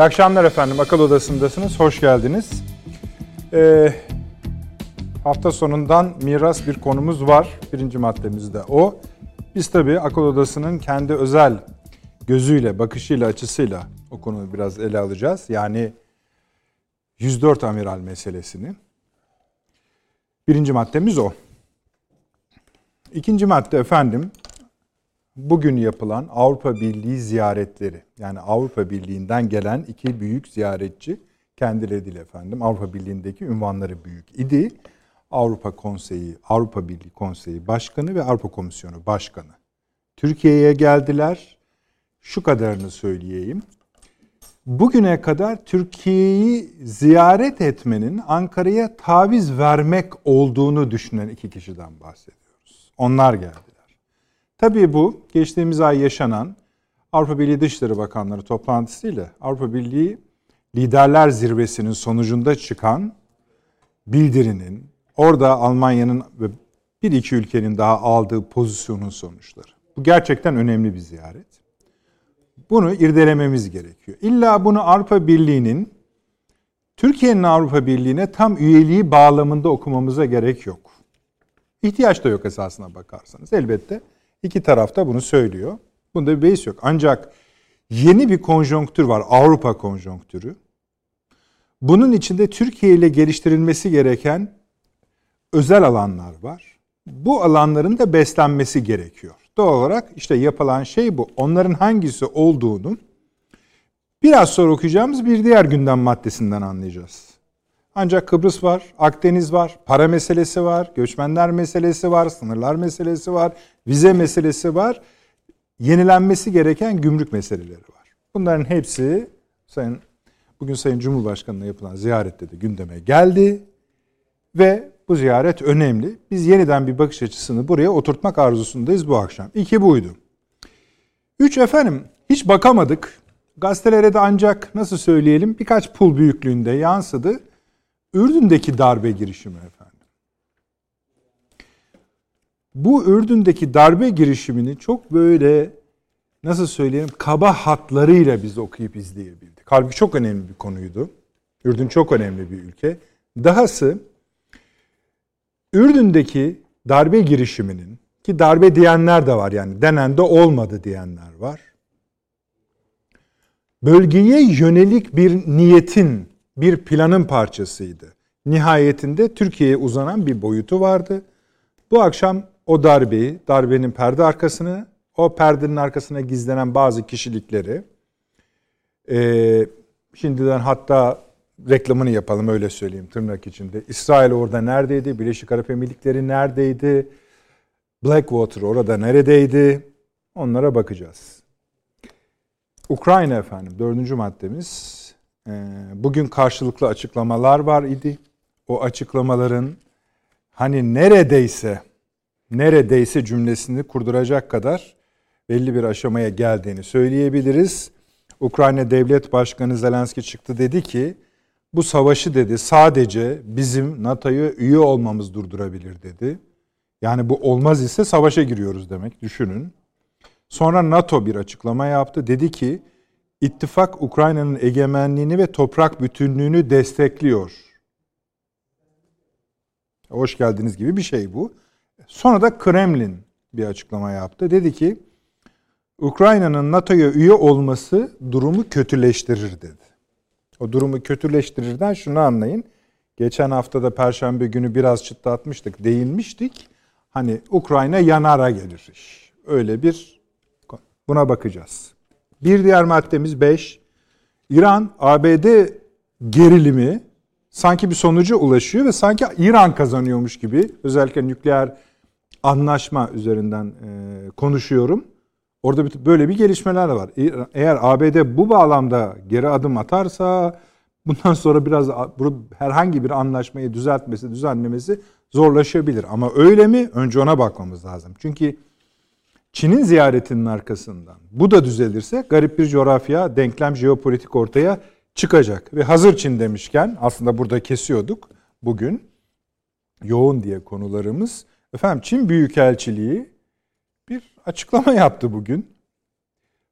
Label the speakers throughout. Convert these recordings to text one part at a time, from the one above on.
Speaker 1: İyi akşamlar efendim. Akıl Odası'ndasınız. Hoş geldiniz. Ee, hafta sonundan miras bir konumuz var. Birinci maddemiz de o. Biz tabii Akıl Odası'nın kendi özel gözüyle, bakışıyla, açısıyla o konuyu biraz ele alacağız. Yani 104 amiral meselesini. Birinci maddemiz o. İkinci madde efendim bugün yapılan Avrupa Birliği ziyaretleri. Yani Avrupa Birliği'nden gelen iki büyük ziyaretçi kendileri değil efendim. Avrupa Birliği'ndeki ünvanları büyük idi. Avrupa Konseyi, Avrupa Birliği Konseyi Başkanı ve Avrupa Komisyonu Başkanı. Türkiye'ye geldiler. Şu kadarını söyleyeyim. Bugüne kadar Türkiye'yi ziyaret etmenin Ankara'ya taviz vermek olduğunu düşünen iki kişiden bahsediyoruz. Onlar geldiler. Tabii bu geçtiğimiz ay yaşanan Avrupa Birliği Dışişleri Bakanları toplantısıyla Avrupa Birliği Liderler Zirvesi'nin sonucunda çıkan bildirinin, orada Almanya'nın ve bir iki ülkenin daha aldığı pozisyonun sonuçları. Bu gerçekten önemli bir ziyaret. Bunu irdelememiz gerekiyor. İlla bunu Avrupa Birliği'nin Türkiye'nin Avrupa Birliği'ne tam üyeliği bağlamında okumamıza gerek yok. İhtiyaç da yok esasına bakarsanız. Elbette iki tarafta bunu söylüyor. Bunda bir beis yok. Ancak yeni bir konjonktür var. Avrupa konjonktürü. Bunun içinde Türkiye ile geliştirilmesi gereken özel alanlar var. Bu alanların da beslenmesi gerekiyor. Doğal olarak işte yapılan şey bu. Onların hangisi olduğunu biraz sonra okuyacağımız bir diğer gündem maddesinden anlayacağız. Ancak Kıbrıs var, Akdeniz var, para meselesi var, göçmenler meselesi var, sınırlar meselesi var, vize meselesi var. Yenilenmesi gereken gümrük meseleleri var. Bunların hepsi Sayın bugün Sayın Cumhurbaşkanı'na yapılan ziyarette de gündeme geldi ve bu ziyaret önemli. Biz yeniden bir bakış açısını buraya oturtmak arzusundayız bu akşam. İki buydu. Üç efendim hiç bakamadık. Gazetelere de ancak nasıl söyleyelim birkaç pul büyüklüğünde yansıdı. Ürdün'deki darbe girişimi efendim. Bu Ürdün'deki darbe girişimini çok böyle nasıl söyleyeyim kaba hatlarıyla biz okuyup izleyebildik. Halbuki çok önemli bir konuydu. Ürdün çok önemli bir ülke. Dahası Ürdün'deki darbe girişiminin ki darbe diyenler de var yani denen de olmadı diyenler var. Bölgeye yönelik bir niyetin, bir planın parçasıydı. Nihayetinde Türkiye'ye uzanan bir boyutu vardı. Bu akşam o darbeyi, darbenin perde arkasını, o perdenin arkasına gizlenen bazı kişilikleri, e, şimdiden hatta reklamını yapalım öyle söyleyeyim tırnak içinde. İsrail orada neredeydi? Birleşik Arap Emirlikleri neredeydi? Blackwater orada neredeydi? Onlara bakacağız. Ukrayna efendim dördüncü maddemiz. Ee, bugün karşılıklı açıklamalar var idi. O açıklamaların hani neredeyse neredeyse cümlesini kurduracak kadar belli bir aşamaya geldiğini söyleyebiliriz. Ukrayna Devlet Başkanı Zelenski çıktı dedi ki bu savaşı dedi sadece bizim NATO'ya üye olmamız durdurabilir dedi. Yani bu olmaz ise savaşa giriyoruz demek düşünün. Sonra NATO bir açıklama yaptı. Dedi ki ittifak Ukrayna'nın egemenliğini ve toprak bütünlüğünü destekliyor. Hoş geldiniz gibi bir şey bu. Sonra da Kremlin bir açıklama yaptı. Dedi ki Ukrayna'nın NATO'ya üye olması durumu kötüleştirir dedi. O durumu kötüleştirirden şunu anlayın. Geçen hafta da Perşembe günü biraz çıtlatmıştık, değinmiştik. Hani Ukrayna yanara gelir iş. Öyle bir buna bakacağız. Bir diğer maddemiz 5. İran ABD gerilimi sanki bir sonuca ulaşıyor ve sanki İran kazanıyormuş gibi özellikle nükleer anlaşma üzerinden e, konuşuyorum. Orada böyle bir gelişmeler var. Eğer ABD bu bağlamda geri adım atarsa bundan sonra biraz herhangi bir anlaşmayı düzeltmesi, düzenlemesi zorlaşabilir. Ama öyle mi? Önce ona bakmamız lazım. Çünkü Çin'in ziyaretinin arkasından bu da düzelirse garip bir coğrafya, denklem, jeopolitik ortaya çıkacak. Ve hazır Çin demişken aslında burada kesiyorduk bugün. Yoğun diye konularımız. Efendim Çin Büyükelçiliği bir açıklama yaptı bugün.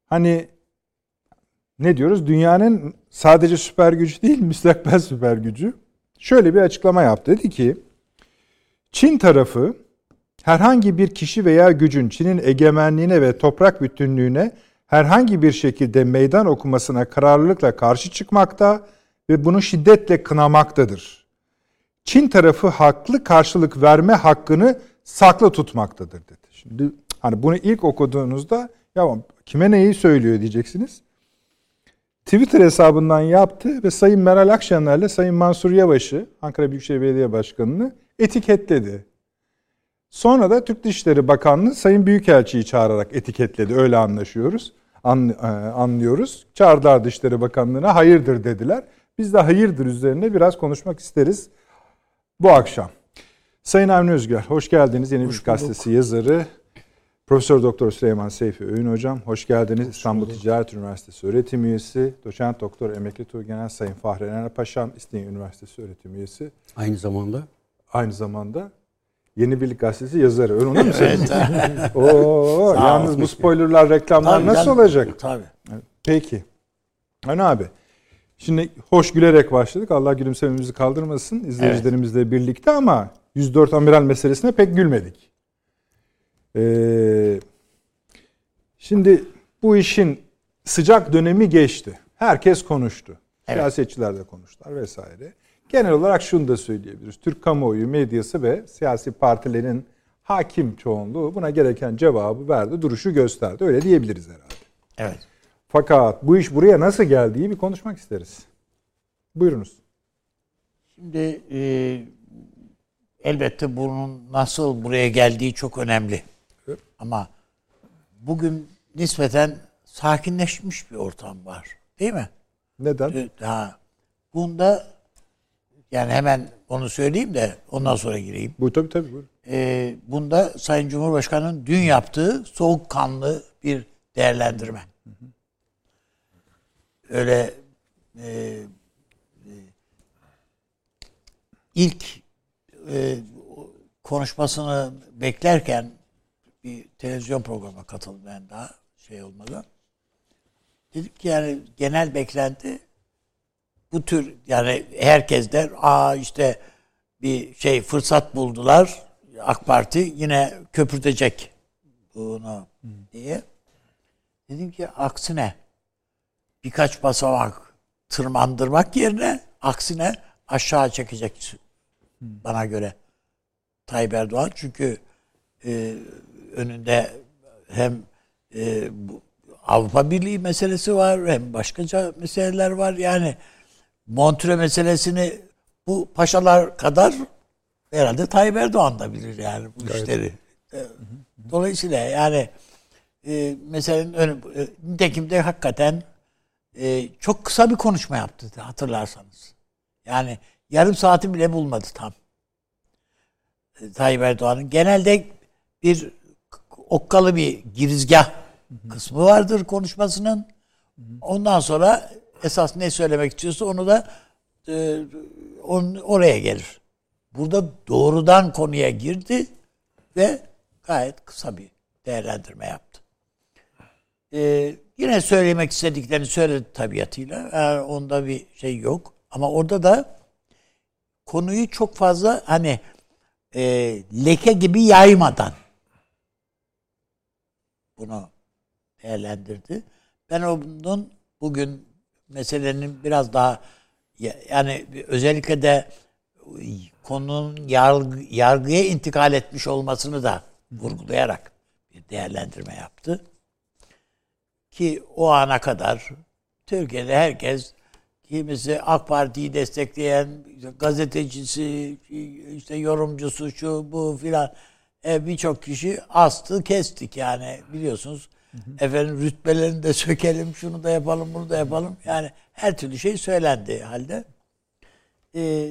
Speaker 1: Hani ne diyoruz? Dünyanın sadece süper gücü değil, müstakbel süper gücü. Şöyle bir açıklama yaptı. Dedi ki Çin tarafı herhangi bir kişi veya gücün Çin'in egemenliğine ve toprak bütünlüğüne herhangi bir şekilde meydan okumasına kararlılıkla karşı çıkmakta ve bunu şiddetle kınamaktadır. Çin tarafı haklı karşılık verme hakkını saklı tutmaktadır dedi. Şimdi hani bunu ilk okuduğunuzda ya kime neyi söylüyor diyeceksiniz. Twitter hesabından yaptı ve Sayın Meral Akşener'le Sayın Mansur Yavaş'ı Ankara Büyükşehir Belediye Başkanı'nı etiketledi. Sonra da Türk Dışişleri Bakanlığı Sayın Büyükelçi'yi çağırarak etiketledi. Öyle anlaşıyoruz. An, e, anlıyoruz. Çağırdılar Dışişleri Bakanlığı'na hayırdır dediler. Biz de hayırdır üzerine biraz konuşmak isteriz bu akşam. Sayın Avni Özgür, hoş geldiniz. Yeni bir gazetesi yazarı. Profesör Doktor Süleyman Seyfi Öğün Hocam, hoş geldiniz. Hoş İstanbul Ticaret Üniversitesi öğretim üyesi. Doçent Doktor Emekli Tuğgenel Sayın Fahri Ener Paşam, İstinye Üniversitesi öğretim üyesi.
Speaker 2: Aynı zamanda?
Speaker 1: Aynı zamanda Yeni Birlik Gazetesi yazarı. Öyle onu mu söyledin? Oo, yalnız bu spoilerlar, reklamlar tabii, nasıl ben, olacak?
Speaker 2: Tabii.
Speaker 1: Peki. Hani abi, şimdi hoş gülerek başladık. Allah gülümsememizi kaldırmasın izleyicilerimizle evet. birlikte ama 104 amiral meselesine pek gülmedik. Ee, şimdi bu işin sıcak dönemi geçti. Herkes konuştu. Evet. Siyasetçiler de konuştular vesaire. Genel olarak şunu da söyleyebiliriz. Türk kamuoyu, medyası ve siyasi partilerin hakim çoğunluğu buna gereken cevabı verdi, duruşu gösterdi. Öyle diyebiliriz herhalde.
Speaker 2: Evet.
Speaker 1: Fakat bu iş buraya nasıl geldiği bir konuşmak isteriz. Buyurunuz.
Speaker 2: Şimdi e, elbette bunun nasıl buraya geldiği çok önemli. Evet. Ama bugün nispeten sakinleşmiş bir ortam var. Değil mi?
Speaker 1: Neden?
Speaker 2: Ha, bunda yani hemen onu söyleyeyim de ondan sonra gireyim.
Speaker 1: Bu tabii tabii. Buyurun.
Speaker 2: Ee, bunda Sayın Cumhurbaşkanı'nın dün yaptığı soğukkanlı bir değerlendirme. Hı hı. Öyle e, e, ilk e, konuşmasını beklerken bir televizyon programa katıldım ben daha şey olmadan. Dedik ki yani genel beklenti bu tür yani herkes der aa işte bir şey fırsat buldular AK Parti yine köpürtecek bunu diye. Dedim ki aksine birkaç basamak tırmandırmak yerine aksine aşağı çekecek bana göre Tayyip Erdoğan çünkü e, önünde hem e, bu Avrupa Birliği meselesi var hem başkaca meseleler var yani Montre meselesini bu paşalar kadar herhalde Tayyip Erdoğan da bilir yani bu Gayet. işleri. E, dolayısıyla yani e, meselenin önü, e, nitekim de hakikaten e, çok kısa bir konuşma yaptı hatırlarsanız. Yani yarım saati bile bulmadı tam. E, Tayyip Erdoğan'ın genelde bir okkalı bir girizgah kısmı vardır konuşmasının. Ondan sonra esas ne söylemek istiyorsa onu da e, on, oraya gelir. Burada doğrudan konuya girdi ve gayet kısa bir değerlendirme yaptı. Ee, yine söylemek istediklerini söyledi tabiatıyla. Yani onda bir şey yok. Ama orada da konuyu çok fazla hani e, leke gibi yaymadan bunu değerlendirdi. Ben onun bugün meselenin biraz daha yani özellikle de konunun yargı, yargıya intikal etmiş olmasını da vurgulayarak bir değerlendirme yaptı. Ki o ana kadar Türkiye'de herkes kimisi AK Parti'yi destekleyen gazetecisi, işte yorumcusu şu bu filan e, birçok kişi astı kestik yani biliyorsunuz Hı. Efendim rütbelerini de sökelim, şunu da yapalım, bunu da yapalım. Yani her türlü şey söylendi halde. Ee,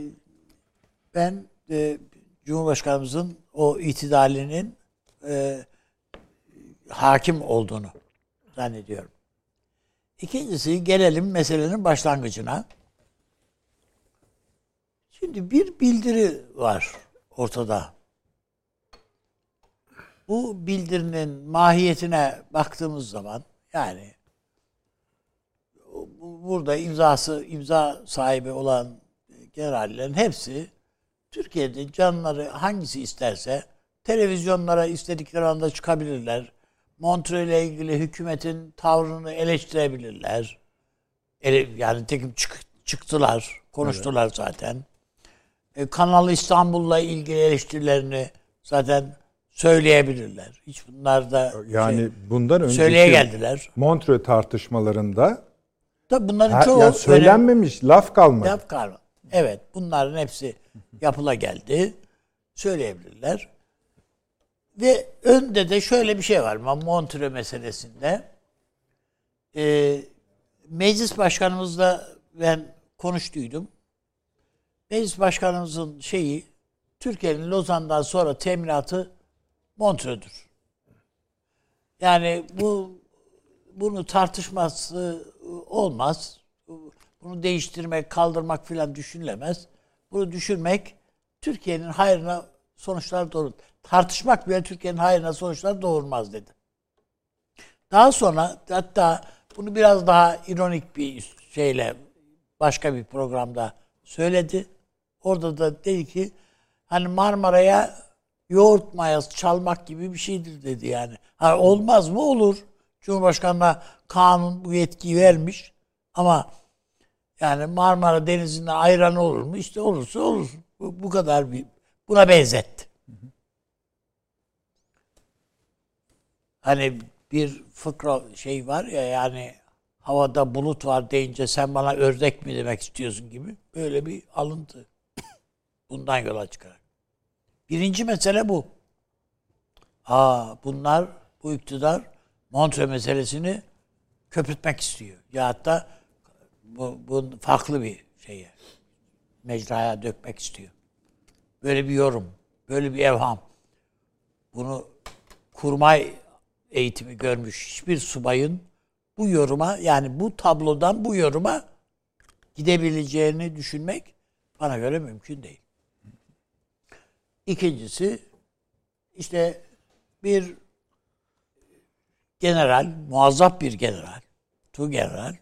Speaker 2: ben e, Cumhurbaşkanımızın o itidalinin e, hakim olduğunu zannediyorum. İkincisi gelelim meselenin başlangıcına. Şimdi bir bildiri var ortada. Bu bildirinin mahiyetine baktığımız zaman yani burada imzası imza sahibi olan generallerin hepsi Türkiye'de canları hangisi isterse televizyonlara istedikleri anda çıkabilirler. Montreux ile ilgili hükümetin tavrını eleştirebilirler. Ele, yani tekim çık, çıktılar, konuştular evet. zaten. E, Kanal İstanbul'la ilgili eleştirilerini zaten söyleyebilirler. Hiç bunlar da
Speaker 1: yani şey, bundan önce
Speaker 2: söyleye geldiler.
Speaker 1: Montreux tartışmalarında
Speaker 2: Tabii bunların çoğu
Speaker 1: yani söylenmemiş, öyle, laf kalmadı.
Speaker 2: Laf kalmadı. Evet, bunların hepsi yapıla geldi. Söyleyebilirler. Ve önde de şöyle bir şey var Montreux meselesinde. Ee, meclis başkanımızla ben konuştuydum. Meclis başkanımızın şeyi Türkiye'nin Lozan'dan sonra teminatı Montreux'dur. Yani bu bunu tartışması olmaz. Bunu değiştirmek, kaldırmak filan düşünülemez. Bunu düşünmek Türkiye'nin hayrına sonuçlar doğurur. Tartışmak bile Türkiye'nin hayrına sonuçlar doğurmaz dedi. Daha sonra hatta bunu biraz daha ironik bir şeyle başka bir programda söyledi. Orada da dedi ki hani Marmara'ya yoğurt mayası çalmak gibi bir şeydir dedi yani. Ha, olmaz mı? Olur. Cumhurbaşkanı'na kanun bu yetkiyi vermiş. Ama yani Marmara Denizi'nde ayran olur mu? İşte olursa olur. Bu, bu kadar bir buna benzetti. Hani bir fıkra şey var ya yani havada bulut var deyince sen bana ördek mi demek istiyorsun gibi böyle bir alıntı. Bundan yola çıkarak. Birinci mesele bu. Aa bunlar bu iktidar Montre meselesini köpürtmek istiyor. Ya hatta bu, bu farklı bir şeye mecraya dökmek istiyor. Böyle bir yorum, böyle bir evham. Bunu kurmay eğitimi görmüş hiçbir subayın bu yoruma yani bu tablodan bu yoruma gidebileceğini düşünmek bana göre mümkün değil. İkincisi işte bir general, muazzaf bir general, tu general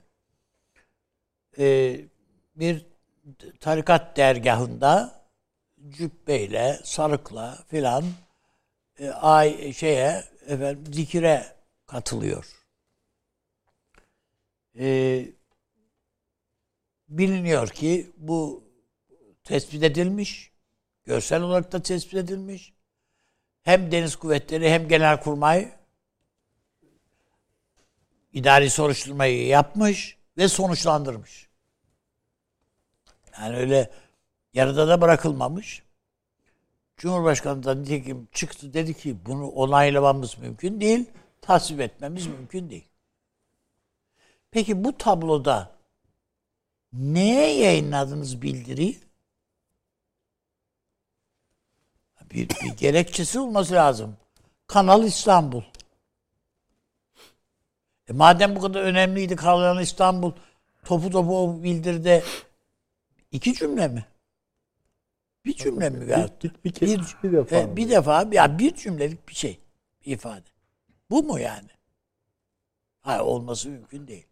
Speaker 2: e, bir tarikat dergahında cübbeyle, sarıkla filan e, ay şeye efendim zikire katılıyor. E, biliniyor ki bu tespit edilmiş, görsel olarak da tespit edilmiş. Hem Deniz Kuvvetleri hem Genelkurmay idari soruşturmayı yapmış ve sonuçlandırmış. Yani öyle yarıda da bırakılmamış. Cumhurbaşkanı da nitekim çıktı dedi ki bunu onaylamamız mümkün değil, tasvip etmemiz mümkün değil. Peki bu tabloda neye yayınladınız bildiri? Bir, bir gerekçesi olması lazım. Kanal İstanbul. E madem bu kadar önemliydi Kanal İstanbul, topu topu o bildirde iki cümle mi? Bir cümle mi veyahut
Speaker 1: bir, bir, bir, bir, bir defa
Speaker 2: e, bir defa ya bir cümlelik bir şey bir ifade. Bu mu yani? Hayır olması mümkün değil.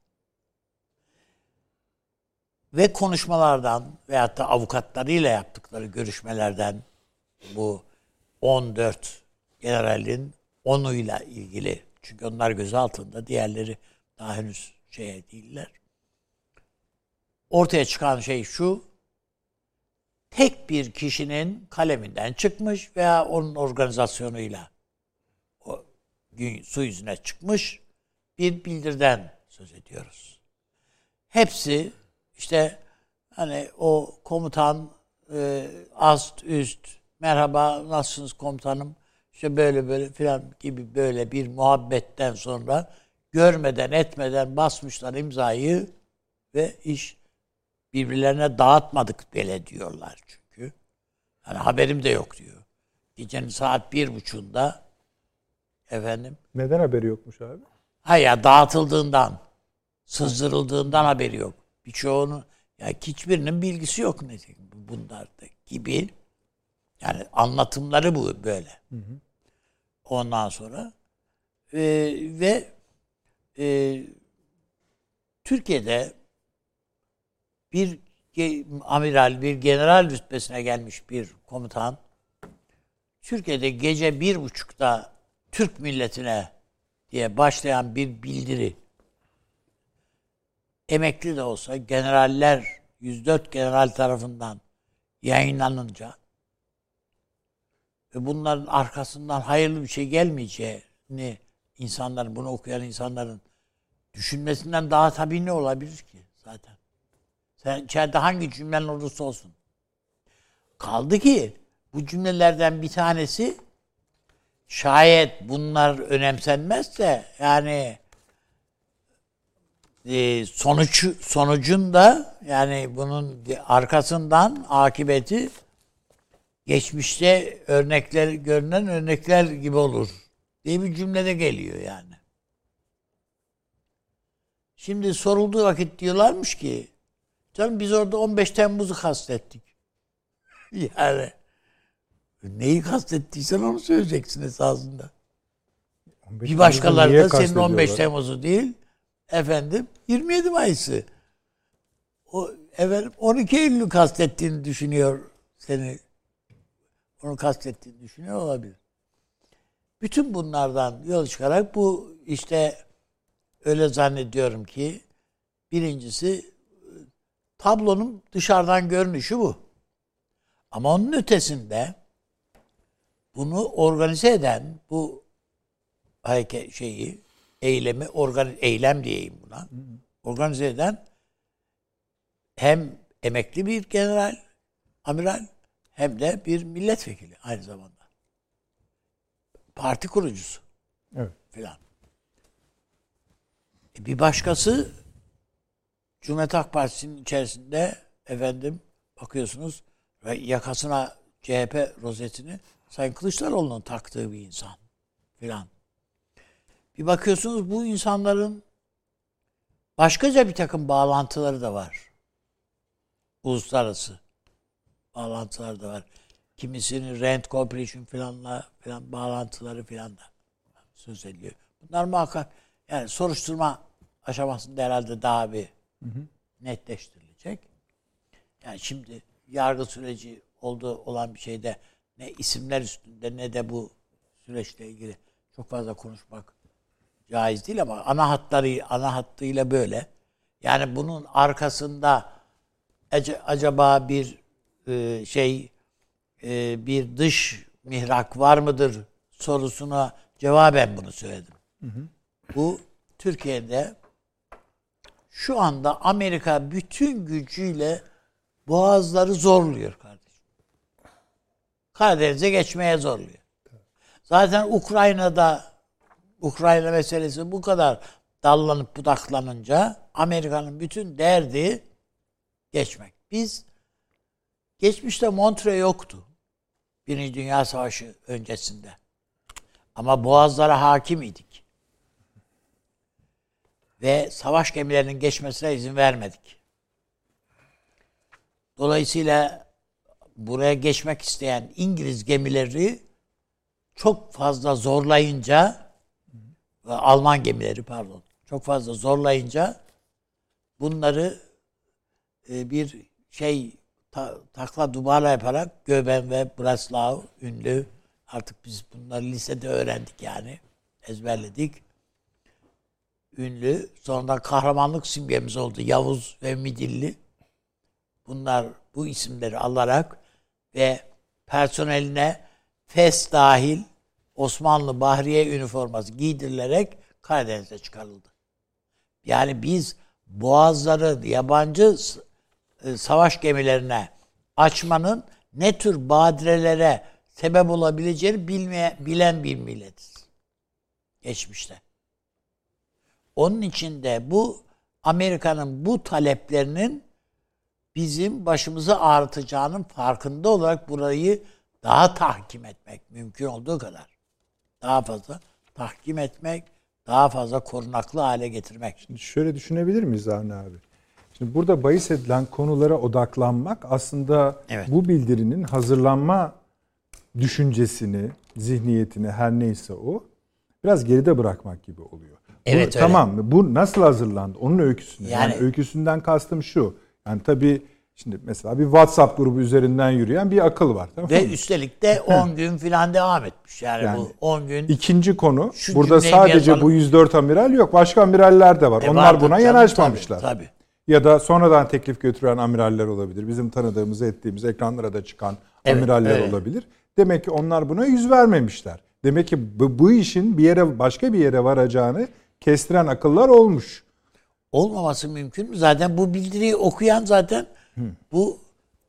Speaker 2: Ve konuşmalardan veyahut da avukatlarıyla yaptıkları görüşmelerden bu 14 generalin onuyla ilgili çünkü onlar göz altında diğerleri daha henüz şeye değiller. Ortaya çıkan şey şu tek bir kişinin kaleminden çıkmış veya onun organizasyonuyla o gün su yüzüne çıkmış bir bildirden söz ediyoruz. Hepsi işte hani o komutan e, ast üst merhaba nasılsınız komutanım işte böyle böyle filan gibi böyle bir muhabbetten sonra görmeden etmeden basmışlar imzayı ve iş birbirlerine dağıtmadık bile diyorlar çünkü. Yani haberim de yok diyor. Gecenin saat bir buçuğunda efendim.
Speaker 1: Neden haberi yokmuş abi?
Speaker 2: Hayır ya dağıtıldığından, sızdırıldığından haberi yok. Birçoğunu ya hiçbirinin bilgisi yok ne bunlarda gibi. Yani anlatımları bu böyle. Hı hı. Ondan sonra e, ve e, Türkiye'de bir amiral, bir general rütbesine gelmiş bir komutan Türkiye'de gece bir buçukta Türk milletine diye başlayan bir bildiri emekli de olsa generaller 104 general tarafından yayınlanınca bunların arkasından hayırlı bir şey gelmeyeceğini insanların bunu okuyan insanların düşünmesinden daha tabii ne olabilir ki zaten? Sen içeride hangi cümlen olursa olsun. Kaldı ki bu cümlelerden bir tanesi şayet bunlar önemsenmezse yani e, sonuç sonucunda yani bunun arkasından akıbeti geçmişte örnekler görünen örnekler gibi olur diye bir cümlede geliyor yani. Şimdi sorulduğu vakit diyorlarmış ki canım biz orada 15 Temmuz'u kastettik. yani neyi kastettiysen onu söyleyeceksin esasında. Bir başkaları da senin 15 Temmuz'u değil efendim 27 Mayıs'ı. O efendim 12 Eylül'ü kastettiğini düşünüyor seni. Onu kastettiğini düşünüyor olabilir. Bütün bunlardan yol çıkarak bu işte öyle zannediyorum ki birincisi tablonun dışarıdan görünüşü bu. Ama onun ötesinde bunu organize eden bu hareket şeyi eylemi organ eylem diyeyim buna. Organize eden hem emekli bir general, amiral hem de bir milletvekili aynı zamanda. Parti kurucusu.
Speaker 1: Evet.
Speaker 2: Filan. E bir başkası Cumhuriyet Halk Partisi'nin içerisinde efendim bakıyorsunuz ve yakasına CHP rozetini Sayın Kılıçdaroğlu'nun taktığı bir insan filan. Bir bakıyorsunuz bu insanların başkaca bir takım bağlantıları da var. Uluslararası bağlantılar da var. Kimisinin Rent Corporation filanla filan bağlantıları filan da söz ediliyor. Bunlar muhakkak yani soruşturma aşamasında herhalde daha bir hı hı. netleştirilecek. Yani şimdi yargı süreci olduğu olan bir şeyde ne isimler üstünde ne de bu süreçle ilgili çok fazla konuşmak caiz değil ama ana hatları ana hattıyla böyle. Yani bunun arkasında acaba bir e, şey e, bir dış mihrak var mıdır sorusuna cevaben bunu söyledim. Hı hı. Bu Türkiye'de şu anda Amerika bütün gücüyle boğazları zorluyor kardeşim. Karadeniz'e geçmeye zorluyor. Zaten Ukrayna'da Ukrayna meselesi bu kadar dallanıp budaklanınca Amerika'nın bütün derdi geçmek. Biz geçmişte Montre yoktu. Birinci Dünya Savaşı öncesinde. Ama boğazlara hakim idik. Ve savaş gemilerinin geçmesine izin vermedik. Dolayısıyla buraya geçmek isteyen İngiliz gemileri çok fazla zorlayınca Alman gemileri pardon. Çok fazla zorlayınca bunları e, bir şey ta, takla dubara yaparak Göben ve Breslau ünlü artık biz bunları lisede öğrendik yani ezberledik. Ünlü sonradan kahramanlık simgemiz oldu Yavuz ve Midilli. Bunlar bu isimleri alarak ve personeline FES dahil Osmanlı Bahriye üniforması giydirilerek Karadeniz'e çıkarıldı. Yani biz boğazları yabancı e, savaş gemilerine açmanın ne tür badirelere sebep olabileceğini bilmeye, bilen bir milletiz. Geçmişte. Onun için de bu Amerika'nın bu taleplerinin bizim başımızı ağrıtacağının farkında olarak burayı daha tahkim etmek mümkün olduğu kadar daha fazla tahkim etmek, daha fazla korunaklı hale getirmek.
Speaker 1: Şimdi şöyle düşünebilir miyiz Avni abi? Şimdi burada bahis edilen konulara odaklanmak aslında evet. bu bildirinin hazırlanma düşüncesini, zihniyetini her neyse o biraz geride bırakmak gibi oluyor. Evet bu, öyle. Tamam bu nasıl hazırlandı? Onun öyküsünü. Yani, yani öyküsünden kastım şu. Yani tabii şimdi mesela bir WhatsApp grubu üzerinden yürüyen bir akıl var.
Speaker 2: Tamam Ve mı? üstelik de 10 gün falan devam etmiş. Yani, yani bu 10 gün.
Speaker 1: İkinci konu burada sadece yazalım. bu 104 amiral yok. Başka amiraller de var. E Onlar buna canım, yanaşmamışlar. Tabii, tabii. Ya da sonradan teklif götüren amiraller olabilir. Bizim tanıdığımız, ettiğimiz ekranlara da çıkan evet, amiraller evet. olabilir. Demek ki onlar buna yüz vermemişler. Demek ki bu, bu işin bir yere başka bir yere varacağını kestiren akıllar olmuş.
Speaker 2: Olmaması mümkün mü? Zaten bu bildiriyi okuyan zaten Hı. bu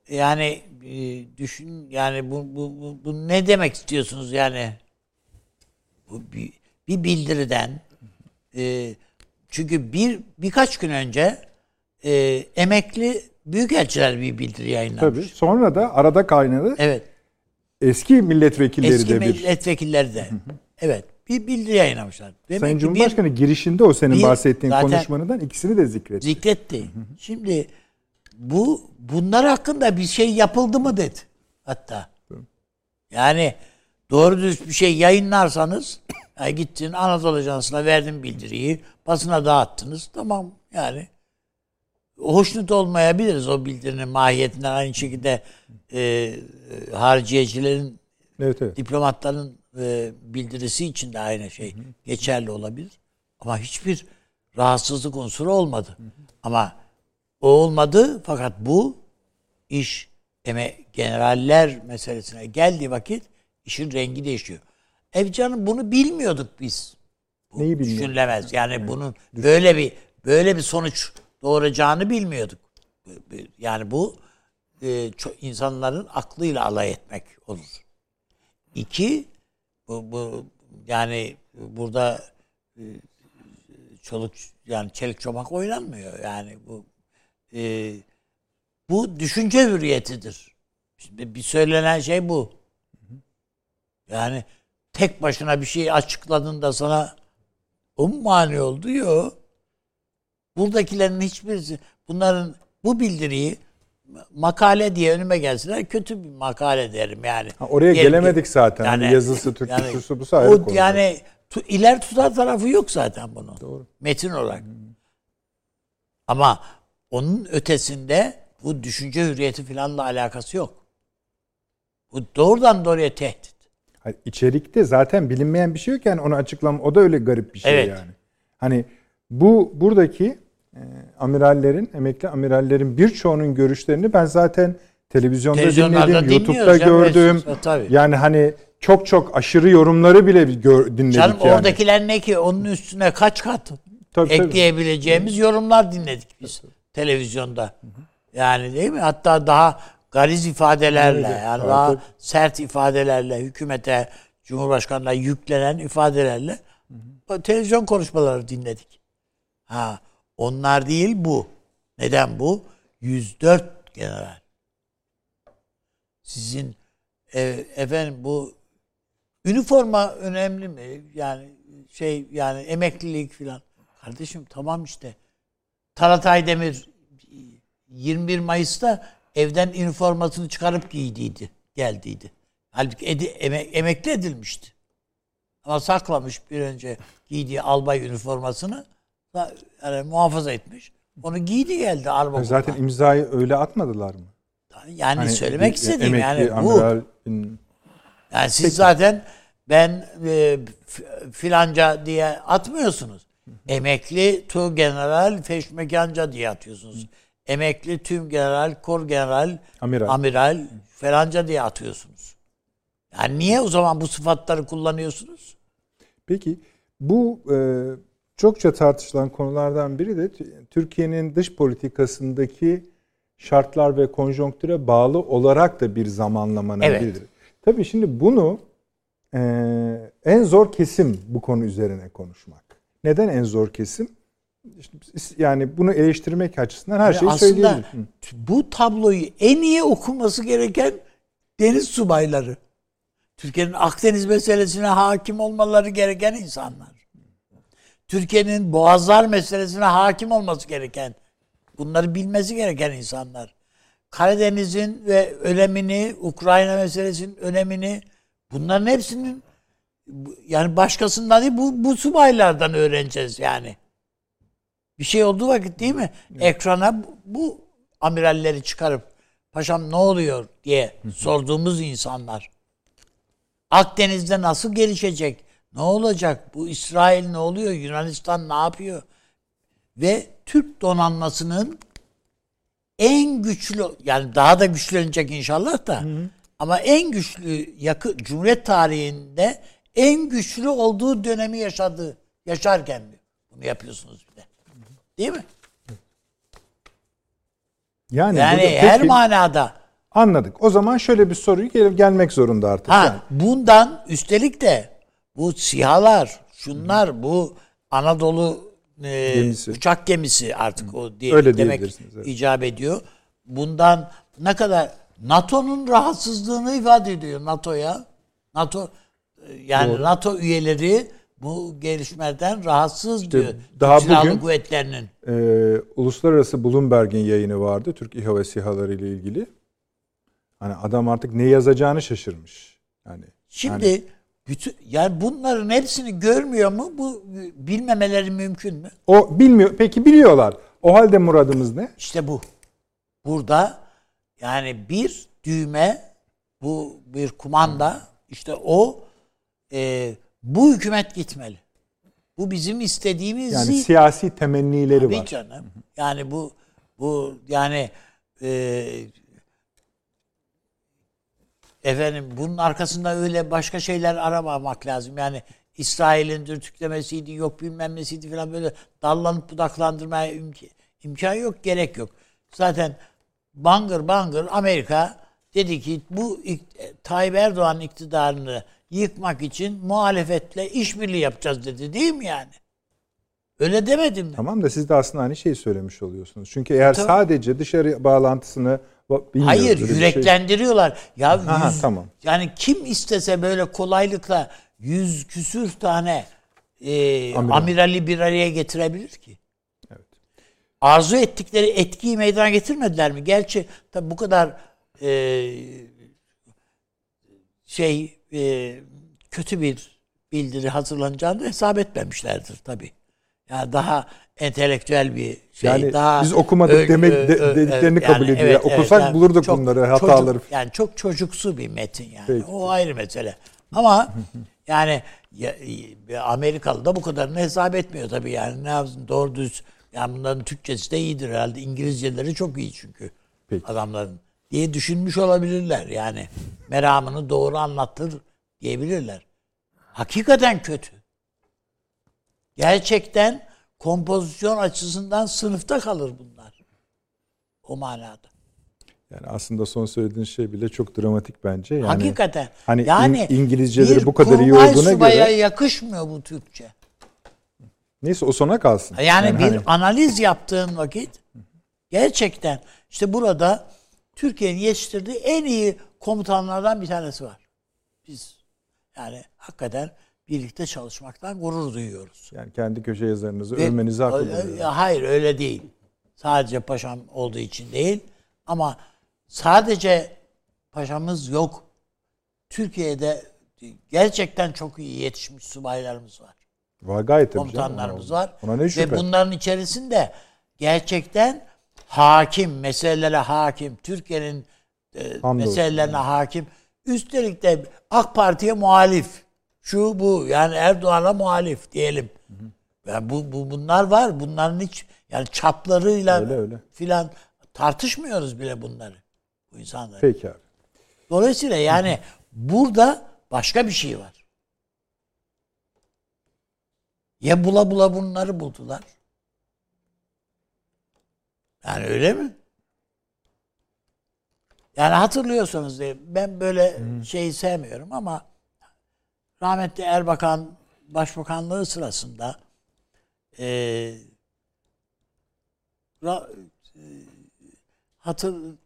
Speaker 2: yani e, düşün yani bu, bu, bu, bu ne demek istiyorsunuz yani? Bu bir, bir bildiriden e, çünkü bir birkaç gün önce e, emekli büyükelçiler bir bildiri yayınlamış. Tabii.
Speaker 1: Sonra da arada kaynadı.
Speaker 2: Evet.
Speaker 1: Eski milletvekilleri
Speaker 2: Eski
Speaker 1: de bir.
Speaker 2: Eski milletvekilleri de. evet. Bir bildiri yayınlamışlar.
Speaker 1: Demek Sayın Cumhurbaşkanı bir, girişinde o senin bir, bahsettiğin konuşmanından ikisini de zikretti.
Speaker 2: Zikretti. Şimdi bu bunlar hakkında bir şey yapıldı mı dedi hatta. Yani doğru düz bir şey yayınlarsanız yani gittin Anadolu Ajansı'na verdin bildiriyi, basına dağıttınız. Tamam yani hoşnut olmayabiliriz o bildirinin mahiyetinden aynı şekilde e, hariciyecilerin evet, evet. diplomatların e, bildirisi için de aynı şey hı hı. geçerli olabilir. Ama hiçbir rahatsızlık unsuru olmadı. Hı hı. Ama o olmadı fakat bu iş eme generaller meselesine geldiği vakit işin rengi değişiyor. Ev canım bunu bilmiyorduk biz. Bu Neyi bilmiyorduk? Düşünülemez. Yani evet. bunun böyle bir böyle bir sonuç doğuracağını bilmiyorduk. Yani bu e, insanların aklıyla alay etmek olur. İki, bu, bu yani burada e, çoluk yani çelik çomak oynanmıyor. Yani bu e, bu düşünce hürriyetidir. Şimdi bir söylenen şey bu. Yani tek başına bir şey açıkladın sana o mu mani oldu? Yok. Buradakilerin hiçbirisi bunların bu bildiriyi makale diye önüme gelsinler kötü bir makale derim yani.
Speaker 1: Ha, oraya Diyelim gelemedik ki, zaten. Yani, Yazısı, Türkçesi yani, bu ayrı konu.
Speaker 2: Yani tu, iler tutar tarafı yok zaten bunun. Doğru. Metin olarak. Hmm. Ama onun ötesinde bu düşünce hürriyeti falanla alakası yok. Bu doğrudan doğruya tehdit.
Speaker 1: Hayır, içerikte zaten bilinmeyen bir şey yok yani onu açıklam o da öyle garip bir şey evet. yani. Hani bu buradaki amirallerin, emekli amirallerin birçoğunun görüşlerini ben zaten televizyonda dinledim, YouTube'da gördüm. Tabii. Yani hani çok çok aşırı yorumları bile gör, dinledik Canım,
Speaker 2: yani. oradakiler ne ki onun üstüne kaç kat tabii, ekleyebileceğimiz tabii. yorumlar dinledik biz tabii. televizyonda. Yani değil mi? Hatta daha gariz ifadelerle evet, yani daha sert ifadelerle hükümete, Cumhurbaşkanı'na yüklenen ifadelerle hı hı. televizyon konuşmaları dinledik. Ha onlar değil bu. Neden bu? 104 general. Sizin e, efendim bu üniforma önemli mi? Yani şey yani emeklilik filan. Kardeşim tamam işte. Talat Aydemir 21 Mayıs'ta evden üniformasını çıkarıp giydiydi, geldiydi. Halbuki edi, emek, emekli edilmişti. Ama saklamış bir önce giydiği albay üniformasını yani muhafaza etmiş. Onu giydi geldi araba.
Speaker 1: Zaten imzayı öyle atmadılar mı?
Speaker 2: Yani hani söylemek istediğim yani bu. Yani siz Peki. zaten ben e, filanca diye atmıyorsunuz. Emekli tu general feşmekanca diye atıyorsunuz. Emekli tüm general, kor general, amiral, amiral falanca diye atıyorsunuz. Yani niye o zaman bu sıfatları kullanıyorsunuz?
Speaker 1: Peki bu e, çokça tartışılan konulardan biri de Türkiye'nin dış politikasındaki şartlar ve konjonktüre bağlı olarak da bir zamanlamanabilir. Evet. Tabii şimdi bunu e, en zor kesim bu konu üzerine konuşmak. Neden en zor kesim? Yani bunu eleştirmek açısından her yani şeyi söyleyebilir.
Speaker 2: Bu tabloyu en iyi okuması gereken deniz subayları. Türkiye'nin Akdeniz meselesine hakim olmaları gereken insanlar. Türkiye'nin boğazlar meselesine hakim olması gereken, bunları bilmesi gereken insanlar. Karadeniz'in ve önemini, Ukrayna meselesinin önemini, bunların hepsinin yani başkasından değil bu, bu subaylardan öğreneceğiz yani. Bir şey olduğu vakit değil mi? Evet. Ekrana bu amiralleri çıkarıp paşam ne oluyor diye sorduğumuz insanlar Akdeniz'de nasıl gelişecek? Ne olacak? Bu İsrail ne oluyor? Yunanistan ne yapıyor? Ve Türk donanmasının en güçlü yani daha da güçlenecek inşallah da hı hı. ama en güçlü yakı Cumhuriyet tarihinde en güçlü olduğu dönemi yaşadı yaşarken bunu yapıyorsunuz bir de. Değil mi? Yani, yani burada, her peki, manada
Speaker 1: anladık. O zaman şöyle bir soruyu gel gelmek zorunda artık.
Speaker 2: Ha, yani. bundan üstelik de bu sihalar, şunlar, bu Anadolu e, gemisi. uçak gemisi artık Hı. o diye Öyle demek evet. icap ediyor. Bundan ne kadar NATO'nun rahatsızlığını ifade ediyor NATO'ya. NATO e, yani Doğru. NATO üyeleri bu gelişmeden rahatsız işte diyor. Daha Silahlı bugün kuvvetlerinin.
Speaker 1: E, Uluslararası Bloomberg'in yayını vardı Türk İHA ve SİHA'ları ile ilgili. Hani adam artık ne yazacağını şaşırmış. Yani
Speaker 2: Şimdi yani, bütün yani bunların hepsini görmüyor mu? Bu bilmemeleri mümkün mü?
Speaker 1: O bilmiyor. Peki biliyorlar. O halde muradımız ne?
Speaker 2: İşte bu. Burada yani bir düğme bu bir kumanda işte o e, bu hükümet gitmeli. Bu bizim istediğimiz
Speaker 1: yani siyasi temennileri Tabii var.
Speaker 2: canım. Yani bu bu yani e, efendim bunun arkasında öyle başka şeyler aramamak lazım. Yani İsrail'in dürtüklemesiydi, yok bilmem nesiydi falan böyle dallanıp budaklandırmaya imk- imkan yok, gerek yok. Zaten bangır bangır Amerika dedi ki bu Tayyip Erdoğan iktidarını yıkmak için muhalefetle işbirliği yapacağız dedi değil mi yani? Öyle demedim mi?
Speaker 1: Tamam da siz de aslında aynı şeyi söylemiş oluyorsunuz. Çünkü eğer tamam. sadece dışarı bağlantısını
Speaker 2: Hayır, şey- yüreklendiriyorlar. Şey. Ya Aha, yüz, tamam. Yani kim istese böyle kolaylıkla yüz küsür tane e, Amiral. amirali bir araya getirebilir ki? Evet. Arzu ettikleri etkiyi meydana getirmediler mi? Gerçi tabi bu kadar e, şey e, kötü bir bildiri hazırlanacağını hesap etmemişlerdir tabi. Yani daha entelektüel bir şey. Yani daha
Speaker 1: biz okumadık ö, demek ö, ö, dediklerini yani, kabul ediyor. Evet, Okusak evet, yani bulurduk çok, bunları, hataları.
Speaker 2: Çocuk, yani çok çocuksu bir metin yani. Peki. O ayrı mesele. Ama yani ya, Amerikalı da bu kadarını hesap etmiyor tabii yani. Ne yapsın doğru düz yani bunların Türkçesi de iyidir herhalde. İngilizceleri çok iyi çünkü Peki. adamların diye düşünmüş olabilirler. Yani meramını doğru anlattır diyebilirler. Hakikaten kötü. Gerçekten kompozisyon açısından sınıfta kalır bunlar. O manada.
Speaker 1: Yani aslında son söylediğin şey bile çok dramatik bence. Yani,
Speaker 2: Hakikaten.
Speaker 1: Hani yani İngilizceleri bu kadar iyi olduğuna göre.
Speaker 2: yakışmıyor bu Türkçe.
Speaker 1: Neyse o sona kalsın.
Speaker 2: Yani, yani bir hani... analiz yaptığın vakit gerçekten işte burada Türkiye'nin yetiştirdiği en iyi komutanlardan bir tanesi var. Biz yani hakikaten birlikte çalışmaktan gurur duyuyoruz.
Speaker 1: Yani kendi köşe yazarınızı Ve, övmenizi haklı
Speaker 2: Hayır öyle değil. Sadece paşam olduğu için değil. Ama sadece paşamız yok. Türkiye'de gerçekten çok iyi yetişmiş subaylarımız var.
Speaker 1: Var gayet tabii
Speaker 2: Komutanlarımız canım. var. Ona ne şüphe. Ve bunların içerisinde gerçekten hakim, meselelere hakim, Türkiye'nin e, meselelerine hakim. Üstelik de AK Parti'ye muhalif şu bu yani Erdoğan'a muhalif diyelim. Hı hı. Yani bu, bu bunlar var. Bunların hiç yani çaplarıyla öyle, öyle. filan tartışmıyoruz bile bunları. Bu insanları.
Speaker 1: Peki abi.
Speaker 2: Dolayısıyla yani burada başka bir şey var. Ya bula bula bunları buldular. Yani öyle mi? Yani hatırlıyorsanız ben böyle şeyi sevmiyorum ama rahmetli Erbakan başbakanlığı sırasında e, ra, e, hatır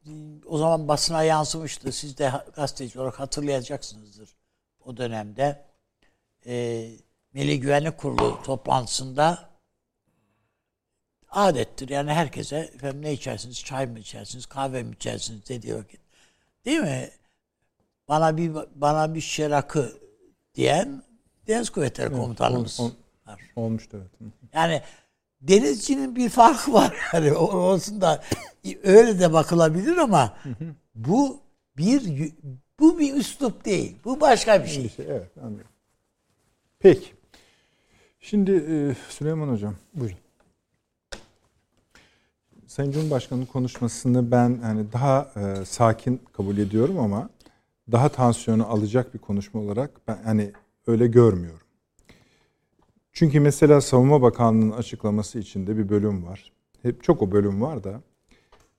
Speaker 2: o zaman basına yansımıştı. Siz de gazeteci olarak hatırlayacaksınızdır. O dönemde e, Milli Güvenlik Kurulu toplantısında adettir. Yani herkese efendim ne içersiniz? Çay mı içersiniz? Kahve mi içersiniz? dediği vakit. Değil mi? Bana bir bana bir şişe rakı diyen Deniz Kuvvetleri Komutanımız ol,
Speaker 1: var. Olmuştu evet.
Speaker 2: Yani denizcinin bir farkı var yani olsun da öyle de bakılabilir ama bu bir bu bir üslup değil. Bu başka bir şey.
Speaker 1: şey evet anlıyorum. Peki. Şimdi e, Süleyman Hocam.
Speaker 3: Buyurun.
Speaker 1: Sayın Cumhurbaşkanı'nın konuşmasını ben hani daha e, sakin kabul ediyorum ama daha tansiyonu alacak bir konuşma olarak ben hani öyle görmüyorum. Çünkü mesela Savunma Bakanlığı'nın açıklaması içinde bir bölüm var. Hep çok o bölüm var da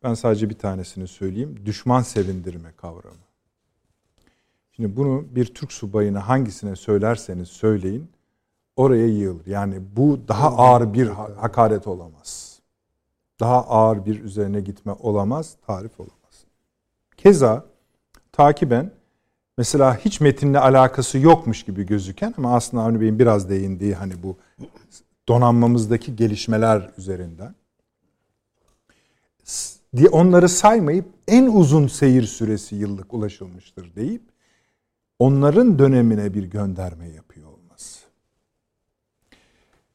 Speaker 1: ben sadece bir tanesini söyleyeyim. Düşman sevindirme kavramı. Şimdi bunu bir Türk subayına hangisine söylerseniz söyleyin oraya yığılır. Yani bu daha ağır bir hakaret olamaz. Daha ağır bir üzerine gitme olamaz, tarif olamaz. Keza takiben mesela hiç metinle alakası yokmuş gibi gözüken ama aslında Avni Bey'in biraz değindiği hani bu donanmamızdaki gelişmeler üzerinden diye onları saymayıp en uzun seyir süresi yıllık ulaşılmıştır deyip onların dönemine bir gönderme yapıyor olması.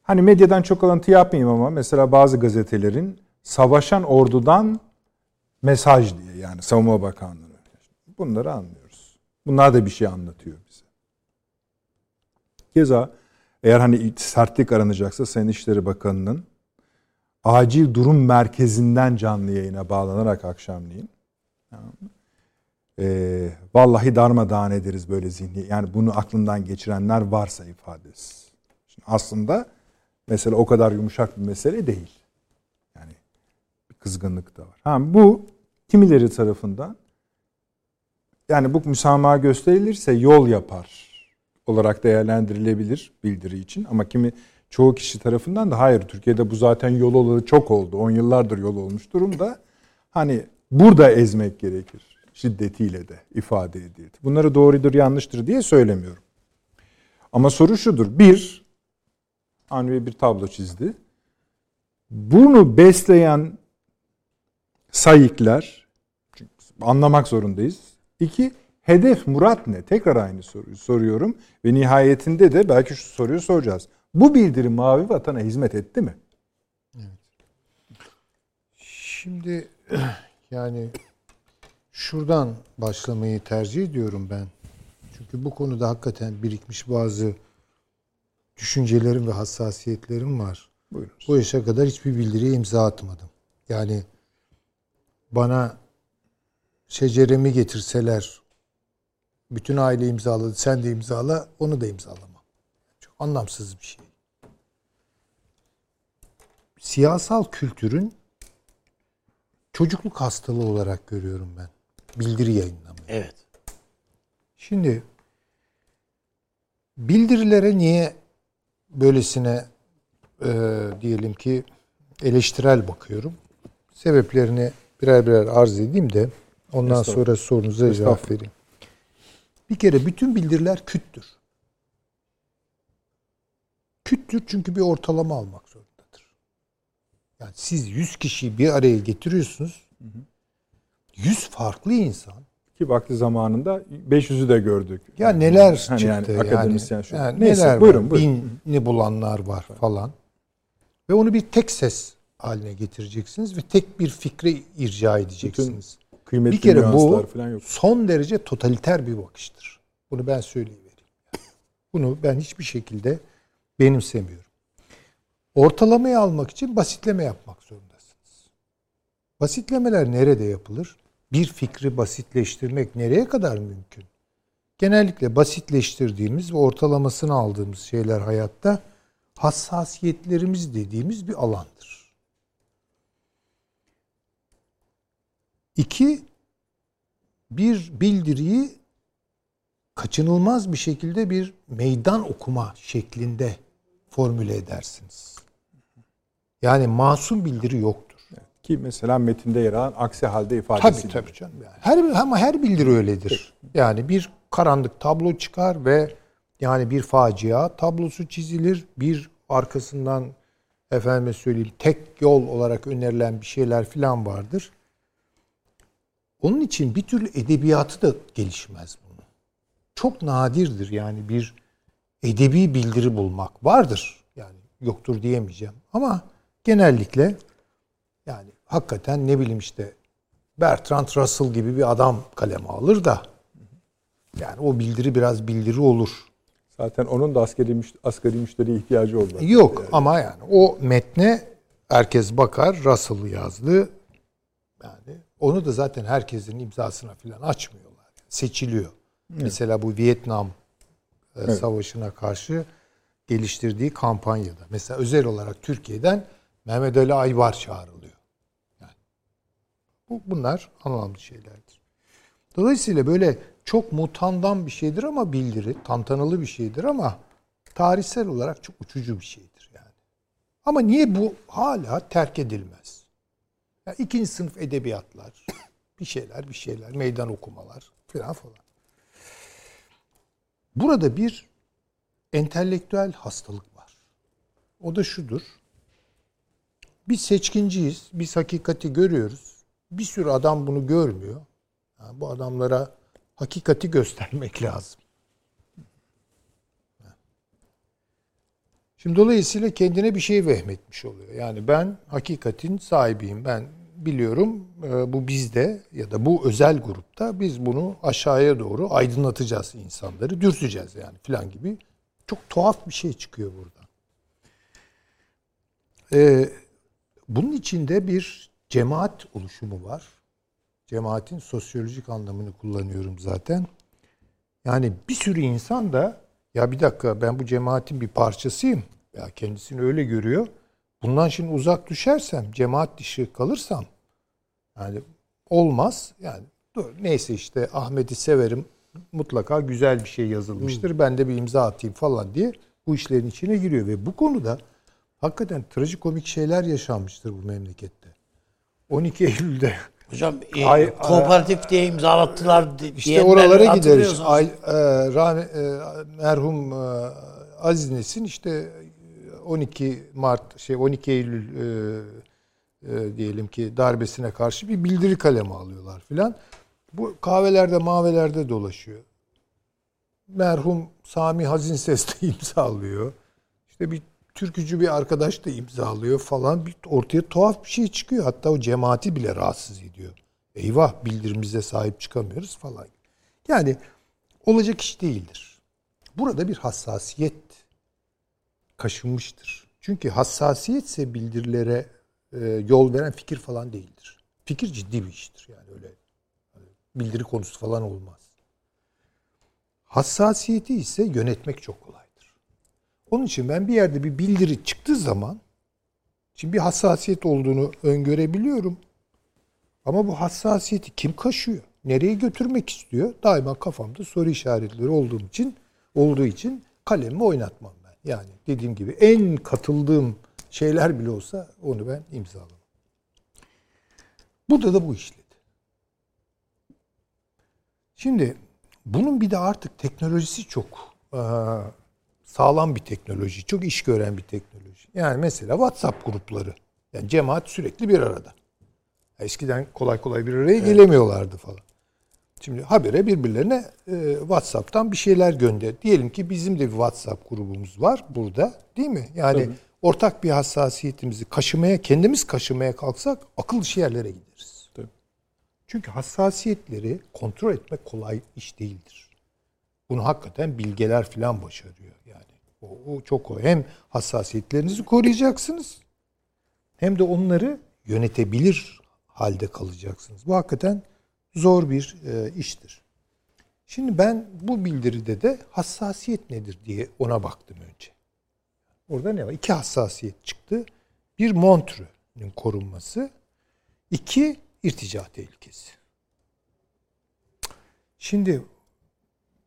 Speaker 1: Hani medyadan çok alıntı yapmayayım ama mesela bazı gazetelerin savaşan ordudan mesaj diye yani Savunma Bakanlığı. Bunları anlıyoruz. Bunlar da bir şey anlatıyor bize. Keza eğer hani sertlik aranacaksa Sayın İşleri Bakanı'nın acil durum merkezinden canlı yayına bağlanarak akşamleyin. E, vallahi darmadağın ederiz böyle zihni. Yani bunu aklından geçirenler varsa ifadesi. Şimdi aslında mesele o kadar yumuşak bir mesele değil. Yani bir kızgınlık da var. Ha, bu kimileri tarafından yani bu müsamaha gösterilirse yol yapar olarak değerlendirilebilir bildiri için ama kimi çoğu kişi tarafından da hayır Türkiye'de bu zaten yol olalı çok oldu. 10 yıllardır yol olmuş durumda. Hani burada ezmek gerekir şiddetiyle de ifade edildi. Bunları doğrudur yanlıştır diye söylemiyorum. Ama soru şudur. Bir, Anvi bir tablo çizdi. Bunu besleyen sayıklar, anlamak zorundayız. İki, hedef murat ne? Tekrar aynı soruyu soruyorum. Ve nihayetinde de belki şu soruyu soracağız. Bu bildirim mavi vatana hizmet etti mi? Evet.
Speaker 3: Şimdi yani şuradan başlamayı tercih ediyorum ben. Çünkü bu konuda hakikaten birikmiş bazı düşüncelerim ve hassasiyetlerim var. Buyurunuz. Bu yaşa kadar hiçbir bildiriye imza atmadım. Yani bana şeceremi getirseler bütün aile imzaladı sen de imzala onu da imzalama. Çok anlamsız bir şey siyasal kültürün çocukluk hastalığı olarak görüyorum ben. Bildiri yayınlamayı.
Speaker 2: Evet.
Speaker 3: Şimdi bildirilere niye böylesine e, diyelim ki eleştirel bakıyorum. Sebeplerini birer birer arz edeyim de ondan sonra sorunuza cevap vereyim. Bir kere bütün bildiriler küttür. Küttür çünkü bir ortalama almak zorunda. Yani siz 100 kişiyi bir araya getiriyorsunuz. 100 farklı insan.
Speaker 1: Ki vakti zamanında 500'ü de gördük.
Speaker 3: Ya neler hani çıktı yani. Akademisyen yani, şu. Yani Neyse, neler buyurun, var, buyurun. Binini bulanlar var falan. Ve onu bir tek ses haline getireceksiniz ve tek bir fikre irca edeceksiniz. Bütün bir kere bu falan yok. son derece totaliter bir bakıştır. Bunu ben söyleyivereyim. Bunu ben hiçbir şekilde benimsemiyorum. Ortalamayı almak için basitleme yapmak zorundasınız. Basitlemeler nerede yapılır? Bir fikri basitleştirmek nereye kadar mümkün? Genellikle basitleştirdiğimiz ve ortalamasını aldığımız şeyler hayatta hassasiyetlerimiz dediğimiz bir alandır. İki, bir bildiriyi kaçınılmaz bir şekilde bir meydan okuma şeklinde formüle edersiniz. Yani masum bildiri yoktur.
Speaker 1: Ki mesela metinde yer alan aksi halde
Speaker 3: ifadesi. Tabii tabii canım. Yani. Her, ama her bildiri öyledir. Yani bir karanlık tablo çıkar ve yani bir facia tablosu çizilir. Bir arkasından efendime söyleyeyim tek yol olarak önerilen bir şeyler filan vardır. Onun için bir türlü edebiyatı da gelişmez bunu. Çok nadirdir yani bir edebi bildiri bulmak. Vardır yani yoktur diyemeyeceğim. Ama genellikle yani hakikaten ne bileyim işte Bertrand Russell gibi bir adam kaleme alır da yani o bildiri biraz bildiri olur.
Speaker 1: Zaten onun da askeri, askeri müşteri ihtiyacı oldu.
Speaker 3: Yok yani. ama yani o metne herkes bakar. Russell yazdı. Yani onu da zaten herkesin imzasına falan açmıyorlar. Seçiliyor. Evet. Mesela bu Vietnam e, evet. Savaşı'na karşı geliştirdiği kampanyada. Mesela özel olarak Türkiye'den Mehmet Ali Aybar çağrılıyor. Yani bu, bunlar anlamlı şeylerdir. Dolayısıyla böyle çok mutandan bir şeydir ama bildiri, tantanalı bir şeydir ama tarihsel olarak çok uçucu bir şeydir yani. Ama niye bu hala terk edilmez? Yani ikinci sınıf edebiyatlar, bir şeyler, bir şeyler, meydan okumalar falan falan. Burada bir entelektüel hastalık var. O da şudur. Biz seçkinciyiz. Biz hakikati görüyoruz. Bir sürü adam bunu görmüyor. Yani bu adamlara hakikati göstermek lazım. Şimdi dolayısıyla kendine bir şey vehmetmiş oluyor. Yani ben hakikatin sahibiyim. Ben biliyorum e, bu bizde ya da bu özel grupta biz bunu aşağıya doğru aydınlatacağız insanları, dürteceğiz yani filan gibi. Çok tuhaf bir şey çıkıyor burada. Ee, bunun içinde bir cemaat oluşumu var. Cemaatin sosyolojik anlamını kullanıyorum zaten. Yani bir sürü insan da ya bir dakika ben bu cemaatin bir parçasıyım. Ya kendisini öyle görüyor. Bundan şimdi uzak düşersem, cemaat dışı kalırsam yani olmaz. Yani dur neyse işte Ahmet'i severim. Mutlaka güzel bir şey yazılmıştır. Hmm. Ben de bir imza atayım falan diye bu işlerin içine giriyor ve bu konuda hakikaten trajikomik şeyler yaşanmıştır bu memlekette. 12 Eylül'de
Speaker 2: Hocam e, ay, kooperatif diye imzalattılar
Speaker 3: İşte oralara gideriz. Ay, e, rahme, e, merhum e, Aziz Nesin işte 12 Mart şey 12 Eylül e, e, diyelim ki darbesine karşı bir bildiri kalemi alıyorlar filan. Bu kahvelerde mavelerde dolaşıyor. Merhum Sami Hazin Ses de imzalıyor. İşte bir türkücü bir arkadaş da imzalıyor falan. Bir ortaya tuhaf bir şey çıkıyor. Hatta o cemaati bile rahatsız ediyor. Eyvah bildirimize sahip çıkamıyoruz falan. Yani olacak iş değildir. Burada bir hassasiyet kaşınmıştır. Çünkü hassasiyetse bildirilere e, yol veren fikir falan değildir. Fikir ciddi bir iştir yani öyle hani bildiri konusu falan olmaz. Hassasiyeti ise yönetmek çok kolaydır. Onun için ben bir yerde bir bildiri çıktığı zaman şimdi bir hassasiyet olduğunu öngörebiliyorum. Ama bu hassasiyeti kim kaşıyor? Nereye götürmek istiyor? Daima kafamda soru işaretleri olduğum için olduğu için kalemimi oynatmam ben. Yani dediğim gibi en katıldığım şeyler bile olsa onu ben imzalamam. Burada da bu işledi. Şimdi bunun bir de artık teknolojisi çok sağlam bir teknoloji, çok iş gören bir teknoloji. Yani mesela WhatsApp grupları. Yani cemaat sürekli bir arada. Eskiden kolay kolay bir araya evet. gelemiyorlardı falan. Şimdi habere birbirlerine e, WhatsApp'tan bir şeyler gönder. Diyelim ki bizim de bir WhatsApp grubumuz var burada, değil mi? Yani Tabii ortak bir hassasiyetimizi kaşımaya, kendimiz kaşımaya kalksak akıl dışı yerlere gideriz. Tabii. Çünkü hassasiyetleri kontrol etmek kolay iş değildir. Bunu hakikaten bilgeler falan başarıyor. O, o çok o. Hem hassasiyetlerinizi koruyacaksınız hem de onları yönetebilir halde kalacaksınız. Bu hakikaten zor bir e, iştir. Şimdi ben bu bildiride de hassasiyet nedir diye ona baktım önce. Orada ne var? İki hassasiyet çıktı. Bir Montreux'ün korunması. iki irtica tehlikesi. Şimdi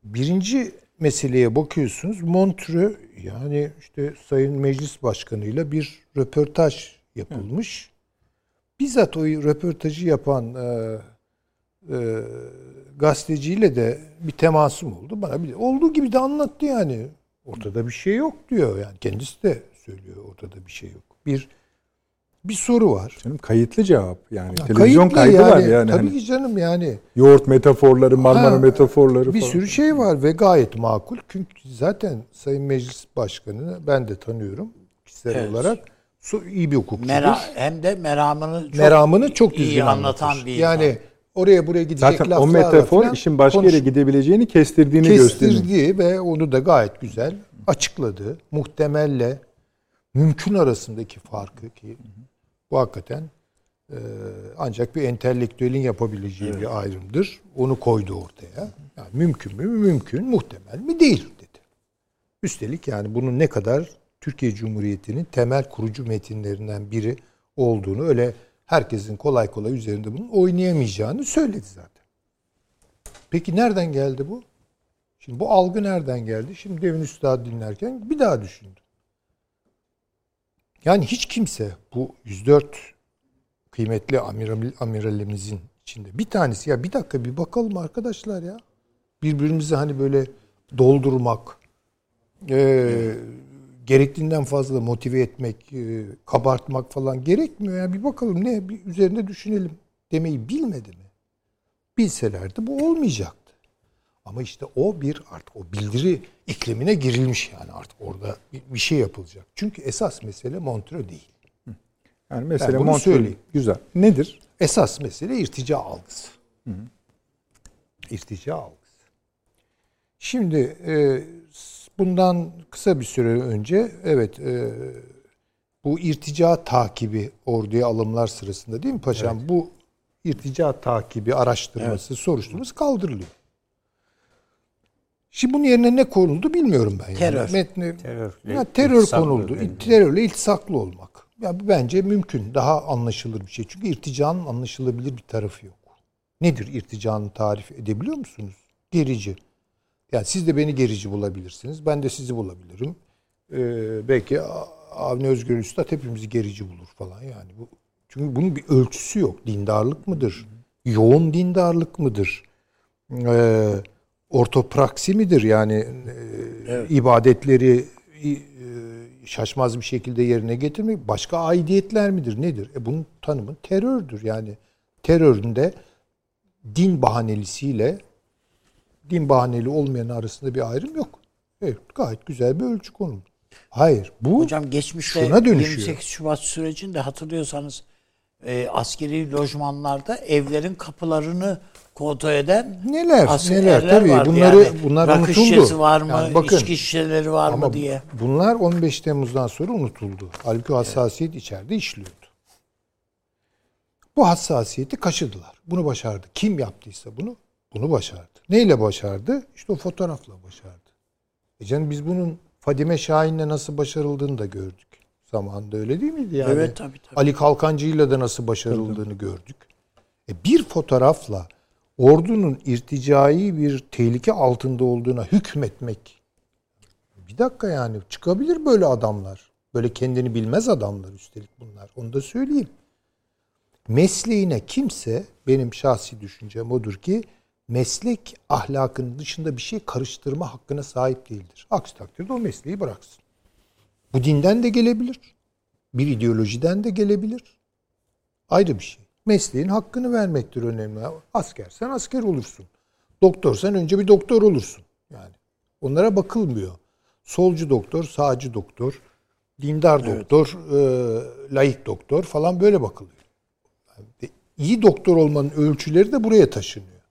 Speaker 3: birinci meseleye bakıyorsunuz. Montreux yani işte Sayın Meclis Başkanı'yla bir röportaj yapılmış. Evet. Bizzat o röportajı yapan e, e, gazeteciyle de bir temasım oldu. Bana bir olduğu gibi de anlattı yani. Ortada bir şey yok diyor yani. Kendisi de söylüyor ortada bir şey yok. Bir bir soru var.
Speaker 1: Canım kayıtlı cevap yani. Ya Televizyon kaydı yani, var yani.
Speaker 3: Tabii hani, ki canım yani.
Speaker 1: Yoğurt metaforları, Marmara ha, metaforları
Speaker 3: Bir falan. sürü şey var ve gayet makul. Çünkü zaten Sayın Meclis Başkanı'nı ben de tanıyorum kişisel evet. olarak. iyi bir hukukçudur.
Speaker 2: Mera, hem de meramını çok
Speaker 3: meramını çok düzgün
Speaker 2: iyi anlatan
Speaker 3: anlatır.
Speaker 2: bir
Speaker 3: Yani
Speaker 2: insan.
Speaker 3: oraya buraya gidecek
Speaker 1: Zaten o metafor
Speaker 3: falan
Speaker 1: işin başka
Speaker 3: konuş-
Speaker 1: yere gidebileceğini kestirdiğini gösteriyor.
Speaker 3: kestirdiği ve onu da gayet güzel açıkladı. Muhtemelle mümkün arasındaki farkı ki bu hakikaten e, ancak bir entelektüelin yapabileceği bir ayrımdır. Onu koydu ortaya. Yani mümkün mü? Mümkün. Muhtemel mi? Değil dedi. Üstelik yani bunun ne kadar Türkiye Cumhuriyeti'nin temel kurucu metinlerinden biri olduğunu öyle herkesin kolay kolay üzerinde bunun oynayamayacağını söyledi zaten. Peki nereden geldi bu? Şimdi bu algı nereden geldi? Şimdi Devin Üstad dinlerken bir daha düşündüm. Yani hiç kimse bu 104 kıymetli amiral, amiralimizin içinde bir tanesi ya bir dakika bir bakalım arkadaşlar ya. Birbirimizi hani böyle doldurmak, e, gerektiğinden fazla motive etmek, e, kabartmak falan gerekmiyor ya. Bir bakalım ne bir üzerinde düşünelim demeyi bilmedi mi? Bilselerdi bu olmayacaktı. Ama işte o bir artık o bildiri iklimine girilmiş yani artık orada bir, bir şey yapılacak. Çünkü esas mesele Montreux değil.
Speaker 1: Yani mesele
Speaker 3: Ben bunu
Speaker 1: Montreux
Speaker 3: söyleyeyim.
Speaker 1: güzel. Nedir?
Speaker 3: Esas mesele irtica algısı. İrtica algısı. Şimdi e, bundan kısa bir süre önce evet e, bu irtica takibi orduya alımlar sırasında değil mi paşam? Bu irtica takibi araştırması, soruşturması kaldırılıyor. Şimdi bunun yerine ne konuldu bilmiyorum ben. Yani.
Speaker 2: Terör.
Speaker 3: Metni,
Speaker 4: Terörle
Speaker 3: ya terör konuldu.
Speaker 4: deniliyor.
Speaker 3: Terörle iltisaklı olmak. Ya bu bence mümkün. Daha anlaşılır bir şey. Çünkü irticanın anlaşılabilir bir tarafı yok. Nedir irticanın tarif edebiliyor musunuz? Gerici. Yani siz de beni gerici bulabilirsiniz. Ben de sizi bulabilirim. Ee, belki Avni Özgür Üstad hepimizi gerici bulur falan yani. Bu, çünkü bunun bir ölçüsü yok. Dindarlık mıdır? Yoğun dindarlık mıdır? Ee, ortopraksi midir? Yani e, ibadetleri e, şaşmaz bir şekilde yerine getirmek başka aidiyetler midir? Nedir? E bunun tanımı terördür. Yani teröründe din bahanelisiyle din bahaneli olmayan arasında bir ayrım yok. Evet, gayet güzel bir ölçü konuldu. Hayır, bu
Speaker 2: Hocam geçmişte
Speaker 3: şuna dönüşüyor.
Speaker 2: 28 Şubat sürecinde hatırlıyorsanız e, askeri lojmanlarda evlerin kapılarını kontrol eden
Speaker 3: Neler, neler tabii
Speaker 2: vardı.
Speaker 3: bunları
Speaker 2: yani,
Speaker 3: bunlar
Speaker 2: rakı
Speaker 3: unutuldu.
Speaker 2: şişesi var mı,
Speaker 3: Yani bakın,
Speaker 2: içki şişeleri var mı diye.
Speaker 3: bunlar 15 Temmuz'dan sonra unutuldu. Halbuki hassasiyet içeride işliyordu. Bu hassasiyeti kaşıdılar. Bunu başardı. Kim yaptıysa bunu, bunu başardı. Neyle başardı? İşte o fotoğrafla başardı. E canım biz bunun Fadime Şahin'le nasıl başarıldığını da gördük. Zamanında öyle değil miydi yani?
Speaker 2: Evet, tabii, tabii.
Speaker 3: Ali Kalkancı'yla da nasıl başarıldığını gördük. E bir fotoğrafla ordunun irticai bir tehlike altında olduğuna hükmetmek. Bir dakika yani çıkabilir böyle adamlar. Böyle kendini bilmez adamlar üstelik bunlar. Onu da söyleyeyim. Mesleğine kimse benim şahsi düşüncem odur ki meslek ahlakının dışında bir şey karıştırma hakkına sahip değildir. Aksi takdirde o mesleği bıraksın. Bu dinden de gelebilir. Bir ideolojiden de gelebilir. Ayrı bir şey. Mesleğin hakkını vermektir önemli. Askersen asker olursun. Doktorsan önce bir doktor olursun. Yani onlara bakılmıyor. Solcu doktor, sağcı doktor, dindar doktor, e, laik doktor falan böyle bakılıyor. Yani iyi doktor olmanın ölçüleri de buraya taşınıyor.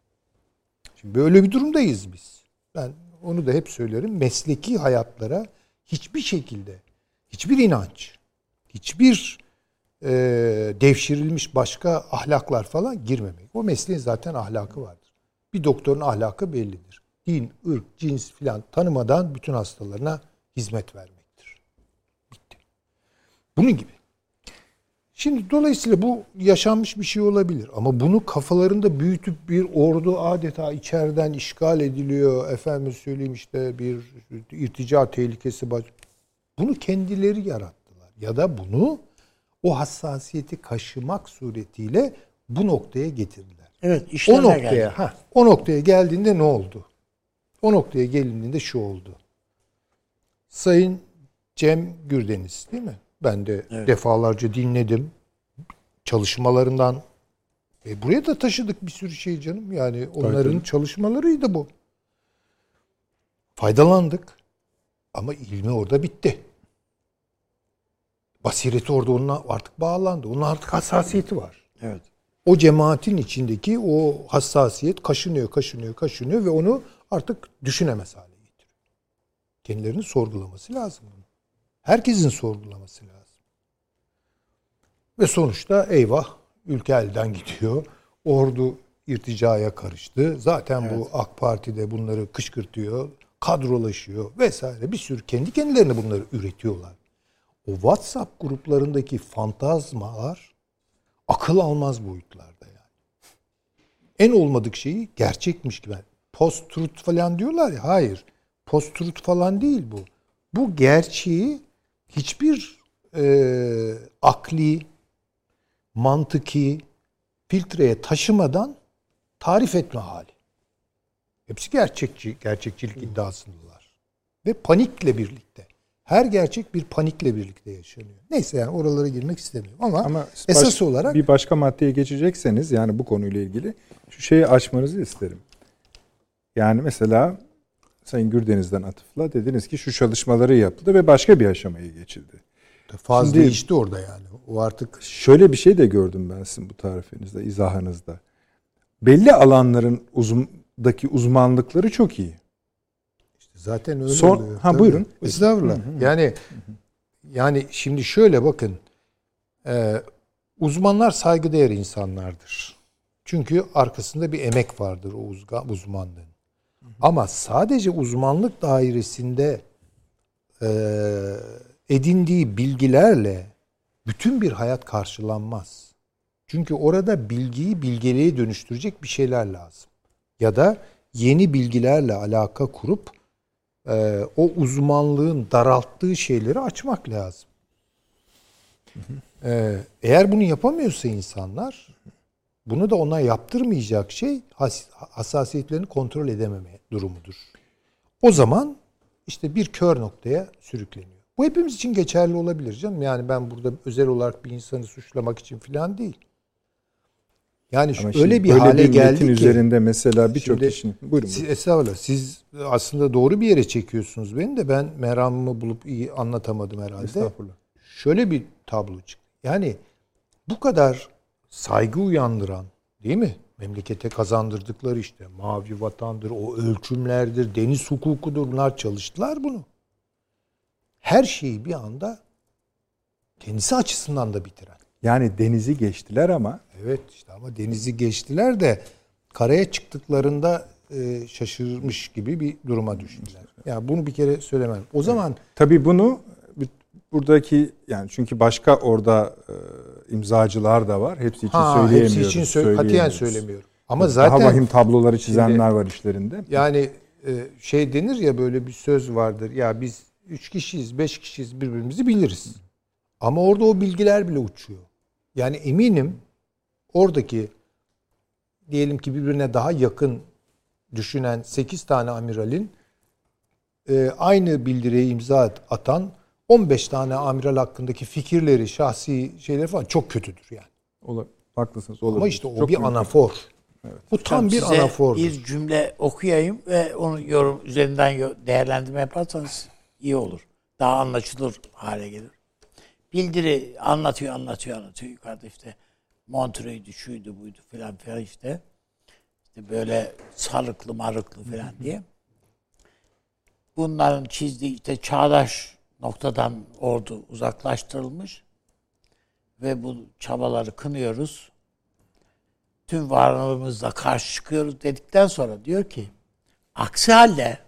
Speaker 3: Şimdi böyle bir durumdayız biz. Ben onu da hep söylerim. Mesleki hayatlara hiçbir şekilde, hiçbir inanç, hiçbir e, devşirilmiş başka ahlaklar falan girmemek. O mesleğin zaten ahlakı vardır. Bir doktorun ahlakı bellidir. Din, ırk, cins filan tanımadan bütün hastalarına hizmet vermektir. Bitti. Bunun gibi. Şimdi dolayısıyla bu yaşanmış bir şey olabilir. Ama bunu kafalarında büyütüp bir ordu adeta içeriden işgal ediliyor. Efendim söyleyeyim işte bir irtica tehlikesi baş. Bunu kendileri yarattılar. Ya da bunu o hassasiyeti kaşımak suretiyle bu noktaya getirdiler.
Speaker 2: Evet
Speaker 3: O noktaya,
Speaker 2: geldi.
Speaker 3: ha, o noktaya geldiğinde ne oldu? O noktaya gelindiğinde şu oldu. Sayın Cem Gürdeniz değil mi? Ben de defalarca dinledim. Çalışmalarından e buraya da taşıdık bir sürü şey canım. Yani onların
Speaker 1: tabii.
Speaker 3: çalışmalarıydı bu. Faydalandık. Ama ilmi orada bitti. Basireti orada onunla artık bağlandı. Onun artık hassasiyeti var.
Speaker 2: Evet.
Speaker 3: O cemaatin içindeki o hassasiyet kaşınıyor, kaşınıyor, kaşınıyor ve onu artık düşünemez hale getiriyor. Kendilerini sorgulaması lazım. Herkesin sorgulaması lazım. Ve sonuçta eyvah ülke elden gidiyor. Ordu irticaya karıştı. Zaten evet. bu AK Parti'de bunları kışkırtıyor, kadrolaşıyor vesaire. Bir sürü kendi kendilerine bunları üretiyorlar. O WhatsApp gruplarındaki fantazmalar akıl almaz boyutlarda yani. En olmadık şeyi gerçekmiş gibi. Post-truth falan diyorlar ya. Hayır. Post-truth falan değil bu. Bu gerçeği hiçbir e, akli, mantıki filtreye taşımadan tarif etme hali. Hepsi gerçekçi, gerçekçilik iddiasındalar. Ve panikle birlikte. Her gerçek bir panikle birlikte yaşanıyor. Neyse yani oralara girmek istemiyorum ama, ama esas baş, olarak
Speaker 1: bir başka maddeye geçecekseniz yani bu konuyla ilgili şu şeyi açmanızı isterim. Yani mesela Sayın Gürdeniz'den atıfla dediniz ki şu çalışmaları yapıldı ve başka bir aşamaya geçildi.
Speaker 3: Fazla Şimdi, değişti orada yani. O artık
Speaker 1: şöyle bir şey de gördüm ben sizin bu tarifinizde, izahınızda. Belli alanların uzundaki uzmanlıkları çok iyi.
Speaker 3: Zaten öyle Son, oluyor.
Speaker 1: Ha tabii. buyurun.
Speaker 3: Estağfurullah. Hı hı. Yani yani şimdi şöyle bakın. E, uzmanlar saygıdeğer insanlardır. Çünkü arkasında bir emek vardır o uzga, uzmanlığın. Ama sadece uzmanlık dairesinde e, edindiği bilgilerle bütün bir hayat karşılanmaz. Çünkü orada bilgiyi bilgeliğe dönüştürecek bir şeyler lazım. Ya da yeni bilgilerle alaka kurup e, o uzmanlığın daralttığı şeyleri açmak lazım. E, eğer bunu yapamıyorsa insanlar bunu da ona yaptırmayacak şey hassasiyetlerini kontrol edememe durumudur. O zaman işte bir kör noktaya sürükleniyor. Bu hepimiz için geçerli olabilir canım. Yani ben burada özel olarak bir insanı suçlamak için falan değil. Yani Ama öyle bir hale bir geldi ki
Speaker 1: üzerinde mesela birçok kişinin
Speaker 3: buyurun. Siz, estağfurullah. Siz aslında doğru bir yere çekiyorsunuz beni de ben meramımı bulup iyi anlatamadım herhalde. Estağfurullah. Şöyle bir tablo çıktı. Yani bu kadar saygı uyandıran değil mi? Memlekete kazandırdıkları işte mavi vatandır, o ölçümlerdir, deniz hukukudur bunlar çalıştılar bunu her şeyi bir anda kendisi açısından da bitiren.
Speaker 1: Yani denizi geçtiler ama.
Speaker 3: Evet işte ama denizi geçtiler de karaya çıktıklarında e, şaşırmış gibi bir duruma düştüler. Ya yani bunu bir kere söylemem. O zaman
Speaker 1: tabii bunu buradaki yani çünkü başka orada e, imzacılar da var. Hepsi için ha, söyleyemiyoruz. Hepsi için
Speaker 3: söyle, katiyen söylemiyorum. Ama yani zaten
Speaker 1: daha vahim tabloları çizenler şimdi, var işlerinde.
Speaker 3: Yani e, şey denir ya böyle bir söz vardır. Ya biz üç kişiyiz, beş kişiyiz birbirimizi biliriz. Ama orada o bilgiler bile uçuyor. Yani eminim oradaki diyelim ki birbirine daha yakın düşünen 8 tane amiralin e, aynı bildiriye imza atan 15 tane amiral hakkındaki fikirleri, şahsi şeyleri falan çok kötüdür yani.
Speaker 1: Ola, haklısınız. Olabilir.
Speaker 3: Ama işte o çok bir mümkün. anafor. Evet. Bu tam bir anafordur.
Speaker 2: Bir cümle okuyayım ve onu yorum üzerinden değerlendirme yaparsanız iyi olur. Daha anlaşılır hale gelir. Bildiri anlatıyor, anlatıyor, anlatıyor. Yukarıda işte Montreux'du, şuydu, buydu filan filan işte. İşte böyle sarıklı marıklı filan diye. Bunların çizdiği işte çağdaş noktadan ordu uzaklaştırılmış ve bu çabaları kınıyoruz. Tüm varlığımızla karşı çıkıyoruz dedikten sonra diyor ki aksi halde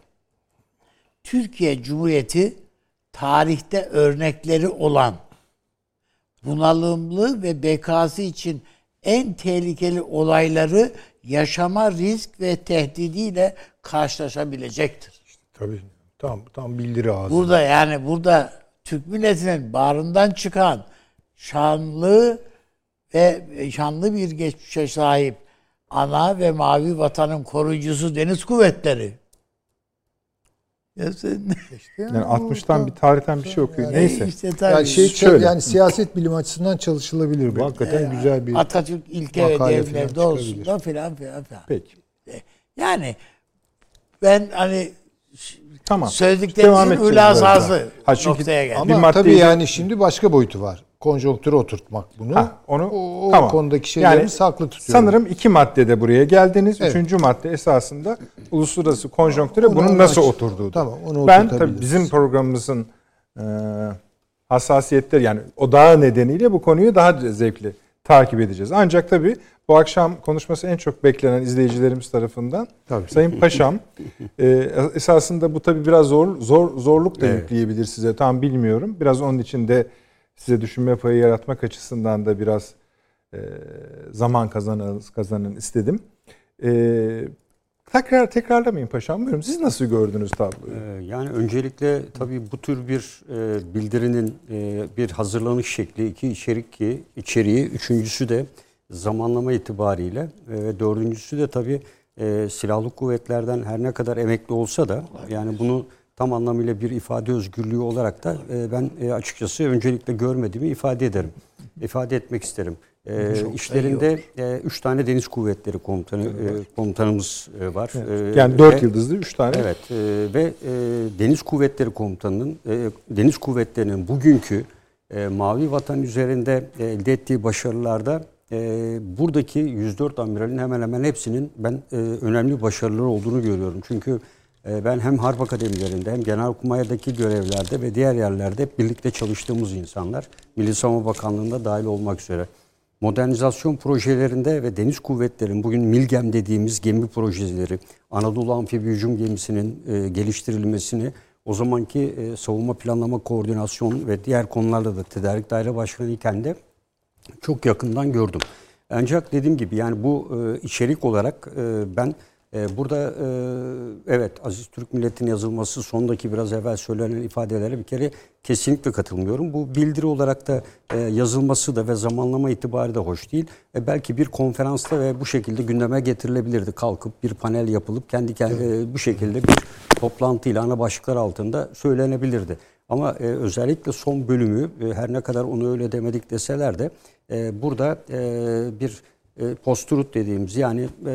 Speaker 2: Türkiye Cumhuriyeti tarihte örnekleri olan bunalımlı ve bekası için en tehlikeli olayları yaşama risk ve tehdidiyle karşılaşabilecektir.
Speaker 3: İşte tabii tam tam bildiri ağzı.
Speaker 2: Burada yani burada Türk milletinin bağrından çıkan şanlı ve şanlı bir geçmişe sahip ana ve mavi vatanın koruyucusu deniz kuvvetleri
Speaker 1: ya sen işte yani, yani 60'tan bir tarihten bir şey okuyor. Yani Neyse. Işte.
Speaker 3: Yani şey Şöyle. yani siyaset bilim açısından çalışılabilir. Bu hakikaten ee, güzel bir
Speaker 2: Atatürk ilke ve devlerde olsun da filan filan filan.
Speaker 1: Peki.
Speaker 2: Yani ben hani tamam. söylediklerinizin ülazazı noktaya geldi.
Speaker 3: Ama tabii yani şimdi başka boyutu var. Konjonktüre oturtmak bunu. Ha, onu o, o tamam. konudaki şeyleri yani, saklı tutuyor.
Speaker 1: Sanırım iki maddede buraya geldiniz. Evet. Üçüncü madde esasında uluslararası konjonktüre onu bunun nasıl aç. oturduğu. Tamam onu Ben tabii bizim programımızın e, hassasiyetleri yani odağı nedeniyle bu konuyu daha zevkli takip edeceğiz. Ancak tabii bu akşam konuşması en çok beklenen izleyicilerimiz tarafından tabii. Sayın Paşam e, esasında bu tabii biraz zor zor zorluk da evet. yükleyebilir size tam bilmiyorum. Biraz onun için de size düşünme payı yaratmak açısından da biraz e, zaman kazanın kazanın istedim. E, Tekrar tekrarlamayın paşam. Buyurun. Siz nasıl gördünüz tabloyu?
Speaker 4: Ee, yani öncelikle tabii bu tür bir e, bildirinin e, bir hazırlanış şekli, iki içerik ki içeriği, üçüncüsü de zamanlama itibariyle e, ve dördüncüsü de tabii e, silahlı kuvvetlerden her ne kadar emekli olsa da yani bunu tam anlamıyla bir ifade özgürlüğü olarak da e, ben e, açıkçası öncelikle görmediğimi ifade ederim. ifade etmek isterim. E, işlerinde e, üç tane deniz kuvvetleri komutanı e, komutanımız e, var.
Speaker 1: Evet. Yani dört ve, yıldızlı üç tane.
Speaker 4: Evet e, ve e, deniz kuvvetleri komutanının e, deniz kuvvetlerinin bugünkü e, Mavi Vatan üzerinde e, elde ettiği başarılarda e, buradaki 104 amiralin hemen hemen hepsinin ben e, önemli başarıları olduğunu görüyorum. Çünkü e, ben hem harp akademilerinde hem genelkurmaydaki görevlerde ve diğer yerlerde birlikte çalıştığımız insanlar. Milli Savunma Bakanlığı'nda dahil olmak üzere modernizasyon projelerinde ve deniz kuvvetlerinin bugün MILGEM dediğimiz gemi projeleri, Anadolu Amfibi Hücum Gemisi'nin e, geliştirilmesini o zamanki e, savunma planlama koordinasyon ve diğer konularda da tedarik daire başkanı iken de çok yakından gördüm. Ancak dediğim gibi yani bu e, içerik olarak ben ee, burada e, evet Aziz Türk Milleti'nin yazılması sondaki biraz evvel söylenen ifadelere bir kere kesinlikle katılmıyorum. Bu bildiri olarak da e, yazılması da ve zamanlama itibariyle de hoş değil. E, belki bir konferansta ve bu şekilde gündeme getirilebilirdi. Kalkıp bir panel yapılıp kendi kendi bu şekilde bir toplantıyla ana başlıklar altında söylenebilirdi. Ama özellikle son bölümü her ne kadar onu öyle demedik deseler de burada bir e, posturut dediğimiz yani e,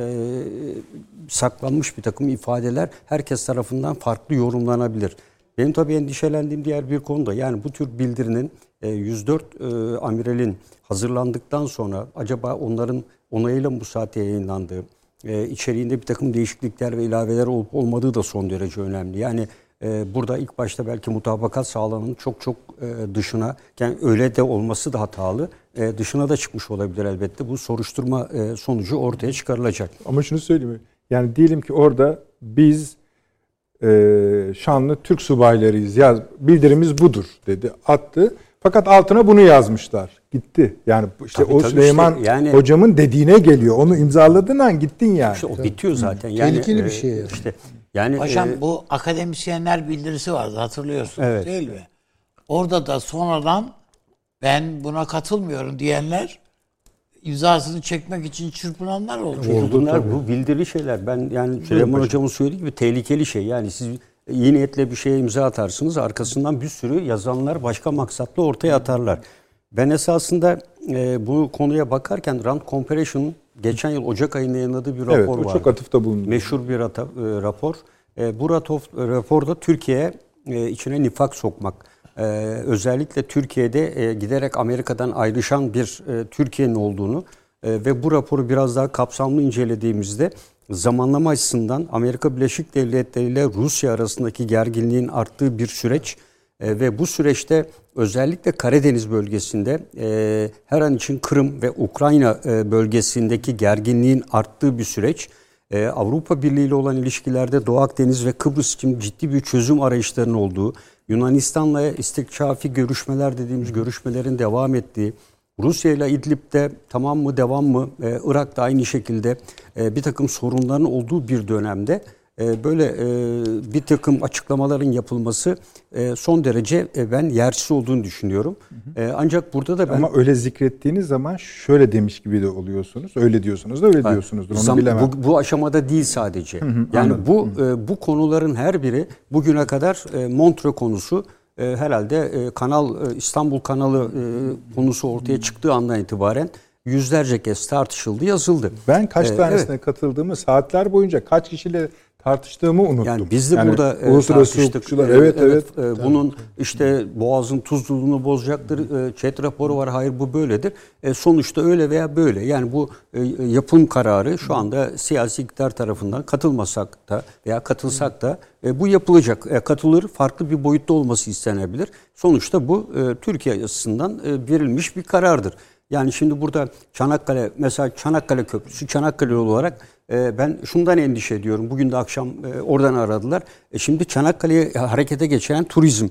Speaker 4: saklanmış bir takım ifadeler herkes tarafından farklı yorumlanabilir. Benim tabii endişelendiğim diğer bir konu da yani bu tür bildirinin e, 104 e, amiralin hazırlandıktan sonra acaba onların onayıyla mı bu saate yayınlandığı, e, içeriğinde bir takım değişiklikler ve ilaveler olup olmadığı da son derece önemli. Yani e, burada ilk başta belki mutabakat sağlananın çok çok e, dışına, yani öyle de olması da hatalı, e, dışına da çıkmış olabilir elbette. Bu soruşturma e, sonucu ortaya çıkarılacak.
Speaker 1: Ama şunu söyleyeyim. Yani diyelim ki orada biz e, şanlı Türk subaylarıyız. Yaz, bildirimiz budur dedi. Attı. Fakat altına bunu yazmışlar. Gitti. Yani işte tabii, o tabii Süleyman işte, yani, hocamın dediğine geliyor. Onu imzaladığın an gittin yani.
Speaker 4: İşte o bitiyor zaten. Yani,
Speaker 3: Tehlikeli bir şey. Yani.
Speaker 2: İşte yani Paşam e, bu akademisyenler bildirisi vardı hatırlıyorsunuz evet. değil mi? Orada da sonradan ben buna katılmıyorum diyenler imzasını çekmek için çırpınanlar oldu.
Speaker 4: Çünkü bunlar bu bildiri şeyler. Ben yani Süleyman Hocam'ın söylediği gibi tehlikeli şey. Yani siz iyi niyetle bir şeye imza atarsınız. Arkasından bir sürü yazanlar başka maksatla ortaya atarlar. Ben esasında e, bu konuya bakarken Rand Comparison geçen yıl Ocak ayında yayınladığı bir rapor evet, var.
Speaker 1: çok atıfta bulundu.
Speaker 4: Meşhur bir rata, e, rapor. E, bu ratof, raporda Türkiye e, içine nifak sokmak, e, özellikle Türkiye'de e, giderek Amerika'dan ayrışan bir e, Türkiye'nin olduğunu e, ve bu raporu biraz daha kapsamlı incelediğimizde zamanlama açısından Amerika Birleşik Devletleri ile Rusya arasındaki gerginliğin arttığı bir süreç e, ve bu süreçte özellikle Karadeniz bölgesinde e, her an için Kırım ve Ukrayna e, bölgesindeki gerginliğin arttığı bir süreç. E, Avrupa Birliği ile olan ilişkilerde Doğu Akdeniz ve Kıbrıs için ciddi bir çözüm arayışlarının olduğu, Yunanistan'la istikşafi görüşmeler dediğimiz görüşmelerin devam ettiği, Rusya ile İdlib'de tamam mı devam mı, e, Irak'ta aynı şekilde e, bir takım sorunların olduğu bir dönemde böyle e, bir takım açıklamaların yapılması e, son derece ben yersiz olduğunu düşünüyorum. Hı hı. Ancak burada da ben...
Speaker 1: Ama öyle zikrettiğiniz zaman şöyle demiş gibi de oluyorsunuz. Öyle diyorsunuz da öyle Hayır. diyorsunuzdur. Onu Zam, bilemem.
Speaker 4: Bu, bu aşamada değil sadece. Hı hı, yani anladım. bu hı. bu konuların her biri bugüne kadar Montre konusu herhalde kanal İstanbul kanalı konusu ortaya çıktığı andan itibaren yüzlerce kez tartışıldı, yazıldı.
Speaker 1: Ben kaç tanesine evet. katıldığımı saatler boyunca kaç kişiyle tartıştığımı unuttum.
Speaker 4: Yani biz de yani burada
Speaker 1: e, uluslararası hukukçular evet evet.
Speaker 4: evet e, bunun işte boğazın tuzluluğunu bozacaktır. E, chat raporu var. Hayır bu böyledir. E, sonuçta öyle veya böyle. Yani bu e, yapım kararı şu anda siyasi iktidar tarafından katılmasak da veya katılsak da e, bu yapılacak. E, katılır farklı bir boyutta olması istenebilir. Sonuçta bu e, Türkiye açısından e, verilmiş bir karardır. Yani şimdi burada Çanakkale mesela Çanakkale Köprüsü Çanakkale olarak e, ben şundan endişe ediyorum. Bugün de akşam e, oradan aradılar. E, şimdi Çanakkale'ye harekete geçen turizm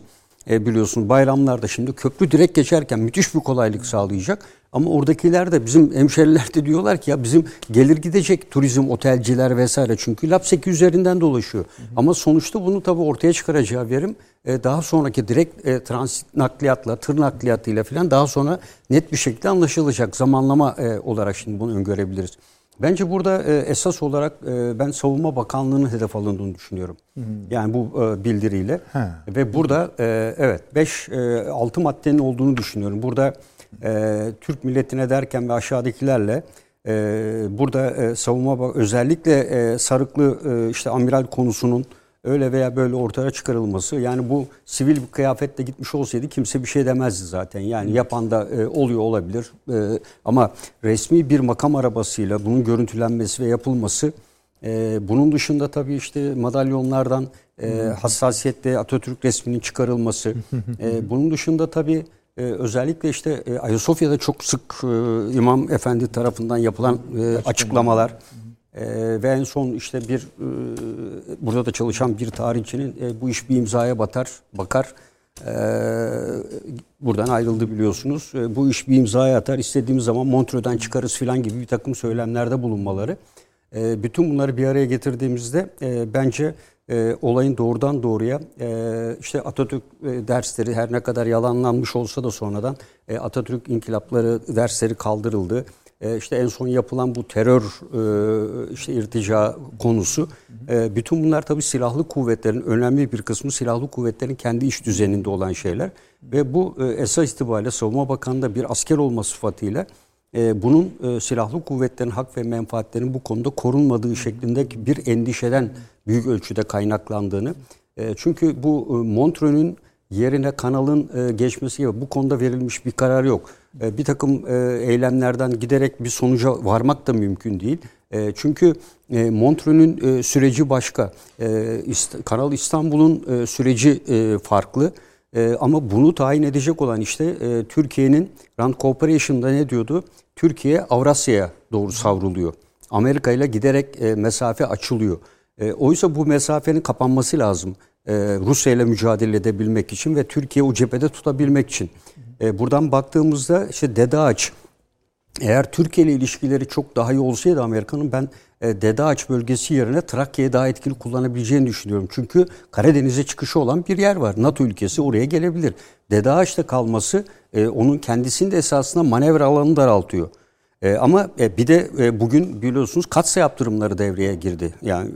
Speaker 4: e, biliyorsun bayramlarda şimdi köprü direkt geçerken müthiş bir kolaylık sağlayacak. Ama oradakiler de bizim hemşeriler de diyorlar ki ya bizim gelir gidecek turizm, otelciler vesaire. Çünkü Lapseki üzerinden dolaşıyor. Hı hı. Ama sonuçta bunu tabii ortaya çıkaracağı verim e, daha sonraki direkt e, transit nakliyatla, tır nakliyatıyla falan daha sonra net bir şekilde anlaşılacak. Zamanlama e, olarak şimdi bunu öngörebiliriz. Bence burada e, esas olarak e, ben Savunma Bakanlığı'nın hedef alındığını düşünüyorum. Hı. Yani bu e, bildiriyle. He. Ve burada evet 5-6 e, maddenin olduğunu düşünüyorum. Burada Türk milletine derken ve aşağıdakilerle burada savunma özellikle sarıklı işte amiral konusunun öyle veya böyle ortaya çıkarılması. Yani bu sivil bir kıyafetle gitmiş olsaydı kimse bir şey demezdi zaten. Yani yapan da e, oluyor olabilir. E, ama resmi bir makam arabasıyla bunun görüntülenmesi ve yapılması e, bunun dışında tabii işte madalyonlardan e, hassasiyetle Atatürk resminin çıkarılması e, bunun dışında tabii ee, özellikle işte e, Ayasofya'da çok sık e, İmam Efendi tarafından yapılan e, açıklamalar e, ve en son işte bir e, burada da çalışan bir tarihçinin e, bu iş bir imzaya batar bakar e, buradan ayrıldı biliyorsunuz. E, bu iş bir imzaya atar istediğimiz zaman Montreux'den çıkarız filan gibi bir takım söylemlerde bulunmaları. E, bütün bunları bir araya getirdiğimizde e, bence e, olayın doğrudan doğruya e, işte Atatürk e, dersleri her ne kadar yalanlanmış olsa da sonradan e, Atatürk inkılapları dersleri kaldırıldı. E, işte en son yapılan bu terör e, işte irtica konusu. E, bütün bunlar tabii silahlı kuvvetlerin önemli bir kısmı silahlı kuvvetlerin kendi iş düzeninde olan şeyler. Ve bu e, esas itibariyle Savunma Bakanı'nda bir asker olma sıfatıyla bunun silahlı kuvvetlerin hak ve menfaatlerinin bu konuda korunmadığı şeklindeki bir endişeden büyük ölçüde kaynaklandığını. Çünkü bu e, yerine kanalın geçmesi gibi bu konuda verilmiş bir karar yok. E, bir takım e, eylemlerden giderek bir sonuca varmak da mümkün değil. E, çünkü Montreux'ün süreci başka. Kanal İstanbul'un süreci farklı. Ama bunu tayin edecek olan işte Türkiye'nin Rand Corporation'da ne diyordu? Türkiye Avrasya'ya doğru savruluyor. Amerika ile giderek mesafe açılıyor. Oysa bu mesafenin kapanması lazım. Rusya ile mücadele edebilmek için ve Türkiye o cephede tutabilmek için. E, buradan baktığımızda işte Dede Ağaç eğer Türkiye ile ilişkileri çok daha iyi olsaydı Amerika'nın ben e, Dede Ağaç bölgesi yerine Trakya'yı daha etkili kullanabileceğini düşünüyorum. Çünkü Karadeniz'e çıkışı olan bir yer var. NATO ülkesi oraya gelebilir. Dede Ağaç'ta kalması e, onun kendisini de esasında manevra alanını daraltıyor. E, ama e, bir de e, bugün biliyorsunuz katsa yaptırımları devreye girdi. Yani e,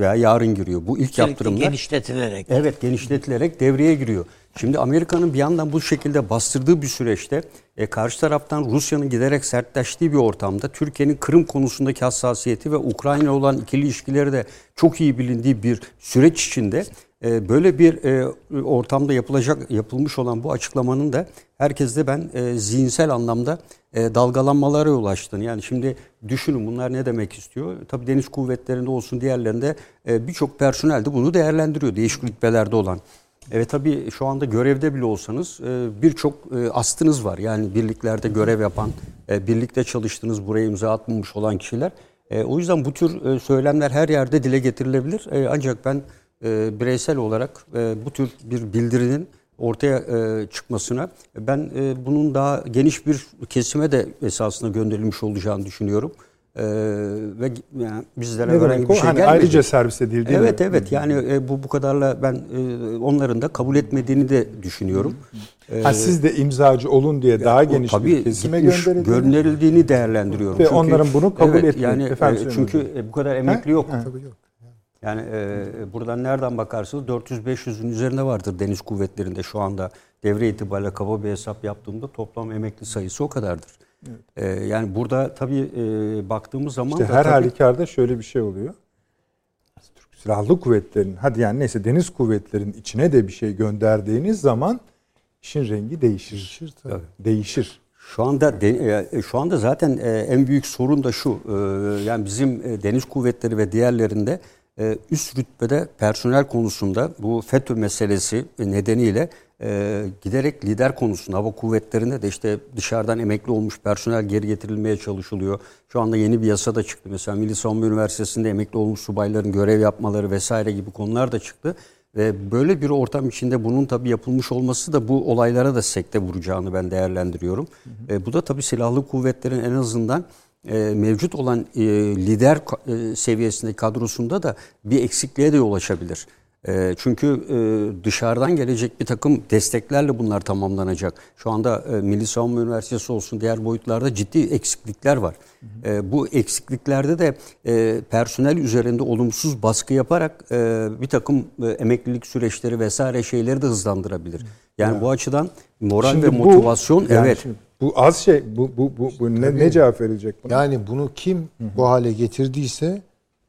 Speaker 4: veya yarın giriyor. Bu ilk Sürekli yaptırımlar
Speaker 2: genişletilerek.
Speaker 4: Evet, genişletilerek devreye giriyor. Şimdi Amerika'nın bir yandan bu şekilde bastırdığı bir süreçte e, karşı taraftan Rusya'nın giderek sertleştiği bir ortamda Türkiye'nin Kırım konusundaki hassasiyeti ve Ukrayna olan ikili ilişkileri de çok iyi bilindiği bir süreç içinde böyle bir e, ortamda yapılacak yapılmış olan bu açıklamanın da herkeste ben e, zihinsel anlamda e, dalgalanmalara yol açtığını. Yani şimdi düşünün bunlar ne demek istiyor? Tabii deniz kuvvetlerinde olsun diğerlerinde birçok personel de bunu değerlendiriyor değişik rütbelerde olan. Evet tabii şu anda görevde bile olsanız birçok astınız var. Yani birliklerde görev yapan, birlikte çalıştığınız, buraya imza atmamış olan kişiler. O yüzden bu tür söylemler her yerde dile getirilebilir. Ancak ben bireysel olarak bu tür bir bildirinin ortaya çıkmasına ben bunun daha geniş bir kesime de esasında gönderilmiş olacağını düşünüyorum. Ee, ve yani bizlere
Speaker 1: ne demek
Speaker 4: bir şey
Speaker 1: hani gelmedi. Ayrıca servis edildi
Speaker 4: Evet mi? evet yani e, bu bu kadarla ben e, onların da kabul etmediğini de düşünüyorum.
Speaker 1: Ee, ha, siz de imzacı olun diye daha geniş tabii, bir kesime gönderildiğini,
Speaker 4: gönderildiğini değerlendiriyorum.
Speaker 1: Ve çünkü, onların bunu kabul evet, etmiyor.
Speaker 4: Yani, Efendim, e, çünkü e, bu kadar emekli ha? yok. Ha. Tabii yok. Yani e, buradan nereden bakarsanız 400-500'ün üzerinde vardır deniz kuvvetlerinde şu anda devre itibariyle kaba bir hesap yaptığımda toplam emekli sayısı o kadardır. Evet. Ee, yani burada tabii e, baktığımız zaman
Speaker 1: işte
Speaker 4: da
Speaker 1: her
Speaker 4: tabii,
Speaker 1: halükarda şöyle bir şey oluyor. silahlı kuvvetlerin hadi yani neyse deniz kuvvetlerin içine de bir şey gönderdiğiniz zaman işin rengi değişir. Değişir tabii. Değişir.
Speaker 4: Şu anda e, şu anda zaten e, en büyük sorun da şu. E, yani bizim deniz kuvvetleri ve diğerlerinde üst rütbede personel konusunda bu FETÖ meselesi nedeniyle giderek lider konusunda hava kuvvetlerinde de işte dışarıdan emekli olmuş personel geri getirilmeye çalışılıyor. Şu anda yeni bir yasa da çıktı. Mesela Milli Savunma Üniversitesi'nde emekli olmuş subayların görev yapmaları vesaire gibi konular da çıktı. Ve böyle bir ortam içinde bunun tabii yapılmış olması da bu olaylara da sekte vuracağını ben değerlendiriyorum. Hı hı. E, bu da tabii silahlı kuvvetlerin en azından e, mevcut olan e, lider e, seviyesindeki kadrosunda da bir eksikliğe de yol açabilir. E, çünkü e, dışarıdan gelecek bir takım desteklerle bunlar tamamlanacak. Şu anda e, Milli Savunma Üniversitesi olsun diğer boyutlarda ciddi eksiklikler var. Hı hı. bu eksikliklerde de personel üzerinde olumsuz baskı yaparak bir takım emeklilik süreçleri vesaire şeyleri de hızlandırabilir. Yani ya. bu açıdan moral şimdi ve motivasyon bu, yani evet.
Speaker 1: Bu az şey bu bu bu, bu ne, ne cevap verilecek
Speaker 3: buna? Yani bunu kim hı hı. bu hale getirdiyse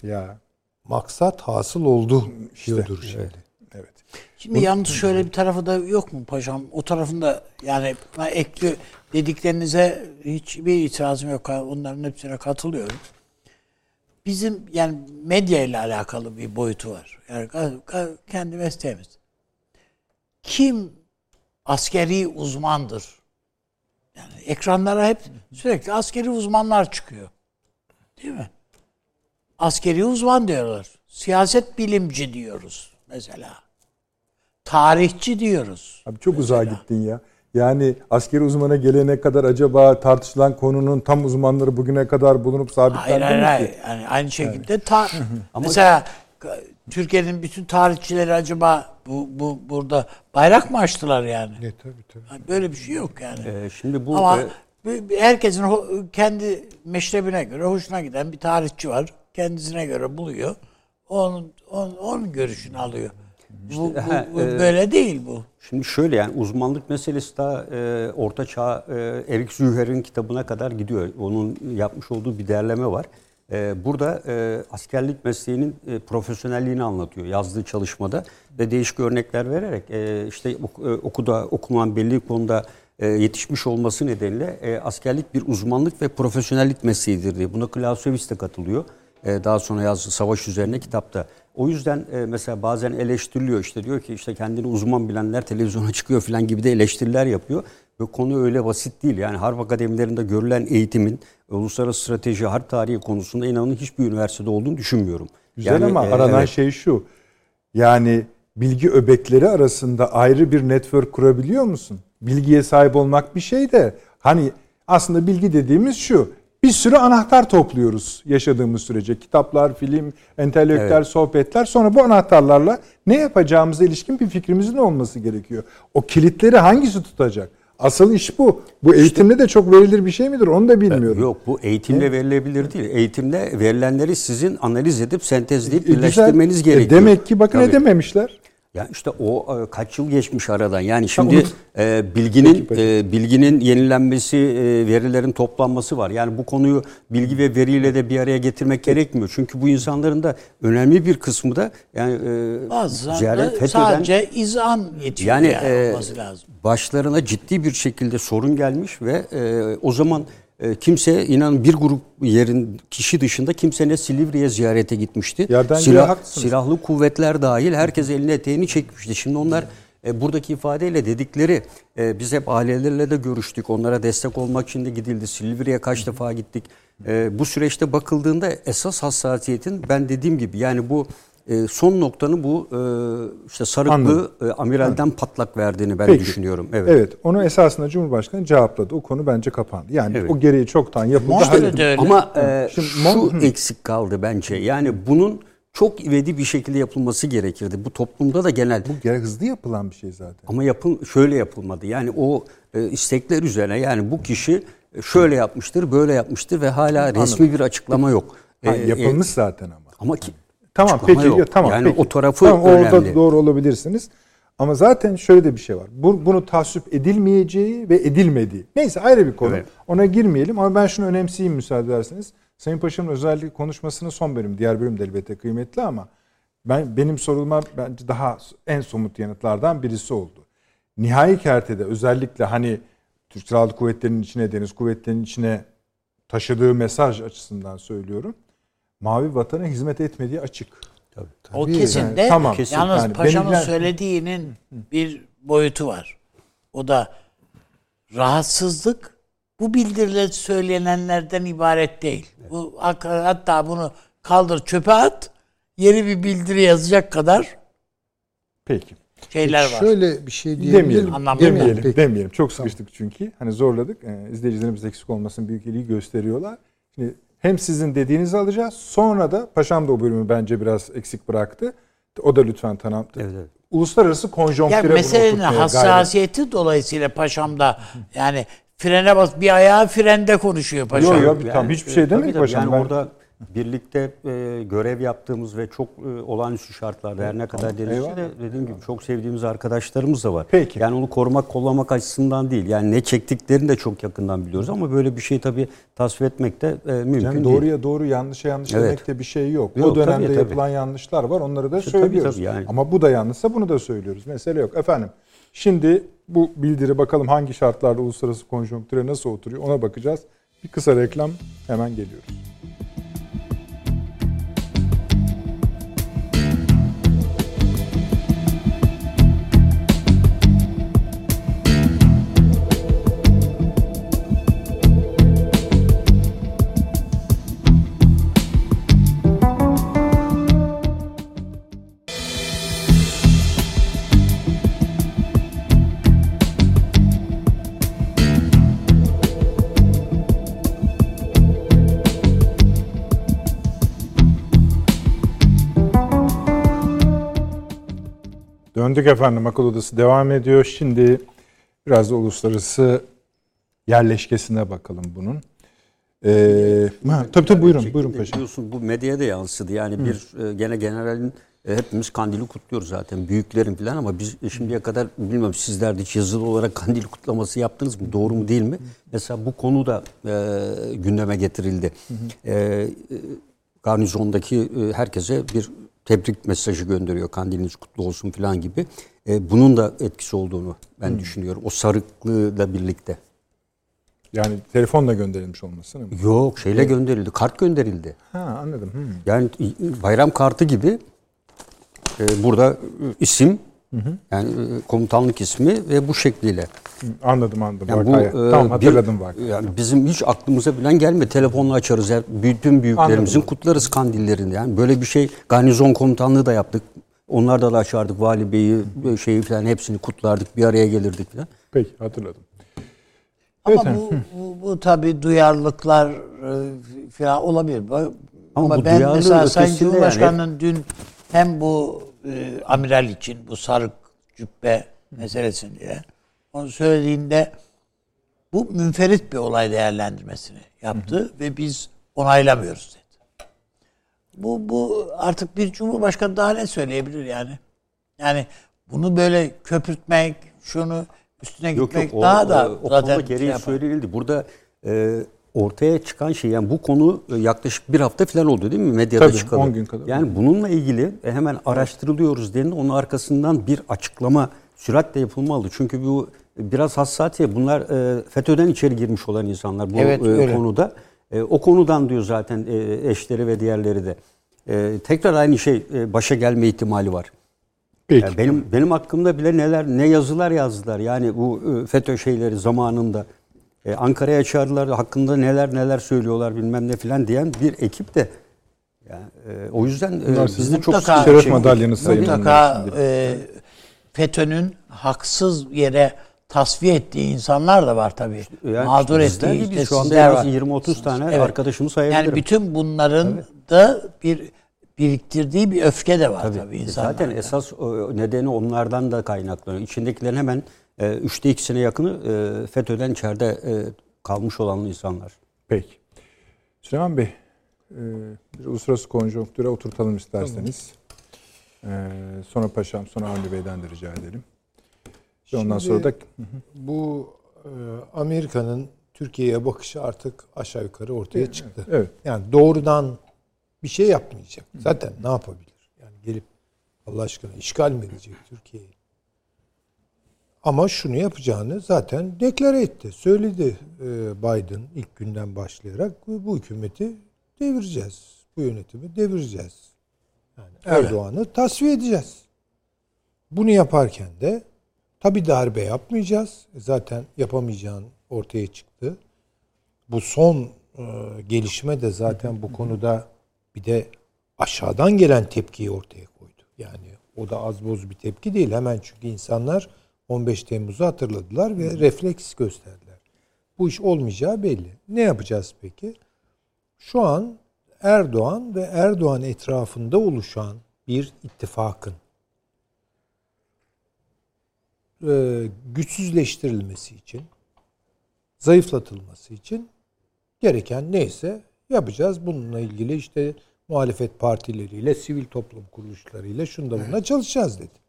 Speaker 3: ya maksat hasıl oldu işte, diyordur şimdi. Evet.
Speaker 2: evet. Şimdi Bu, yalnız şöyle bir tarafı da yok mu paşam? O tarafında yani ekli dediklerinize hiçbir itirazım yok. Onların hepsine katılıyorum. Bizim yani medya ile alakalı bir boyutu var. Yani kendi mesleğimiz. Kim askeri uzmandır? Yani ekranlara hep sürekli askeri uzmanlar çıkıyor. Değil mi? askeri uzman diyorlar. Siyaset bilimci diyoruz mesela. Tarihçi diyoruz.
Speaker 1: Abi çok mesela. uzağa gittin ya. Yani askeri uzmana gelene kadar acaba tartışılan konunun tam uzmanları bugüne kadar bulunup sabitlendi hayır,
Speaker 2: mi hayır, ki? Hayır, yani aynı şekilde evet. ta mesela Türkiye'nin bütün tarihçileri acaba bu, bu burada bayrak mı açtılar yani?
Speaker 3: Ne tabii tabii.
Speaker 2: Böyle bir şey yok yani.
Speaker 4: Ee, şimdi bu
Speaker 2: Ama e... herkesin kendi meşrebine göre hoşuna giden bir tarihçi var kendisine göre buluyor. Onun, onun, onun görüşünü alıyor. İşte, bu, bu, bu e, böyle değil bu.
Speaker 4: Şimdi şöyle yani uzmanlık meselesi daha e, Orta Çağ e, Erik Züher'in kitabına kadar gidiyor. Onun yapmış olduğu bir derleme var. E, burada e, askerlik mesleğinin e, profesyonelliğini anlatıyor yazdığı çalışmada ve değişik örnekler vererek e, işte okuda okuman belli konuda yetişmiş olması nedeniyle askerlik bir uzmanlık ve profesyonellik mesleğidir diye. Buna Clausewitz de katılıyor. Daha sonra yazdığı savaş üzerine kitapta. O yüzden mesela bazen eleştiriliyor işte diyor ki işte kendini uzman bilenler televizyona çıkıyor falan gibi de eleştiriler yapıyor. Ve konu öyle basit değil. Yani harp akademilerinde görülen eğitimin uluslararası strateji, harp tarihi konusunda inanın hiçbir üniversitede olduğunu düşünmüyorum.
Speaker 1: Güzel
Speaker 4: yani,
Speaker 1: ama e, aranan evet. şey şu. Yani bilgi öbekleri arasında ayrı bir network kurabiliyor musun? Bilgiye sahip olmak bir şey de hani aslında bilgi dediğimiz şu bir sürü anahtar topluyoruz yaşadığımız sürece. Kitaplar, film, entelektüel evet. sohbetler. Sonra bu anahtarlarla ne yapacağımıza ilişkin bir fikrimizin olması gerekiyor. O kilitleri hangisi tutacak? Asıl iş bu. Bu eğitimle de çok verilir bir şey midir? Onu da bilmiyorum.
Speaker 4: Yok bu eğitimle evet. verilebilir değil. Eğitimle verilenleri sizin analiz edip sentezleyip e, birleştirmeniz e, gerekiyor.
Speaker 1: E, demek ki bakın Tabii. edememişler.
Speaker 4: Ya işte o e, kaç yıl geçmiş aradan. Yani şimdi e, bilginin peki, peki. E, bilginin yenilenmesi, e, verilerin toplanması var. Yani bu konuyu bilgi ve veriyle de bir araya getirmek gerekmiyor. Çünkü bu insanların da önemli bir kısmı da yani
Speaker 2: e, ziyaret FETÖ'den sadece izan yetiyor yani, yani e, lazım.
Speaker 4: Başlarına ciddi bir şekilde sorun gelmiş ve e, o zaman kimse inan bir grup yerin kişi dışında kimse ne Silivri'ye ziyarete gitmişti.
Speaker 1: Yerden Silah,
Speaker 4: silahlı kuvvetler dahil herkes eline eteğini çekmişti. Şimdi onlar e, buradaki ifadeyle dedikleri e, biz hep ailelerle de görüştük. Onlara destek olmak için de gidildi. Silivri'ye kaç defa gittik. E, bu süreçte bakıldığında esas hassasiyetin ben dediğim gibi yani bu e, son noktanın bu e, işte sarıklı e, amiralden Anladım. patlak verdiğini ben Peki. düşünüyorum.
Speaker 1: Evet. Evet. Onu esasında Cumhurbaşkanı cevapladı. O konu bence kapandı. Yani evet. o gereği çoktan yapıldı.
Speaker 4: İşte Ama e, Şimdi, şu eksik kaldı bence. Yani bunun çok ivedi bir şekilde yapılması gerekirdi. Bu toplumda da genel.
Speaker 1: Bu hızlı yapılan bir şey zaten.
Speaker 4: Ama yapın şöyle yapılmadı. Yani o e, istekler üzerine yani bu kişi şöyle yapmıştır, böyle yapmıştır ve hala Anladım. resmi bir açıklama yok.
Speaker 1: Ha, e, yapılmış e, zaten ama.
Speaker 4: Ama ki
Speaker 1: Tamam peki yok. tamam
Speaker 4: yani
Speaker 1: peki.
Speaker 4: o tarafı tamam, önemli.
Speaker 1: Orada doğru olabilirsiniz. Ama zaten şöyle de bir şey var. Bu, bunu tasvip edilmeyeceği ve edilmediği. Neyse ayrı bir konu. Evet. Ona girmeyelim ama ben şunu önemseyeyim müsaade ederseniz. Sayın Paşa'nın özellikle konuşmasının son bölüm, diğer bölüm de elbette kıymetli ama ben benim sorulma bence daha en somut yanıtlardan birisi oldu. Nihai kertede özellikle hani Türk Silahlı Kuvvetleri'nin içine, Deniz Kuvvetleri'nin içine taşıdığı mesaj açısından söylüyorum. Mavi vatana hizmet etmediği açık.
Speaker 2: Tabii, tabii. O kesin de tamam. Kesin. yalnız yani paşanın benimle... söylediğinin bir boyutu var. O da rahatsızlık bu bildiriler söylenenlerden ibaret değil. Bu hatta bunu kaldır çöpe at yeni bir bildiri yazacak kadar
Speaker 1: Peki.
Speaker 2: şeyler var.
Speaker 3: Şöyle bir şey diyelim.
Speaker 1: Demeyelim. Demeyelim. Peki. Demeyelim. Çok sıkıştık çünkü. Hani zorladık. Ee, izleyicilerimiz eksik olmasın büyük ilgi gösteriyorlar. Şimdi hem sizin dediğinizi alacağız. Sonra da Paşam da o bölümü bence biraz eksik bıraktı. O da lütfen tanım. Evet, evet. Uluslararası konjonktüre
Speaker 2: yani meselenin hassasiyeti gayret. dolayısıyla Paşam'da yani frene bas bir ayağı frende konuşuyor Paşam.
Speaker 1: Yok yok yani, tam hiçbir şey demedik Paşam.
Speaker 4: Yani ben... orada birlikte e, görev yaptığımız ve çok e, olağanüstü şartlarda her ne kadar denizci de dediğim gibi çok sevdiğimiz arkadaşlarımız da var. Peki. Yani onu korumak, kollamak açısından değil. Yani ne çektiklerini de çok yakından biliyoruz ama böyle bir şey tabii tasvip etmek de e, mümkün yani
Speaker 1: doğruya değil. doğru, yanlışa yanlış evet. demekte bir şey yok. yok o dönemde tabii, yapılan tabii. yanlışlar var. Onları da işte, söylüyoruz. Tabii, tabii yani. Ama bu da yanlışsa bunu da söylüyoruz. Mesele yok. Efendim şimdi bu bildiri bakalım hangi şartlarda uluslararası konjonktüre nasıl oturuyor ona bakacağız. Bir kısa reklam hemen geliyoruz. Döndük efendim akıl odası devam ediyor. Şimdi biraz da uluslararası yerleşkesine bakalım bunun. Ee, ha, tabii tabii buyurun, buyurun paşa.
Speaker 4: Biliyorsun bu medyaya da yansıdı. Yani Hı. bir e, gene generalin e, hepimiz kandili kutluyoruz zaten büyüklerin falan ama biz şimdiye kadar bilmiyorum sizler de hiç yazılı olarak kandil kutlaması yaptınız mı? Doğru mu değil mi? Mesela bu konu da e, gündeme getirildi. E, garnizondaki e, herkese bir tebrik mesajı gönderiyor. Kandiliniz kutlu olsun falan gibi. E, bunun da etkisi olduğunu ben hmm. düşünüyorum. O sarıklığıyla birlikte.
Speaker 1: Yani telefonla gönderilmiş olması mı?
Speaker 4: Yok şeyle gönderildi. Kart gönderildi.
Speaker 1: Ha anladım. Hmm.
Speaker 4: Yani bayram kartı gibi e, burada isim Hı hı. Yani e, komutanlık ismi ve bu şekliyle.
Speaker 1: Anladım anladım. Yani bu, e, tamam hatırladım bak.
Speaker 4: Yani bizim hiç aklımıza bilen gelme. Telefonla açarız. Yani bütün büyüklerimizin anladım. kutlarız kandillerini. Yani böyle bir şey garnizon komutanlığı da yaptık. Onlarda da açardık. Vali beyi, e, şeyi falan hepsini kutlardık. Bir araya gelirdik falan.
Speaker 1: Peki hatırladım.
Speaker 2: Ama evet, bu, bu, bu tabii duyarlılıklar falan olabilir. Ama, Ama ben mesela Sayın Cumhurbaşkanı'nın yani, dün hem bu e, amiral için bu sarık cübbe meselesini diye onu söylediğinde bu münferit bir olay değerlendirmesini yaptı hı hı. ve biz onaylamıyoruz dedi. Bu bu artık bir cumhurbaşkanı daha ne söyleyebilir yani? Yani bunu böyle köpürtmek, şunu üstüne yok, gitmek yok, daha o, da
Speaker 4: o, zaten o gereği şey söylenildi. Burada e, ortaya çıkan şey yani bu konu e, yaklaşık bir hafta falan oldu değil mi medyada Tabii, çıkalı. 10 gün kadar. Yani bununla ilgili e, hemen araştırılıyoruz denildi. Onun arkasından bir açıklama süratle yapılmalı. Çünkü bu biraz hassasiyet. Bunlar e, FETÖ'den içeri girmiş olan insanlar bu evet, e, konuda. E, o konudan diyor zaten e, eşleri ve diğerleri de. E, tekrar aynı şey e, başa gelme ihtimali var. Peki. Yani benim benim hakkımda bile neler ne yazılar yazdılar. Yani bu e, FETÖ şeyleri zamanında e, Ankara'ya çağırdılar hakkında neler neler söylüyorlar bilmem ne filan diyen bir ekip de yani, e, o yüzden e, biz de çok
Speaker 1: şeref madalyanız sayın.
Speaker 2: Mutlaka e, FETÖ'nün haksız yere tasfiye ettiği insanlar da var tabii. Yani Mağdur ettiği
Speaker 4: işte şu anda var. 20-30 tane evet. arkadaşımı sayabilirim.
Speaker 2: Yani bütün bunların evet. da bir biriktirdiği bir öfke de var tabii, tabii insanlarda.
Speaker 4: Zaten esas nedeni onlardan da kaynaklanıyor. İçindekilerin hemen e, üçte ikisine yakını e, FETÖ'den içeride e, kalmış olan insanlar.
Speaker 1: Peki. Süleyman Bey, e, bir uluslararası konjonktüre oturtalım isterseniz. Tamam. E, sonra Paşam, sonra Avni Bey'den de rica edelim. Ve ondan sonra da...
Speaker 3: Bu e, Amerika'nın Türkiye'ye bakışı artık aşağı yukarı ortaya evet, çıktı. Evet. Yani doğrudan bir şey yapmayacak. Zaten ne yapabilir? Yani gelip Allah aşkına işgal mi edecek Türkiye'yi? Ama şunu yapacağını zaten deklare etti. Söyledi e, Biden ilk günden başlayarak bu hükümeti devireceğiz. Bu yönetimi devireceğiz. Yani Erdoğan'ı tasfiye edeceğiz. Bunu yaparken de tabi darbe yapmayacağız. Zaten yapamayacağın ortaya çıktı. Bu son e, gelişme de zaten bu konuda bir de aşağıdan gelen tepkiyi ortaya koydu. Yani o da az boz bir tepki değil. Hemen çünkü insanlar 15 Temmuz'u hatırladılar ve refleks gösterdiler. Bu iş olmayacağı belli. Ne yapacağız peki? Şu an Erdoğan ve Erdoğan etrafında oluşan bir ittifakın e, güçsüzleştirilmesi için, zayıflatılması için gereken neyse yapacağız. Bununla ilgili işte muhalefet partileriyle, sivil toplum kuruluşlarıyla şunda buna çalışacağız dedi.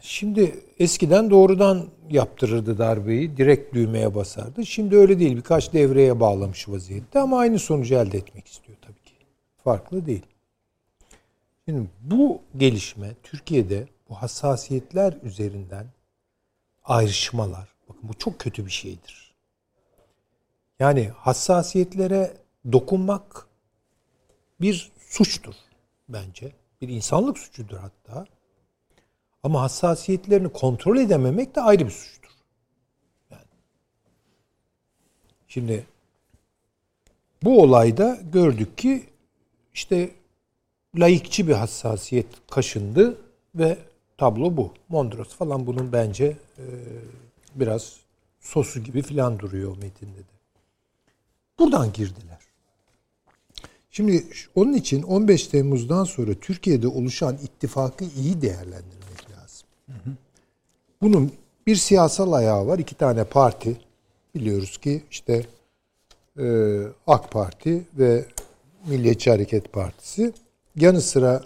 Speaker 3: Şimdi eskiden doğrudan yaptırırdı darbeyi, direkt düğmeye basardı. Şimdi öyle değil, birkaç devreye bağlamış vaziyette ama aynı sonucu elde etmek istiyor tabii ki. Farklı değil. Şimdi bu gelişme Türkiye'de bu hassasiyetler üzerinden ayrışmalar, bakın bu çok kötü bir şeydir. Yani hassasiyetlere dokunmak bir suçtur bence. Bir insanlık suçudur hatta. Ama hassasiyetlerini kontrol edememek de ayrı bir suçtur. Yani. Şimdi bu olayda gördük ki işte layıkçı bir hassasiyet kaşındı ve tablo bu. Mondros falan bunun bence e, biraz sosu gibi filan duruyor metinde de. Buradan girdiler. Şimdi onun için 15 Temmuz'dan sonra Türkiye'de oluşan ittifakı iyi değerlendirmek. Bunun bir siyasal ayağı var. iki tane parti. Biliyoruz ki işte e, AK Parti ve Milliyetçi Hareket Partisi. Yanı sıra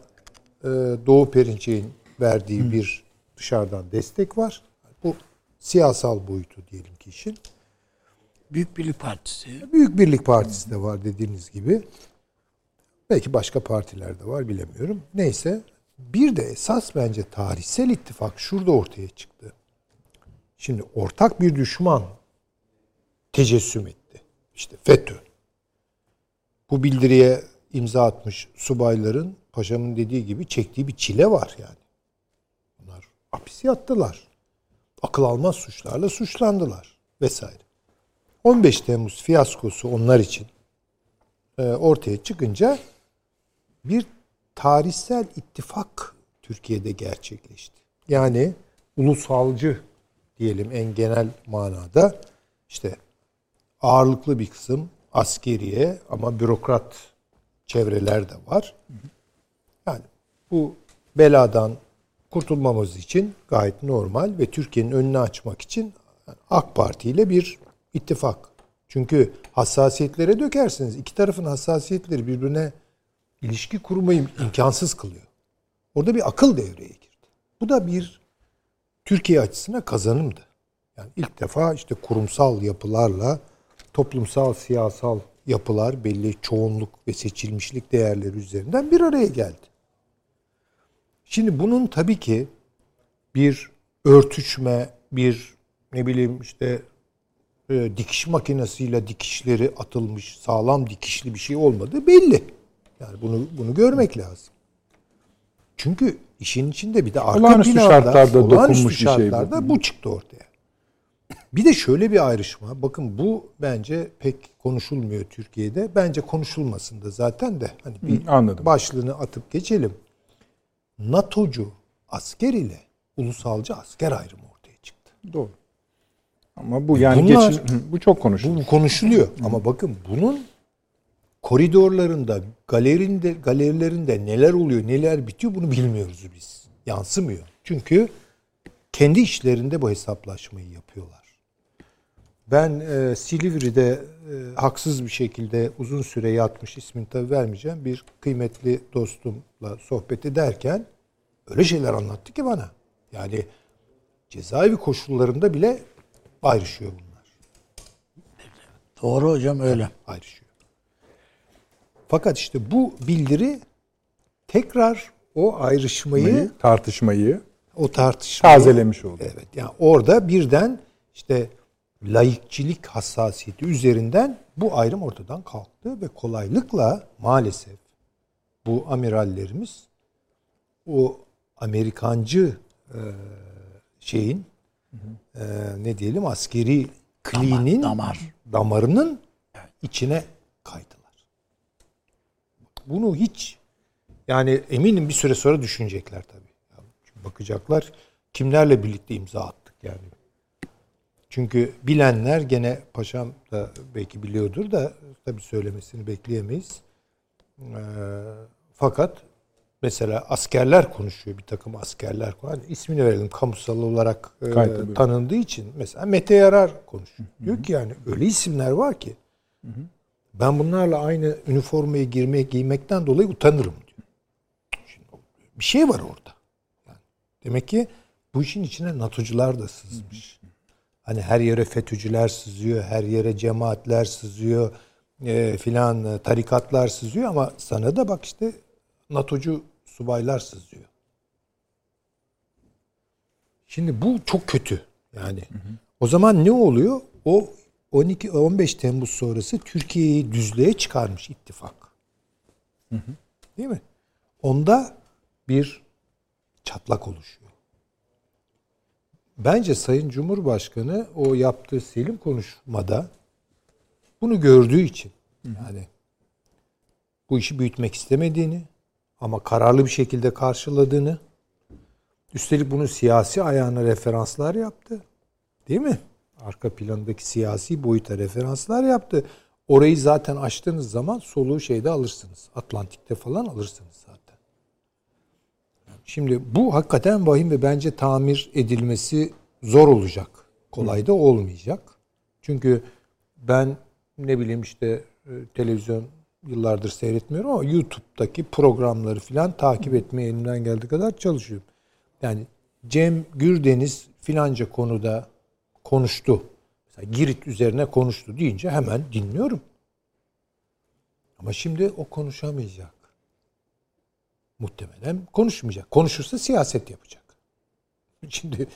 Speaker 3: e, Doğu Perinçek'in verdiği Hı. bir dışarıdan destek var. Bu siyasal boyutu diyelim ki işin.
Speaker 2: Büyük Birlik Partisi.
Speaker 3: Büyük Birlik Partisi de var dediğiniz gibi. Belki başka partiler de var bilemiyorum. Neyse. Bir de esas bence tarihsel ittifak şurada ortaya çıktı. Şimdi ortak bir düşman tecessüm etti. İşte FETÖ. Bu bildiriye imza atmış subayların paşamın dediği gibi çektiği bir çile var yani. Bunlar hapis yattılar. Akıl almaz suçlarla suçlandılar vesaire. 15 Temmuz fiyaskosu onlar için e, ortaya çıkınca bir tarihsel ittifak Türkiye'de gerçekleşti. Yani ulusalcı diyelim en genel manada işte ağırlıklı bir kısım askeriye ama bürokrat çevreler de var. Yani bu beladan kurtulmamız için gayet normal ve Türkiye'nin önünü açmak için AK Parti ile bir ittifak. Çünkü hassasiyetlere dökersiniz. İki tarafın hassasiyetleri birbirine ilişki kurmayı imkansız kılıyor. Orada bir akıl devreye girdi. Bu da bir Türkiye açısına kazanımdı. Yani ilk defa işte kurumsal yapılarla toplumsal, siyasal yapılar belli çoğunluk ve seçilmişlik değerleri üzerinden bir araya geldi. Şimdi bunun tabii ki bir örtüşme, bir ne bileyim işte e, dikiş makinesiyle dikişleri atılmış sağlam dikişli bir şey olmadığı belli. Yani bunu bunu görmek lazım. Çünkü işin içinde bir de arka olağanüstü binada, şartlarda dokunmuş şartlarda bir şey bu. bu çıktı ortaya. Bir de şöyle bir ayrışma. Bakın bu bence pek konuşulmuyor Türkiye'de. Bence konuşulmasın da zaten de. Hani bir Hı, anladım. başlığını atıp geçelim. NATO'cu asker ile ulusalcı asker ayrımı ortaya çıktı.
Speaker 1: Doğru. Ama bu yani Bunlar, geçin, bu çok konuşuluyor.
Speaker 3: Bu konuşuluyor. Hı. Ama bakın bunun koridorlarında, galerinde, galerilerinde neler oluyor, neler bitiyor bunu bilmiyoruz biz. Yansımıyor. Çünkü kendi işlerinde bu hesaplaşmayı yapıyorlar. Ben e, Silivri'de e, haksız bir şekilde uzun süre yatmış ismini tabi vermeyeceğim bir kıymetli dostumla sohbet ederken öyle şeyler anlattı ki bana. Yani cezaevi koşullarında bile ayrışıyor bunlar.
Speaker 2: Doğru hocam öyle.
Speaker 3: Ayrışıyor. Fakat işte bu bildiri tekrar o ayrışmayı,
Speaker 1: tartışmayı
Speaker 3: o tartışmayı
Speaker 1: tazelemiş oldu.
Speaker 3: Evet. Yani orada birden işte laikçilik hassasiyeti üzerinden bu ayrım ortadan kalktı ve kolaylıkla maalesef bu amirallerimiz o Amerikancı e, şeyin e, ne diyelim askeri klinin
Speaker 2: damar.
Speaker 3: damarının içine kaydılar. Bunu hiç yani eminim bir süre sonra düşünecekler tabii. Çünkü bakacaklar kimlerle birlikte imza attık yani. Çünkü bilenler gene paşam da belki biliyordur da tabii söylemesini bekleyemeyiz. Ee, fakat mesela askerler konuşuyor bir takım askerler hani ismini verelim kamusal olarak e, tanındığı için mesela Mete Yarar konuşuyor. Hı hı. Diyor ki yani öyle isimler var ki hı hı. Ben bunlarla aynı üniformaya girmek giymekten dolayı utanırım diyor. Şimdi bir şey var orada. Yani demek ki bu işin içine NATO'cular da sızmış. Hani her yere FETÖ'cüler sızıyor, her yere cemaatler sızıyor, e, filan e, tarikatlar sızıyor ama sana da bak işte NATO'cu subaylar sızıyor. Şimdi bu çok kötü. Yani hı hı. o zaman ne oluyor? O 12 15 Temmuz sonrası Türkiye'yi düzlüğe çıkarmış ittifak. Hı hı. Değil mi? Onda bir çatlak oluşuyor. Bence Sayın Cumhurbaşkanı o yaptığı Selim konuşmada bunu gördüğü için yani bu işi büyütmek istemediğini ama kararlı bir şekilde karşıladığını üstelik bunu siyasi ayağına referanslar yaptı. Değil mi? Arka plandaki siyasi boyuta referanslar yaptı. Orayı zaten açtığınız zaman soluğu şeyde alırsınız. Atlantik'te falan alırsınız zaten. Şimdi bu hakikaten vahim ve bence tamir edilmesi zor olacak. Kolay da olmayacak. Çünkü ben ne bileyim işte e, televizyon yıllardır seyretmiyorum ama YouTube'daki programları filan takip etmeye elimden geldiği kadar çalışıyorum. Yani Cem Gürdeniz filanca konuda konuştu. Mesela Girit üzerine konuştu deyince hemen dinliyorum. Ama şimdi o konuşamayacak. Muhtemelen konuşmayacak. Konuşursa siyaset yapacak. Şimdi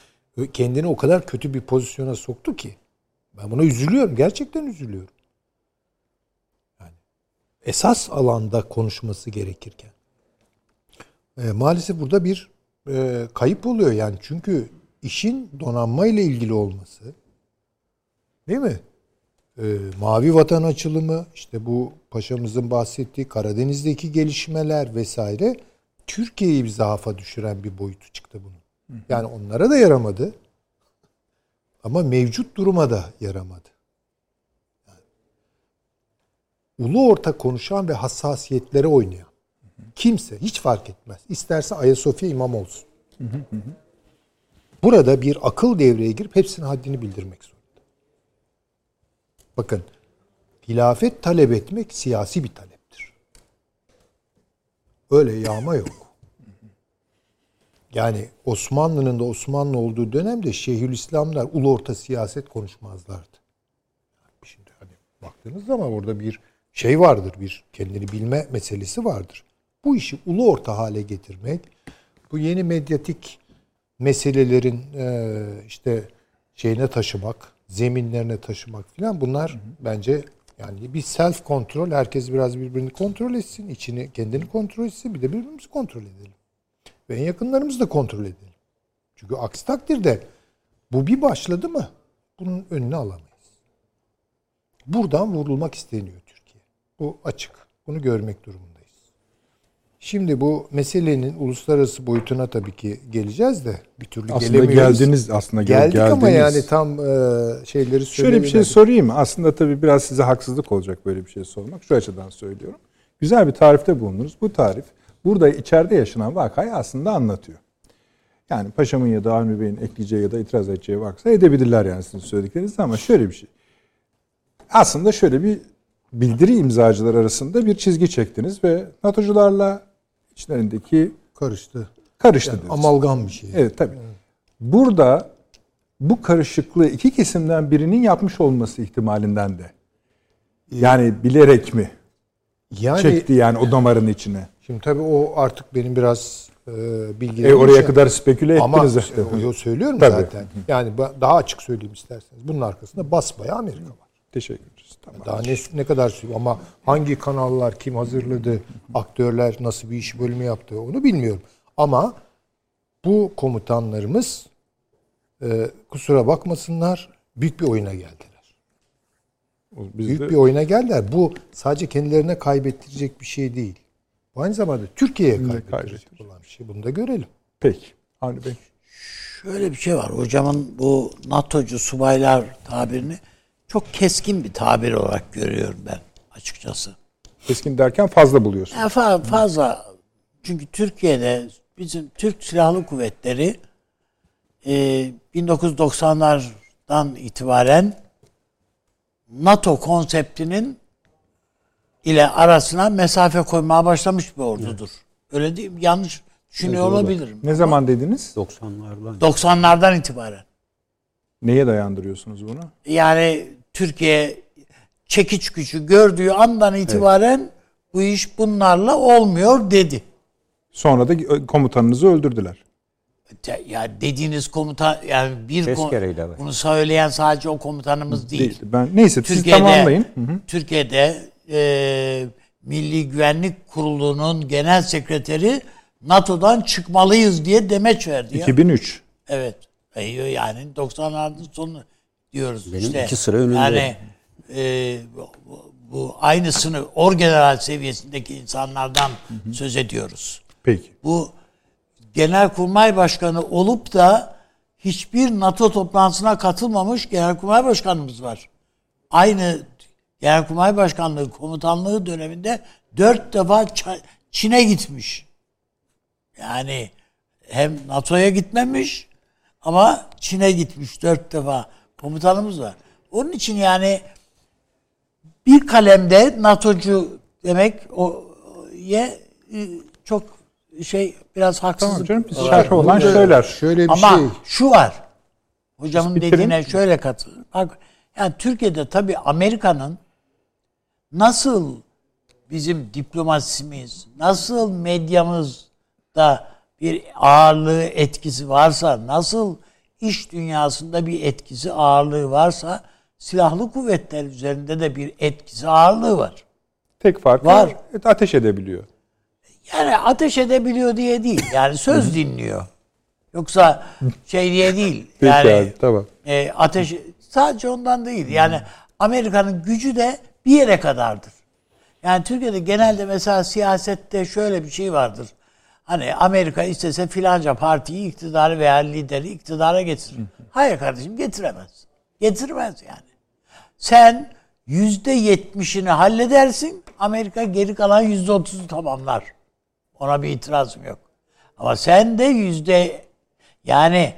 Speaker 3: kendini o kadar kötü bir pozisyona soktu ki ben buna üzülüyorum. Gerçekten üzülüyorum esas alanda konuşması gerekirken. E, maalesef burada bir e, kayıp oluyor yani çünkü işin donanma ile ilgili olması değil mi? E, Mavi Vatan açılımı işte bu paşamızın bahsettiği Karadeniz'deki gelişmeler vesaire Türkiye'yi bir zaafa düşüren bir boyutu çıktı bunun. Yani onlara da yaramadı. Ama mevcut duruma da yaramadı ulu orta konuşan ve hassasiyetlere oynayan kimse hiç fark etmez. İsterse Ayasofya imam olsun. Burada bir akıl devreye girip hepsinin haddini bildirmek zorunda. Bakın hilafet talep etmek siyasi bir taleptir. Öyle yağma yok. Yani Osmanlı'nın da Osmanlı olduğu dönemde Şeyhülislamlar ulu orta siyaset konuşmazlardı. Şimdi hani baktığınız zaman orada bir şey vardır bir kendini bilme meselesi vardır. Bu işi ulu orta hale getirmek, bu yeni medyatik meselelerin e, işte şeyine taşımak, zeminlerine taşımak filan bunlar hı hı. bence yani bir self kontrol herkes biraz birbirini kontrol etsin, içini kendini kontrol etsin, bir de birbirimizi kontrol edelim. Ve en yakınlarımızı da kontrol edelim. Çünkü aksi takdirde bu bir başladı mı bunun önünü alamayız. Buradan vurulmak isteniyor. Bu açık. Bunu görmek durumundayız. Şimdi bu meselenin uluslararası boyutuna tabii ki geleceğiz de bir türlü
Speaker 1: aslında gelemiyoruz. geldiniz aslında
Speaker 3: geldik
Speaker 1: geldiniz.
Speaker 3: ama yani tam e, şeyleri
Speaker 1: Şöyle bir şey sorayım? Aslında tabii biraz size haksızlık olacak böyle bir şey sormak. Şu açıdan söylüyorum. Güzel bir tarifte bulunuruz. Bu tarif burada içeride yaşanan vakayı aslında anlatıyor. Yani Paşam'ın ya da Avni Bey'in ekleyeceği ya da itiraz edeceği varsa edebilirler yani sizin söylediklerinizde ama şöyle bir şey. Aslında şöyle bir bildiri imzacılar arasında bir çizgi çektiniz ve NATO'cularla içlerindeki
Speaker 3: karıştı.
Speaker 1: Karıştı.
Speaker 3: Yani amalgam bir şey.
Speaker 1: Evet tabii. Evet. Burada bu karışıklığı iki kesimden birinin yapmış olması ihtimalinden de yani bilerek mi yani, çekti yani o damarın içine?
Speaker 3: Şimdi tabii o artık benim biraz e, bilgilerim.
Speaker 1: E, oraya şey. kadar speküle
Speaker 3: Ama
Speaker 1: ettiniz.
Speaker 3: Ama söylüyorum tabii. zaten. Yani daha açık söyleyeyim isterseniz. Bunun arkasında basbaya Amerika var.
Speaker 1: Teşekkür.
Speaker 3: Tamam. Daha ne, ne kadar sürüyor ama hangi kanallar kim hazırladı, aktörler nasıl bir iş bölümü yaptı onu bilmiyorum. Ama bu komutanlarımız e, kusura bakmasınlar büyük bir oyuna geldiler. Biz büyük de... bir oyuna geldiler. Bu sadece kendilerine kaybettirecek bir şey değil. Bu aynı zamanda Türkiye'ye kaybettirecek olan bir şey. Bunu da görelim.
Speaker 1: Peki. Avni Bey.
Speaker 2: Şöyle bir şey var. Hocamın bu NATO'cu subaylar tabirini çok keskin bir tabir olarak görüyorum ben açıkçası.
Speaker 1: Keskin derken fazla buluyorsun.
Speaker 2: Yani fa- fazla. Çünkü Türkiye'de bizim Türk Silahlı Kuvvetleri e, 1990'lardan itibaren NATO konseptinin ile arasına mesafe koymaya başlamış bir ordudur. Öyle değil mi? Yanlış düşünüyor evet, olabilirim.
Speaker 1: Ne zaman dediniz?
Speaker 4: 90'lardan.
Speaker 2: 90'lardan itibaren.
Speaker 1: Neye dayandırıyorsunuz bunu?
Speaker 2: Yani Türkiye çekiç gücü gördüğü andan itibaren evet. bu iş bunlarla olmuyor dedi.
Speaker 1: Sonra da komutanınızı öldürdüler.
Speaker 2: Ya dediğiniz komutan yani bir kom, bunu söyleyen sadece o komutanımız değil. değil.
Speaker 1: Ben neyse Türkiye'de, siz tamamlayın.
Speaker 2: Hı hı. Türkiye'de e, Milli Güvenlik Kurulu'nun genel sekreteri NATO'dan çıkmalıyız diye demeç verdi.
Speaker 1: 2003.
Speaker 2: Ya. Evet. Yani 90'ların sonu diyoruz
Speaker 4: Benim
Speaker 2: işte.
Speaker 4: iki sıra önünde.
Speaker 2: Yani e, bu, aynısını orgeneral seviyesindeki insanlardan hı hı. söz ediyoruz.
Speaker 1: Peki.
Speaker 2: Bu Genelkurmay Başkanı olup da hiçbir NATO toplantısına katılmamış Genelkurmay Başkanımız var. Aynı Genelkurmay Başkanlığı komutanlığı döneminde dört defa Çin'e gitmiş. Yani hem NATO'ya gitmemiş ama Çin'e gitmiş dört defa komutanımız var. Onun için yani bir kalemde NATO'cu demek o ye çok şey biraz haksızlık.
Speaker 1: Tamam canım şerh olan söyler.
Speaker 3: Şöyle bir
Speaker 2: Ama
Speaker 3: şey.
Speaker 2: şu var. Hocamın dediğine şöyle katılıyorum. Bak yani Türkiye'de tabii Amerika'nın nasıl bizim diplomasimiz, nasıl medyamızda bir ağırlığı etkisi varsa, nasıl iş dünyasında bir etkisi ağırlığı varsa silahlı kuvvetler üzerinde de bir etkisi ağırlığı var.
Speaker 1: Tek fark var. Ateş edebiliyor.
Speaker 2: Yani ateş edebiliyor diye değil. Yani söz dinliyor. Yoksa şey diye değil. Yani Peki abi, tamam. E, ateş sadece ondan değil. Yani Amerika'nın gücü de bir yere kadardır. Yani Türkiye'de genelde mesela siyasette şöyle bir şey vardır. Hani Amerika istese filanca partiyi iktidarı veya lideri iktidara getirir. Hayır kardeşim getiremez. Getirmez yani. Sen yüzde yetmişini halledersin. Amerika geri kalan yüzde otuzu tamamlar. Ona bir itirazım yok. Ama sen de yüzde yani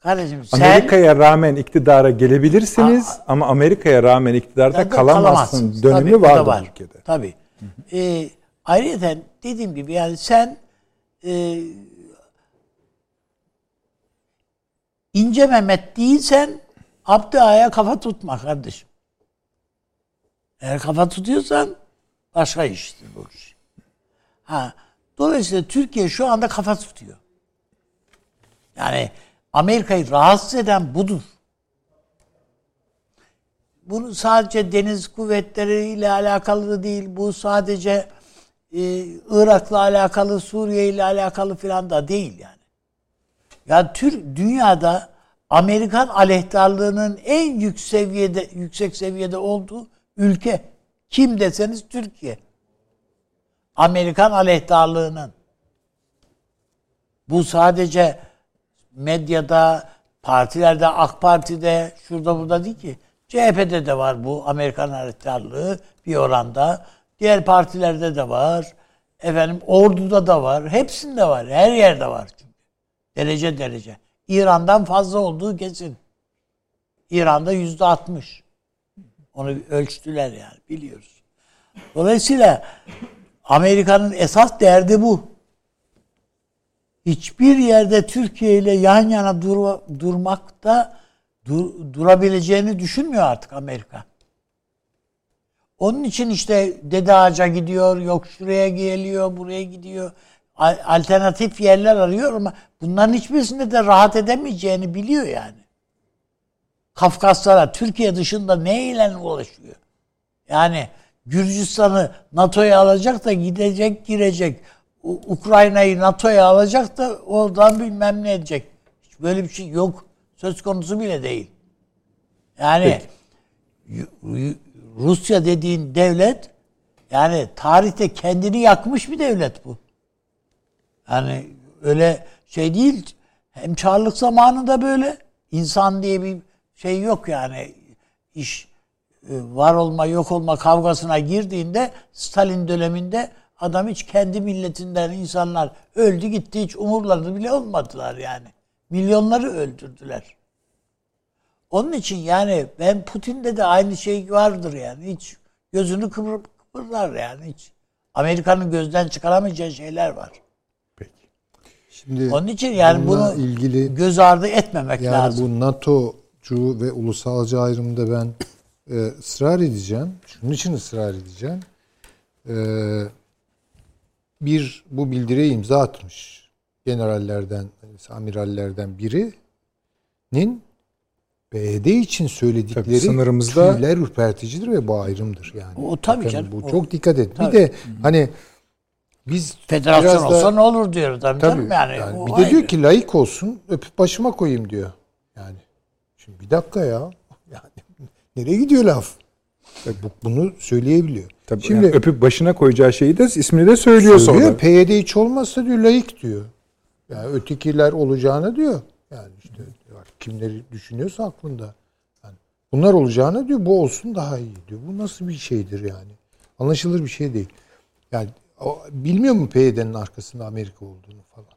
Speaker 2: kardeşim
Speaker 1: sen Amerika'ya rağmen iktidara gelebilirsiniz a, ama Amerika'ya rağmen iktidarda kalamazsın dönemi Tabii, vardır var. ülkede.
Speaker 2: Tabii. Ee, ayrıca dediğim gibi yani sen e, ince Mehmet değilsen Abdü Ağa'ya kafa tutma kardeşim. Eğer kafa tutuyorsan başka iştir bu iş. Ha, dolayısıyla Türkiye şu anda kafa tutuyor. Yani Amerika'yı rahatsız eden budur. Bunu sadece deniz kuvvetleriyle alakalı değil, bu sadece e, Irak'la alakalı, Suriye ile alakalı filan da değil yani. Ya Türk dünyada Amerikan aleyhtarlığının en yüksek seviyede yüksek seviyede olduğu ülke kim deseniz Türkiye. Amerikan aleyhtarlığının bu sadece medyada, partilerde, AK Parti'de, şurada burada değil ki. CHP'de de var bu Amerikan aleyhtarlığı bir oranda. Diğer partilerde de var. Efendim orduda da var. Hepsinde var. Her yerde var çünkü. Derece derece. İran'dan fazla olduğu kesin. İran'da yüzde altmış. Onu ölçtüler yani biliyoruz. Dolayısıyla Amerika'nın esas derdi bu. Hiçbir yerde Türkiye ile yan yana dur, durmakta dur, durabileceğini düşünmüyor artık Amerika. Onun için işte Dede Ağaca gidiyor, yok şuraya geliyor, buraya gidiyor. Alternatif yerler arıyor ama bunların hiçbirisinde de rahat edemeyeceğini biliyor yani. Kafkaslara, Türkiye dışında neyle ulaşıyor? Yani Gürcistan'ı NATO'ya alacak da gidecek, girecek. Ukrayna'yı NATO'ya alacak da oradan bilmem ne edecek. Hiç böyle bir şey yok. Söz konusu bile değil. Yani Peki. Rusya dediğin devlet yani tarihte kendini yakmış bir devlet bu. Yani öyle şey değil. Hem Çarlık zamanında böyle insan diye bir şey yok yani iş e, var olma yok olma kavgasına girdiğinde Stalin döneminde adam hiç kendi milletinden insanlar öldü gitti hiç umurlarını bile olmadılar yani. Milyonları öldürdüler. Onun için yani ben Putin'de de aynı şey vardır yani. Hiç gözünü kıpır, kıpırlar yani hiç. Amerika'nın gözden çıkaramayacağı şeyler var. Peki. Şimdi Onun için yani bunu ilgili göz ardı etmemek
Speaker 3: yani
Speaker 2: lazım.
Speaker 3: Yani bu NATO'cu ve ulusalcı ayrımda ben e, ısrar edeceğim. Şunun için ısrar edeceğim. E, bir bu bildiriye imza atmış generallerden, amirallerden birinin BD için söyledikleri tabii sınırımızda tüyler ürperticidir ve bu ayrımdır yani.
Speaker 2: O tabii canım.
Speaker 3: Bu o, çok dikkat et. Tabii. Bir de hani biz
Speaker 2: federasyon olsa da, ne olur diyor tabii, tabii
Speaker 3: yani. yani bir de ayrı. diyor ki layık olsun öpüp başıma koyayım diyor. Yani şimdi bir dakika ya. Yani nereye gidiyor laf? Bunu söyleyebiliyor.
Speaker 1: Tabii Şimdi yani öpüp başına koyacağı şeyi de ismini de söylüyor, söylüyor sonra.
Speaker 3: PYD hiç olmazsa diyor layık diyor. Yani ötekiler olacağını diyor. Yani işte kimleri düşünüyorsa aklında. Yani bunlar olacağını diyor bu olsun daha iyi diyor. Bu nasıl bir şeydir yani? Anlaşılır bir şey değil. Yani o, bilmiyor mu PYD'nin arkasında Amerika olduğunu falan.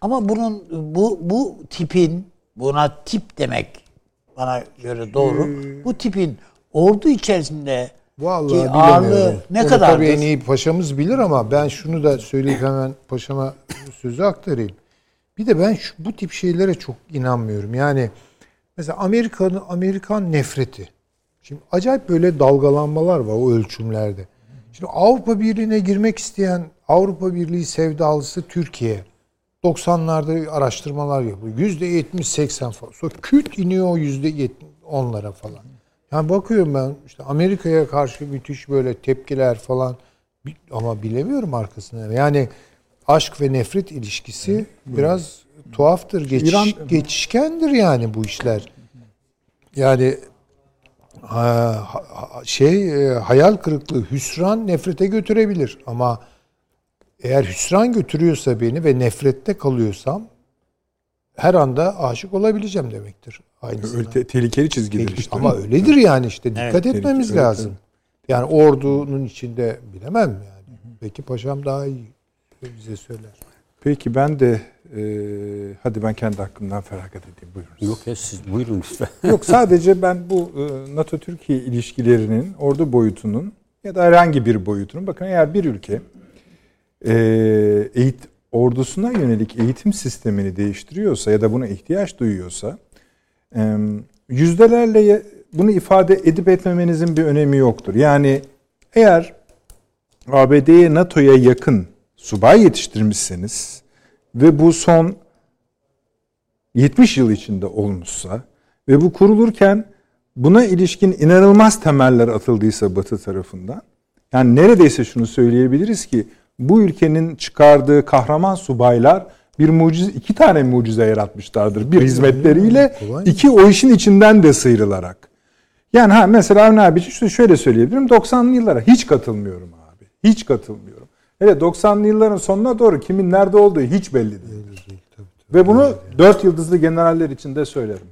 Speaker 2: Ama bunun bu bu tipin buna tip demek bana göre doğru. Hmm. Bu tipin ordu içerisinde Vallahi ki ağırlığı ne kadar?
Speaker 3: Tabii en iyi paşamız bilir ama ben şunu da söyleyip hemen paşama sözü aktarayım. Bir de ben şu, bu tip şeylere çok inanmıyorum. Yani mesela Amerika'nın Amerikan nefreti. Şimdi acayip böyle dalgalanmalar var o ölçümlerde. Şimdi Avrupa Birliği'ne girmek isteyen Avrupa Birliği sevdalısı Türkiye 90'larda araştırmalar yapıyor. Yüzde 70-80 falan. Sonra küt iniyor yüzde onlara falan. Yani bakıyorum ben işte Amerika'ya karşı müthiş böyle tepkiler falan ama bilemiyorum arkasını. Yani aşk ve nefret ilişkisi biraz tuhaftır. Geçiş, İran geçişkendir yani bu işler. Yani şey e, hayal kırıklığı, hüsran nefrete götürebilir ama eğer hüsran götürüyorsa beni ve nefrette kalıyorsam her anda aşık olabileceğim demektir.
Speaker 1: Aynısına. Öyle te- tehlikeli çizgidir işte.
Speaker 3: Ama öyledir yani işte dikkat evet, etmemiz lazım. Evet. Yani ordunun içinde bilemem yani. Peki paşam daha iyi bize söyler.
Speaker 1: Peki ben de e, hadi ben kendi hakkımdan feragat edeyim buyurun.
Speaker 4: Yok ya siz buyurun lütfen.
Speaker 1: Yok sadece ben bu e, NATO-Türkiye ilişkilerinin ordu boyutunun ya da herhangi bir boyutunun bakın eğer bir ülke e, eğit ordusuna yönelik eğitim sistemini değiştiriyorsa ya da buna ihtiyaç duyuyorsa e, yüzdelerle bunu ifade edip etmemenizin bir önemi yoktur. Yani eğer ABD'ye NATO'ya yakın subay yetiştirmişseniz ve bu son 70 yıl içinde olmuşsa ve bu kurulurken buna ilişkin inanılmaz temeller atıldıysa Batı tarafından yani neredeyse şunu söyleyebiliriz ki bu ülkenin çıkardığı kahraman subaylar bir mucize, iki tane mucize yaratmışlardır. Bir hizmetleriyle, iki o işin içinden de sıyrılarak. Yani ha mesela Avni abi işte şöyle söyleyebilirim. 90'lı yıllara hiç katılmıyorum abi. Hiç katılmıyorum. Hele 90'lı yılların sonuna doğru kimin nerede olduğu hiç belli değil. değil, değil tabii, tabii. Ve bunu yani. dört yıldızlı generaller için de söylerim.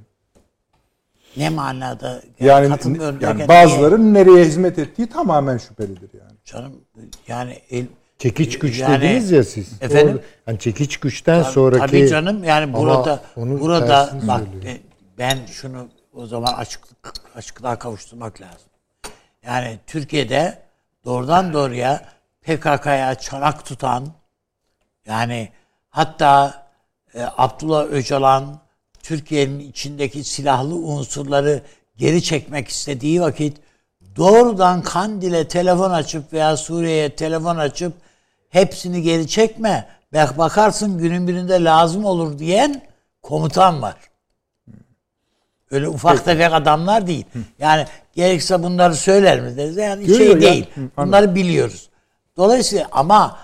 Speaker 2: Ne manada?
Speaker 1: Yani, yani, yani bazılarının nereye hizmet ettiği tamamen şüphelidir yani.
Speaker 2: Canım yani el,
Speaker 3: çekiç güç yani, dediniz ya siz.
Speaker 2: Efendim? Orada,
Speaker 3: yani çekiç güçten tabii, sonraki
Speaker 2: Tabii canım yani burada burada bak söylüyor. ben şunu o zaman açıklık açıklığa kavuşturmak lazım. Yani Türkiye'de doğrudan doğruya PKK'ya çanak tutan yani hatta e, Abdullah Öcalan Türkiye'nin içindeki silahlı unsurları geri çekmek istediği vakit doğrudan Kandil'e telefon açıp veya Suriye'ye telefon açıp hepsini geri çekme. Bak bakarsın günün birinde lazım olur diyen komutan var. Öyle ufak tefek adamlar değil. Yani gerekse bunları söyler mi deriz. Yani Görüyor şey değil. Hı, bunları biliyoruz. Dolayısıyla ama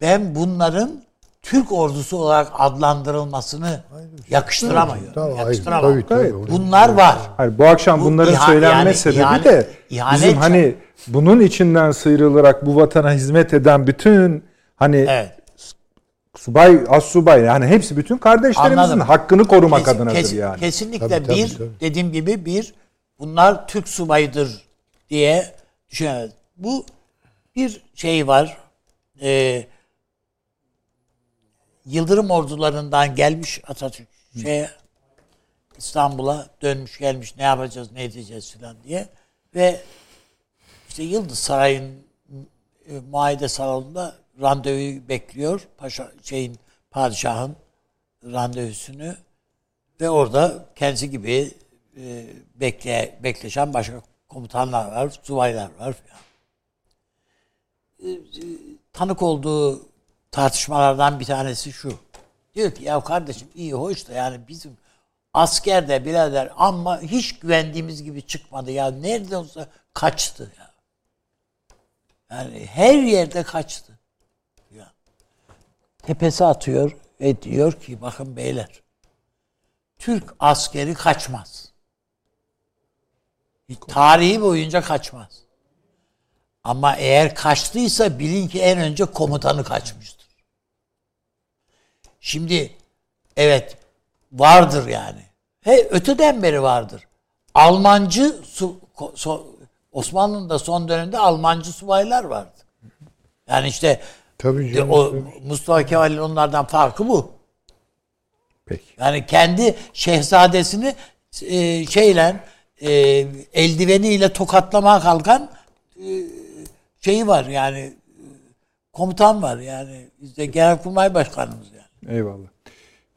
Speaker 2: ben bunların Türk ordusu olarak adlandırılmasını hayır, yakıştıramıyorum. Tabii, yakıştıramam. Tabii, tabii, Bunlar var.
Speaker 1: Hayır, bu akşam bu bunların iha, söylenme yani, sebebi ihanet, de bizim hani bunun içinden sıyrılarak bu vatana hizmet eden bütün hani evet. subay, as subay yani hepsi bütün kardeşlerimizin Anladım. hakkını korumak Kes, adınadır kes, yani.
Speaker 2: Kesinlikle tabii, tabii, bir tabii. dediğim gibi bir bunlar Türk subayıdır diye düşünüyoruz. Bu bir şey var. Eee Yıldırım ordularından gelmiş Atatürk şeye İstanbul'a dönmüş gelmiş ne yapacağız ne edeceğiz filan diye ve işte Yıldız Sarayı'nın e, muayede salonunda randevuyu bekliyor. Paşa şeyin padişahın randevusunu ve orada kendisi gibi e, bekle, bekleşen başka komutanlar var, subaylar var falan. E, tanık olduğu tartışmalardan bir tanesi şu. Diyor ki ya kardeşim iyi hoş da yani bizim asker de birader ama hiç güvendiğimiz gibi çıkmadı ya. Nerede olsa kaçtı ya. Yani her yerde kaçtı. Ya. Tepesi atıyor ve diyor ki bakın beyler Türk askeri kaçmaz. Tarihi boyunca kaçmaz. Ama eğer kaçtıysa bilin ki en önce komutanı kaçmıştır. Şimdi evet vardır yani. He, öteden beri vardır. Almancı su, so, Osmanlı'nın da son dönemde Almancı subaylar vardı. Yani işte Tabii canım, o tabii. Mustafa Kemal'in onlardan farkı bu. Peki. Yani kendi şehzadesini e, şeyle e, eldiveniyle tokatlamaya kalkan e, şeyi var yani komutan var yani işte Genelkurmay Başkanımız yani.
Speaker 1: Eyvallah.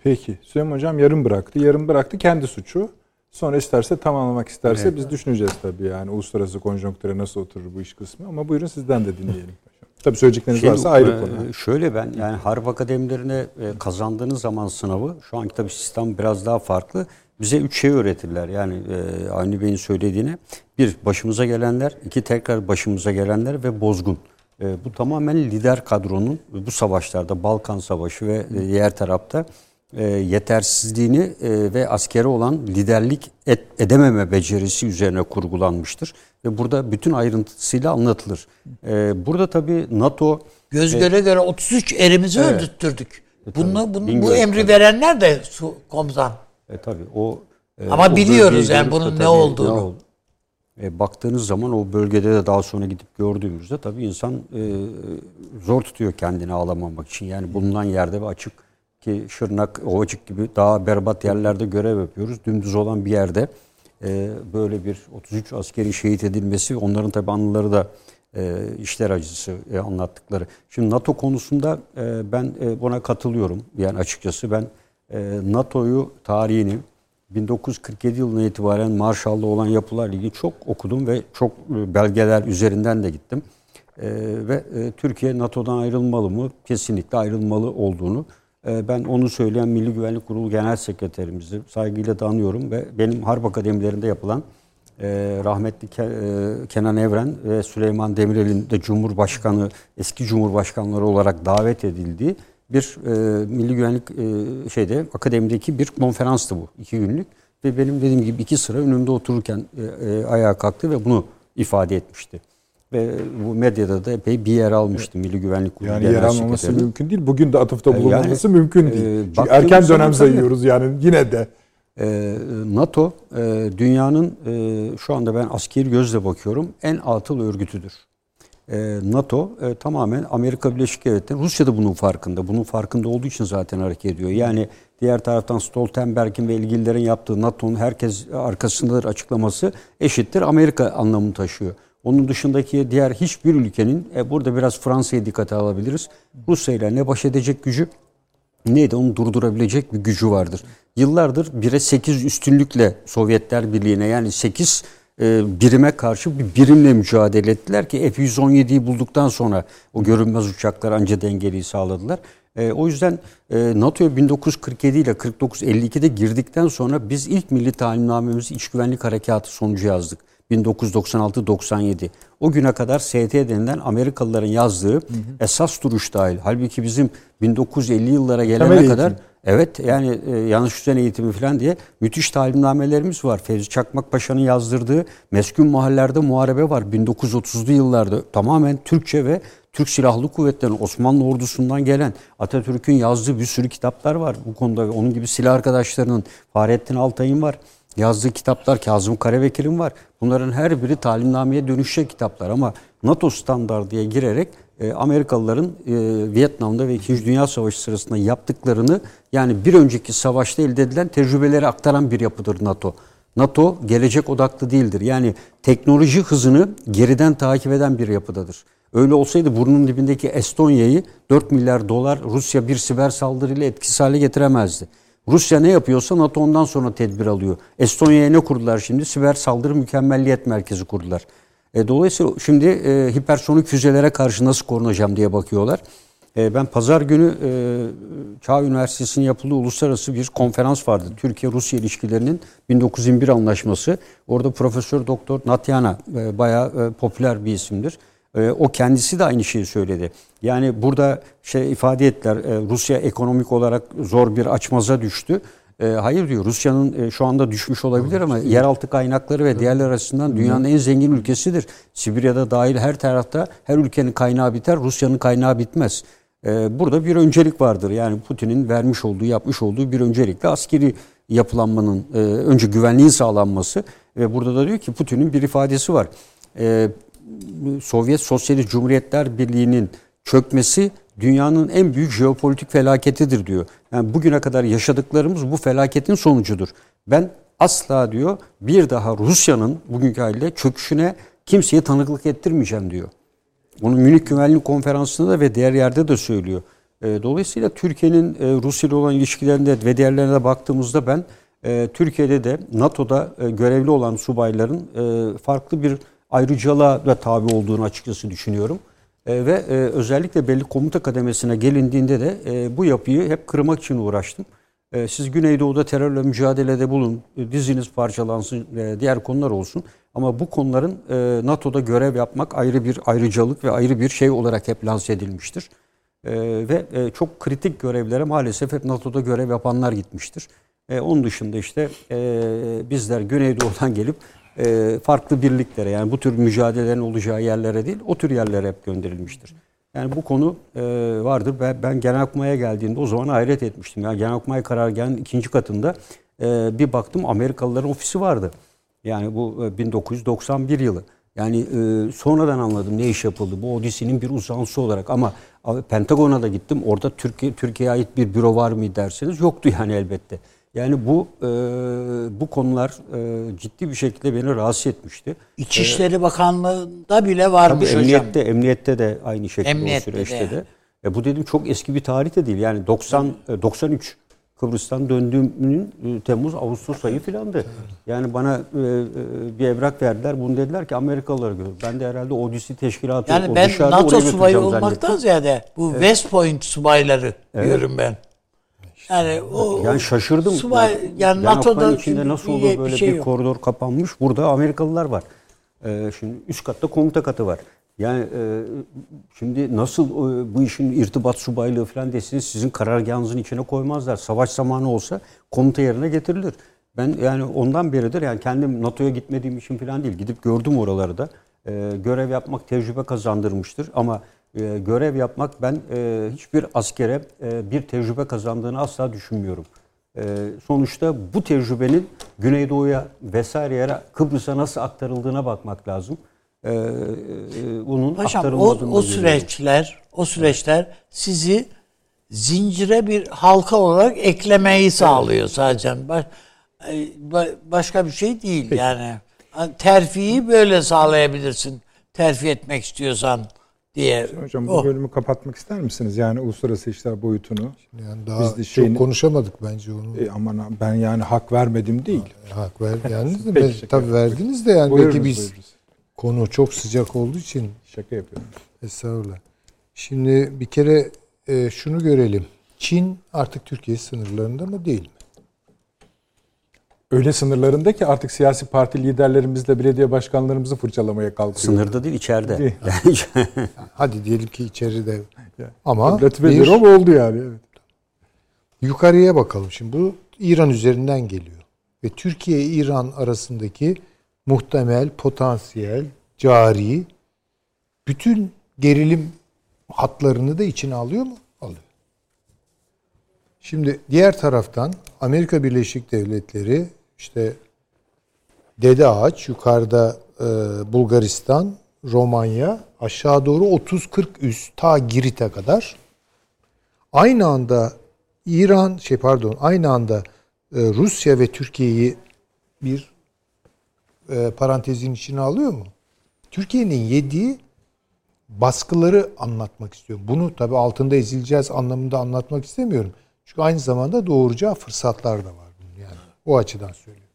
Speaker 1: Peki. Süleyman Hocam yarım bıraktı. Yarım bıraktı kendi suçu. Sonra isterse tamamlamak isterse evet. biz düşüneceğiz tabii yani uluslararası konjonktüre nasıl oturur bu iş kısmı ama buyurun sizden de dinleyelim. Tabii söyleyecekleriniz şey, varsa ayrı e, konu.
Speaker 4: Şöyle ben yani harp akademilerine e, kazandığınız zaman sınavı şu anki tabii sistem biraz daha farklı. Bize üç şey öğretirler yani e, Avni Bey'in söylediğine. Bir başımıza gelenler, iki tekrar başımıza gelenler ve bozgun. E, bu tamamen lider kadronun bu savaşlarda Balkan Savaşı ve e, diğer tarafta e, yetersizliğini e, ve askeri olan liderlik et, edememe becerisi üzerine kurgulanmıştır. Ve burada bütün ayrıntısıyla anlatılır. E, burada tabii NATO...
Speaker 2: Göz e, göre göre 33 erimizi evet. öldürttürdük. E, bunu, bunu, bu emri verenler de su, komutan.
Speaker 4: E tabii o...
Speaker 2: E, Ama o biliyoruz yani bunun ne olduğunu. Ne oldu?
Speaker 4: E, baktığınız zaman o bölgede de daha sonra gidip gördüğümüzde tabii insan e, zor tutuyor kendini ağlamamak için. Yani bulunan yerde ve açık ki Şırnak, Ovacık gibi daha berbat yerlerde görev yapıyoruz. Dümdüz olan bir yerde e, böyle bir 33 askeri şehit edilmesi onların tabii anıları da e, işler acısı e, anlattıkları. Şimdi NATO konusunda e, ben e, buna katılıyorum. Yani açıkçası ben NATO'yu tarihini 1947 yılına itibaren Marshall'da olan yapılarla ilgili çok okudum ve çok e, belgeler üzerinden de gittim. E, ve e, Türkiye NATO'dan ayrılmalı mı? Kesinlikle ayrılmalı olduğunu. E, ben onu söyleyen Milli Güvenlik Kurulu Genel Sekreterimizi saygıyla danıyorum ve benim Harp Akademilerinde yapılan rahmetli Ke, Kenan Evren ve Süleyman Demirel'in de Cumhurbaşkanı, eski Cumhurbaşkanları olarak davet edildiği bir e, Milli Güvenlik e, şeyde akademideki bir konferanstı bu. iki günlük. Ve benim dediğim gibi iki sıra önümde otururken e, e, ayağa kalktı ve bunu ifade etmişti. Ve bu medyada da epey bir yer almıştı Milli Güvenlik Kurulu
Speaker 1: Yani yer almaması mümkün değil. Bugün de atıfta bulunmaması yani, mümkün değil. E, Çünkü erken dönem sayıyoruz yani yine de.
Speaker 4: E, NATO e, dünyanın e, şu anda ben askeri gözle bakıyorum en atıl örgütüdür. Ee, NATO e, tamamen Amerika Birleşik Devletleri, Rusya da bunun farkında. Bunun farkında olduğu için zaten hareket ediyor. Yani diğer taraftan Stoltenberg'in ve ilgililerin yaptığı NATO'nun herkes arkasındadır açıklaması eşittir Amerika anlamını taşıyor. Onun dışındaki diğer hiçbir ülkenin, e, burada biraz Fransa'yı dikkate alabiliriz. Rusya ile ne baş edecek gücü neydi onu durdurabilecek bir gücü vardır. Yıllardır 1'e 8 üstünlükle Sovyetler Birliği'ne yani 8 e, birime karşı bir birimle mücadele ettiler ki F-117'yi bulduktan sonra o görünmez uçaklar anca dengeliği sağladılar. E, o yüzden e, NATO'ya 1947 ile 49-52'de girdikten sonra biz ilk milli talimnamemizi iç güvenlik harekatı sonucu yazdık. 1996-97. O güne kadar ST denilen Amerikalıların yazdığı hı hı. esas duruş dahil. Halbuki bizim 1950 yıllara gelene Temel kadar eğitim. evet yani e, yanlış düzen eğitimi falan diye müthiş talimnamelerimiz var. Fevzi Çakmak Paşa'nın yazdırdığı meskun mahallelerde muharebe var. 1930'lu yıllarda tamamen Türkçe ve Türk Silahlı Kuvvetleri'nin Osmanlı ordusundan gelen Atatürk'ün yazdığı bir sürü kitaplar var bu konuda. Onun gibi silah arkadaşlarının Fahrettin Altay'ın var. Yazdığı kitaplar Kazım Karabekir'in var. Bunların her biri talimnameye dönüşecek kitaplar ama NATO standartıya girerek e, Amerikalıların e, Vietnam'da ve 2. Dünya Savaşı sırasında yaptıklarını yani bir önceki savaşta elde edilen tecrübeleri aktaran bir yapıdır NATO. NATO gelecek odaklı değildir. Yani teknoloji hızını geriden takip eden bir yapıdadır. Öyle olsaydı burnun dibindeki Estonya'yı 4 milyar dolar Rusya bir siber saldırıyla etkisiz hale getiremezdi. Rusya ne yapıyorsa NATO ondan sonra tedbir alıyor. Estonya'ya ne kurdular şimdi? Siber saldırı mükemmelliyet merkezi kurdular. E, dolayısıyla şimdi e, hipersonik füzelere karşı nasıl korunacağım diye bakıyorlar. E, ben pazar günü e, Çağ Üniversitesi'nin yapıldığı uluslararası bir konferans vardı. Türkiye-Rusya ilişkilerinin 1921 anlaşması. Orada Profesör Doktor Natyana e, bayağı e, popüler bir isimdir. E, o kendisi de aynı şeyi söyledi. Yani burada şey ifade ettiler e, Rusya ekonomik olarak zor bir açmaza düştü. E, hayır diyor Rusya'nın şu anda düşmüş olabilir ama yeraltı kaynakları ve diğerler açısından dünyanın en zengin ülkesidir. Sibirya'da dahil her tarafta her ülkenin kaynağı biter Rusya'nın kaynağı bitmez. Burada bir öncelik vardır. Yani Putin'in vermiş olduğu, yapmış olduğu bir öncelikle askeri yapılanmanın önce güvenliğin sağlanması ve burada da diyor ki Putin'in bir ifadesi var. Sovyet Sosyalist Cumhuriyetler Birliği'nin çökmesi dünyanın en büyük jeopolitik felaketidir diyor. Yani bugüne kadar yaşadıklarımız bu felaketin sonucudur. Ben asla diyor bir daha Rusya'nın bugünkü haliyle çöküşüne kimseye tanıklık ettirmeyeceğim diyor. Bunu Münih Güvenlik Konferansı'nda da ve diğer yerde de söylüyor. E, dolayısıyla Türkiye'nin e, Rusya ile olan ilişkilerinde ve diğerlerine baktığımızda ben e, Türkiye'de de NATO'da görevli olan subayların farklı bir ayrıcalığa da tabi olduğunu açıkçası düşünüyorum. E, ve e, özellikle belli komuta kademesine gelindiğinde de e, bu yapıyı hep kırmak için uğraştım. E, siz Güneydoğu'da terörle mücadelede bulun, e, diziniz parçalansın, e, diğer konular olsun. Ama bu konuların e, NATO'da görev yapmak ayrı bir ayrıcalık ve ayrı bir şey olarak hep lanse edilmiştir. E, ve e, çok kritik görevlere maalesef hep NATO'da görev yapanlar gitmiştir. E, onun dışında işte e, bizler Güneydoğu'dan gelip e, farklı birliklere yani bu tür mücadelelerin olacağı yerlere değil o tür yerlere hep gönderilmiştir. Yani bu konu e, vardır. Ben, ben Genelkurmay'a geldiğimde o zaman hayret etmiştim. Yani Genelkurmay karargahının ikinci katında e, bir baktım Amerikalıların ofisi vardı. Yani bu e, 1991 yılı. Yani e, sonradan anladım ne iş yapıldı. Bu Odisi'nin bir uzantısı olarak ama Pentagon'a da gittim. Orada Türkiye Türkiye'ye ait bir büro var mı derseniz yoktu yani elbette. Yani bu e, bu konular e, ciddi bir şekilde beni rahatsız etmişti.
Speaker 2: İçişleri e, Bakanlığı'nda bile varmış
Speaker 4: tabii emniyette, hocam. Emniyette de aynı şekilde emniyette o süreçte de. de. E, bu dedim çok eski bir tarih de değil. Yani 90 e, 93 Kıbrıs'tan döndüğümün e, Temmuz Ağustos ayı filandı. Yani bana e, e, bir evrak verdiler. Bunu dediler ki Amerikalılar gör. Ben de herhalde Odyssey teşkilatı
Speaker 2: Yani ben NATO subayı olmaktan ziyade bu evet. West Point subayları evet. diyorum ben.
Speaker 4: Yani o yani şaşırdım. Subay, yani, yani NATO'da içinde nasıl olur böyle bir, şey bir koridor kapanmış. Burada Amerikalılar var. Ee, şimdi üst katta komuta katı var. Yani e, şimdi nasıl e, bu işin irtibat subaylığı falan desiniz sizin karargahınızın içine koymazlar. Savaş zamanı olsa komuta yerine getirilir. Ben yani ondan beridir yani kendim NATO'ya gitmediğim için falan değil. Gidip gördüm oraları da. E, görev yapmak tecrübe kazandırmıştır. Ama e, görev yapmak ben e, hiçbir askere e, bir tecrübe kazandığını asla düşünmüyorum. E, sonuçta bu tecrübenin Güneydoğu'ya vesaire yere Kıbrıs'a nasıl aktarıldığına bakmak lazım. E, e, bunun
Speaker 2: Paşam, o, o süreçler, o süreçler sizi zincire bir halka olarak eklemeyi sağlıyor sadece. Baş, e, başka bir şey değil Peki. yani. Terfiyi böyle sağlayabilirsin. Terfi etmek istiyorsan diye.
Speaker 1: Hocam bu oh. bölümü kapatmak ister misiniz? Yani uluslararası işler boyutunu.
Speaker 3: Yani daha Biz de şeyini, çok konuşamadık bence onu.
Speaker 1: E, ama ben yani hak vermedim değil.
Speaker 3: Ha, hak ver, yani de, Peki, tabii verdiniz de yani buyurunuz, belki biz buyurunuz. konu çok sıcak olduğu için.
Speaker 1: Şaka yapıyorum.
Speaker 3: Estağfurullah. Şimdi bir kere e, şunu görelim. Çin artık Türkiye sınırlarında mı değil mi?
Speaker 1: Öyle sınırlarında ki artık siyasi parti liderlerimizle belediye başkanlarımızı fırçalamaya kalkıyor.
Speaker 4: Sınırda değil içeride. Değil.
Speaker 3: Hadi diyelim ki içeride. Ama
Speaker 1: bir oldu yani. Evet.
Speaker 3: Yukarıya bakalım şimdi. Bu İran üzerinden geliyor. Ve Türkiye-İran arasındaki muhtemel, potansiyel, cari bütün gerilim hatlarını da içine alıyor mu? Alıyor. Şimdi diğer taraftan Amerika Birleşik Devletleri işte Dede Ağaç yukarıda e, Bulgaristan, Romanya aşağı doğru 30-40 üst ta Girit'e kadar aynı anda İran şey pardon aynı anda e, Rusya ve Türkiye'yi bir e, parantezin içine alıyor mu? Türkiye'nin yediği baskıları anlatmak istiyorum. Bunu tabi altında ezileceğiz anlamında anlatmak istemiyorum. Çünkü aynı zamanda doğuracağı fırsatlar da var. O açıdan söylüyorum.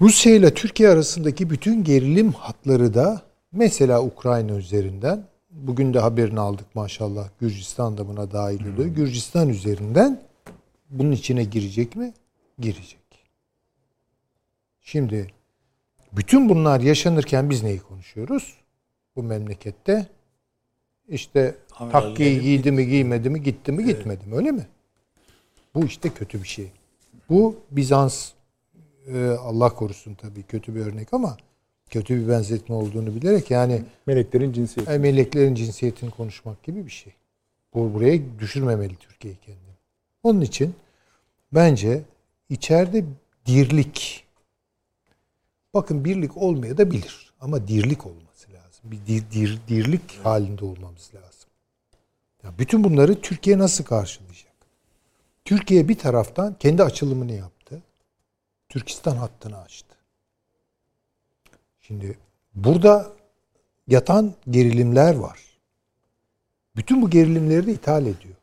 Speaker 3: Rusya ile Türkiye arasındaki bütün gerilim hatları da mesela Ukrayna üzerinden bugün de haberini aldık maşallah Gürcistan da buna dahil oluyor. Hmm. Gürcistan üzerinden bunun içine girecek mi? Girecek. Şimdi bütün bunlar yaşanırken biz neyi konuşuyoruz? Bu memlekette işte takkiyi giydi mi giymedi mi gitti mi gitmedi mi öyle mi? Bu işte kötü bir şey. Bu Bizans e, Allah korusun tabii kötü bir örnek ama kötü bir benzetme olduğunu bilerek yani
Speaker 1: meleklerin cinsiyeti.
Speaker 3: meleklerin cinsiyetini konuşmak gibi bir şey. Bu buraya düşürmemeli Türkiye kendini. Onun için bence içeride dirlik bakın birlik olmaya da bilir ama dirlik olması lazım. Bir dir, dir, dirlik halinde olmamız lazım. Ya bütün bunları Türkiye nasıl karşılayacak? Türkiye bir taraftan kendi açılımını yaptı. Türkistan hattını açtı. Şimdi burada yatan gerilimler var. Bütün bu gerilimleri de ithal ediyor.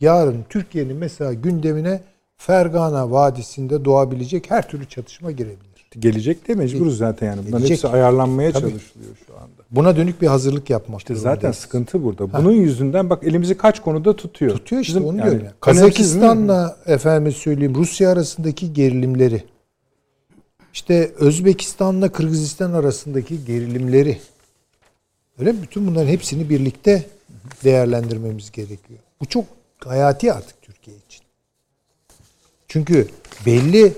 Speaker 3: Yarın Türkiye'nin mesela gündemine Fergana Vadisi'nde doğabilecek her türlü çatışma girebilir.
Speaker 1: Gelecek de mecburuz zaten yani. Bunların Gelecek. hepsi ayarlanmaya Tabii. çalışılıyor şu anda.
Speaker 3: Buna dönük bir hazırlık yapmak
Speaker 1: İşte zaten sıkıntı burada. Ha. Bunun yüzünden bak elimizi kaç konuda tutuyor.
Speaker 3: Tutuyor işte Bizim, onu yani, diyorum. Kazakistan'la efendim söyleyeyim Rusya arasındaki gerilimleri işte Özbekistan'la Kırgızistan arasındaki gerilimleri öyle bütün bunların hepsini birlikte değerlendirmemiz gerekiyor. Bu çok hayati artık Türkiye için. Çünkü belli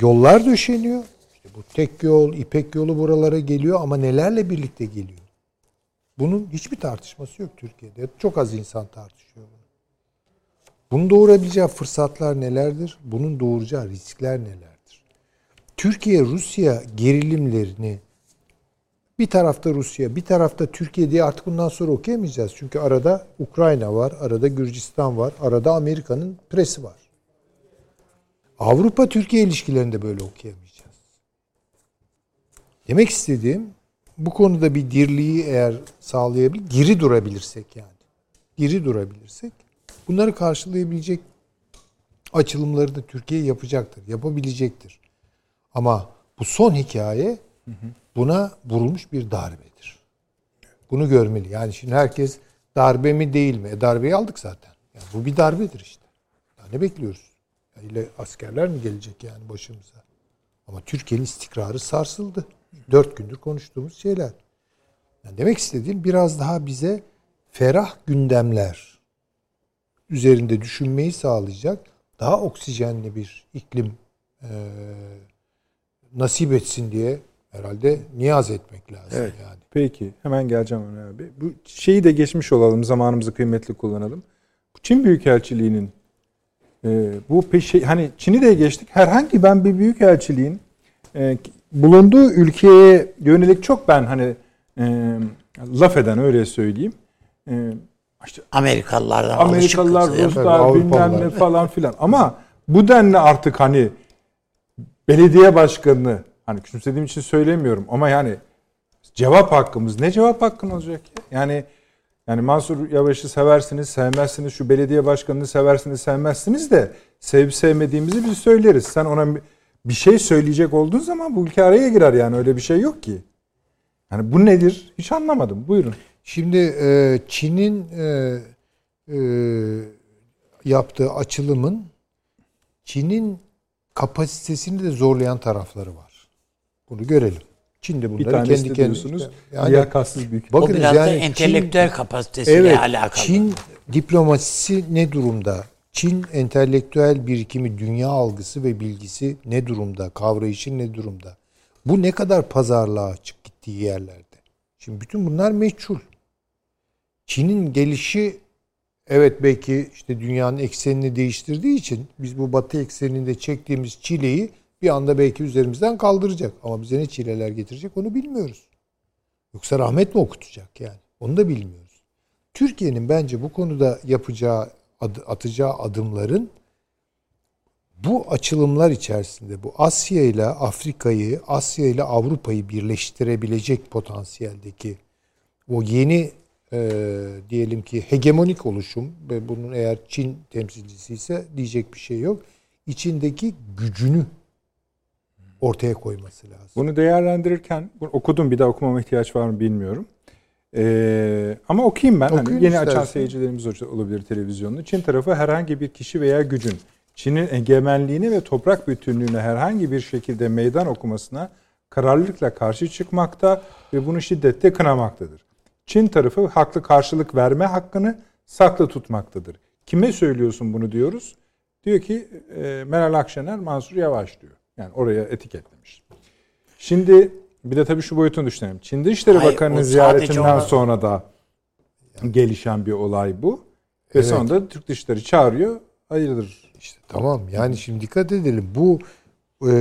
Speaker 3: yollar döşeniyor. İşte bu tek yol, İpek yolu buralara geliyor ama nelerle birlikte geliyor? Bunun hiçbir tartışması yok Türkiye'de. Çok az insan tartışıyor bunu. Bunun doğurabileceği fırsatlar nelerdir? Bunun doğuracağı riskler neler? Türkiye-Rusya gerilimlerini bir tarafta Rusya, bir tarafta Türkiye diye artık bundan sonra okuyamayacağız. Çünkü arada Ukrayna var, arada Gürcistan var, arada Amerika'nın presi var. Avrupa-Türkiye ilişkilerinde böyle okuyamayacağız. Demek istediğim bu konuda bir dirliği eğer sağlayabilir, diri durabilirsek yani. Diri durabilirsek bunları karşılayabilecek açılımları da Türkiye yapacaktır, yapabilecektir. Ama bu son hikaye buna vurulmuş bir darbedir. Bunu görmeli. Yani şimdi herkes darbe mi değil mi? E darbeyi aldık zaten. Yani bu bir darbedir işte. Ya ne bekliyoruz? Yani askerler mi gelecek yani başımıza? Ama Türkiye'nin istikrarı sarsıldı. Dört gündür konuştuğumuz şeyler. Yani demek istediğim biraz daha bize ferah gündemler üzerinde düşünmeyi sağlayacak daha oksijenli bir iklim e, nasip etsin diye herhalde niyaz etmek lazım evet. yani.
Speaker 1: Peki hemen geleceğim Ömer abi. Bu şeyi de geçmiş olalım zamanımızı kıymetli kullanalım. Çin Büyükelçiliği'nin e, bu peşi hani Çin'i de geçtik. Herhangi ben bir büyükelçiliğin e, bulunduğu ülkeye yönelik çok ben hani e, laf eden öyle söyleyeyim.
Speaker 2: E, işte Amerikalılardan
Speaker 1: Amerikalılar, Ruslar, bilmem ne falan filan. Ama bu denli artık hani belediye başkanını hani küçümsediğim için söylemiyorum ama yani Cevap hakkımız. Ne cevap hakkın olacak ya? Yani yani Mansur Yavaş'ı seversiniz, sevmezsiniz. Şu belediye başkanını seversiniz, sevmezsiniz de sevip sevmediğimizi biz söyleriz. Sen ona bir şey söyleyecek olduğun zaman bu ülke araya girer yani öyle bir şey yok ki. Yani bu nedir? Hiç anlamadım. Buyurun.
Speaker 3: Şimdi e, Çin'in e, e, yaptığı açılımın Çin'in kapasitesini de zorlayan tarafları var. Bunu görelim. Çin de bunları
Speaker 1: bir kendi kendine yani liyakatsız büyük.
Speaker 2: Bakınız, o biraz yani da entelektüel Çin, kapasitesiyle evet, alakalı.
Speaker 3: Çin diplomasisi ne durumda? Çin entelektüel birikimi, dünya algısı ve bilgisi ne durumda? Kavrayışı ne durumda? Bu ne kadar pazarlığa açık gittiği yerlerde? Şimdi bütün bunlar meçhul. Çin'in gelişi evet belki işte dünyanın eksenini değiştirdiği için biz bu batı ekseninde çektiğimiz çileyi bir anda belki üzerimizden kaldıracak. Ama bize ne çileler getirecek onu bilmiyoruz. Yoksa rahmet mi okutacak yani? Onu da bilmiyoruz. Türkiye'nin bence bu konuda yapacağı, atacağı adımların bu açılımlar içerisinde bu Asya ile Afrika'yı, Asya ile Avrupa'yı birleştirebilecek potansiyeldeki o yeni e, diyelim ki hegemonik oluşum ve bunun eğer Çin temsilcisi ise diyecek bir şey yok. İçindeki gücünü ortaya koyması lazım.
Speaker 1: Bunu değerlendirirken bunu okudum bir daha okumama ihtiyaç var mı bilmiyorum. Ee, ama okuyayım ben. hani yeni istersen. açan seyircilerimiz olabilir televizyonda. Çin tarafı herhangi bir kişi veya gücün Çin'in egemenliğini ve toprak bütünlüğüne herhangi bir şekilde meydan okumasına kararlılıkla karşı çıkmakta ve bunu şiddetle kınamaktadır. Çin tarafı haklı karşılık verme hakkını saklı tutmaktadır. Kime söylüyorsun bunu diyoruz? Diyor ki e, Meral Akşener Mansur Yavaş diyor. Yani oraya etiketlemiş. Şimdi bir de tabii şu boyutunu düşünelim. Çin Dışişleri Bakanı'nın ziyaretinden ona... sonra da gelişen bir olay bu. Ve evet. sonra da Türk Dışişleri çağırıyor. Hayırdır?
Speaker 3: İşte tamam yani şimdi dikkat edelim. Bu e,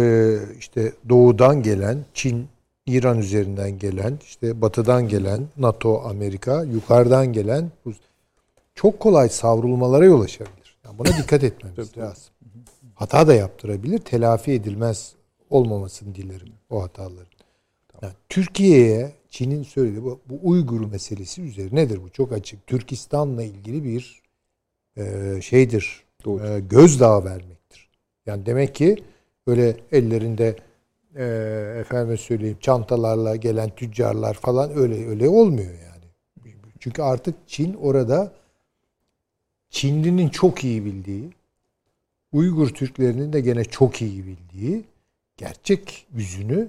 Speaker 3: işte doğudan gelen Çin, İran üzerinden gelen, işte batıdan gelen NATO, Amerika, yukarıdan gelen çok kolay savrulmalara yol açabilir. Yani buna dikkat etmemiz lazım. Hata da yaptırabilir. Telafi edilmez olmamasını dilerim o hataların. Tamam. Yani Türkiye'ye Çin'in söylediği bu, bu Uygur meselesi üzerinedir bu çok açık. Türkistan'la ilgili bir e, şeydir. E, gözdağı vermektir. Yani demek ki böyle ellerinde e, efendim söyleyeyim çantalarla gelen tüccarlar falan öyle öyle olmuyor yani. Çünkü artık Çin orada Çinlinin çok iyi bildiği Uygur Türklerinin de gene çok iyi bildiği gerçek yüzünü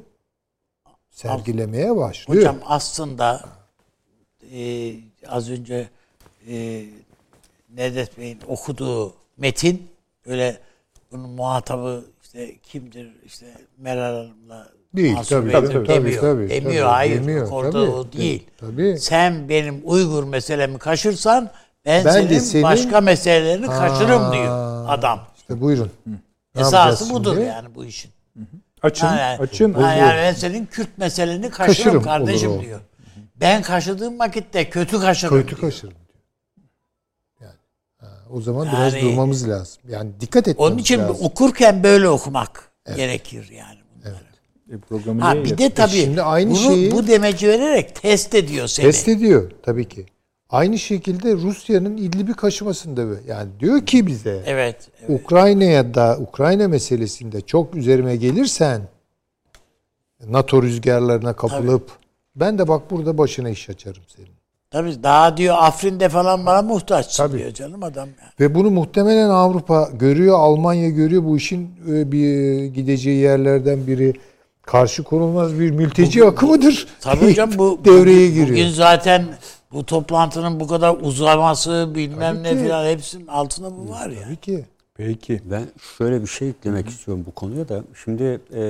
Speaker 3: sergilemeye başlıyor.
Speaker 2: Hocam aslında e, az önce e, Nedet Bey'in okuduğu metin öyle bunun muhatabı işte kimdir işte Meral Hanım'la
Speaker 3: Değil Mansur tabii, tabii, tabii,
Speaker 2: demiyor.
Speaker 3: tabii,
Speaker 2: demiyor tabii, hayır. Demiyor, orada tabii, o değil. Tabii. Sen benim Uygur meselemi kaşırsan ben, ben senin, senin başka meselelerini ha, kaşırım diyor adam.
Speaker 3: İşte buyurun.
Speaker 2: Ne Esası budur şimdi? yani bu işin.
Speaker 1: Açın, yani, açın.
Speaker 2: Yani, yani ben senin Kürt meseleni kaşırım, kaşırım kardeşim diyor. Ben kaşıdığım vakitte kötü kaşırım
Speaker 3: Kötü diyor. kaşırım diyor. Yani ha, o zaman yani, biraz durmamız lazım. Yani dikkat etmemiz
Speaker 2: Onun için
Speaker 3: lazım.
Speaker 2: okurken böyle okumak evet. gerekir yani. Evet. E, ha, bir de tabii e şimdi aynı bunu, şeyi bu demeci vererek test ediyor seni.
Speaker 3: Test ediyor tabii ki. Aynı şekilde Rusya'nın İdlib'i kaşımasında yani diyor ki bize
Speaker 2: evet, evet.
Speaker 3: Ukrayna'ya da Ukrayna meselesinde çok üzerime gelirsen NATO rüzgarlarına kapılıp Tabii. ben de bak burada başına iş açarım senin.
Speaker 2: Tabii daha diyor Afrin'de falan bana muhtaçsın Tabii. diyor canım adam. Yani.
Speaker 3: Ve bunu muhtemelen Avrupa görüyor, Almanya görüyor. Bu işin e, bir gideceği yerlerden biri karşı konulmaz bir mülteci bu, akımıdır.
Speaker 2: Tabii hocam bu devreye giriyor. Bugün zaten bu toplantının bu kadar uzaması bilmem ne filan hepsinin altında bu var ya.
Speaker 3: Tabii ki.
Speaker 4: Peki. Ben şöyle bir şey eklemek Hı. istiyorum bu konuya da. Şimdi e,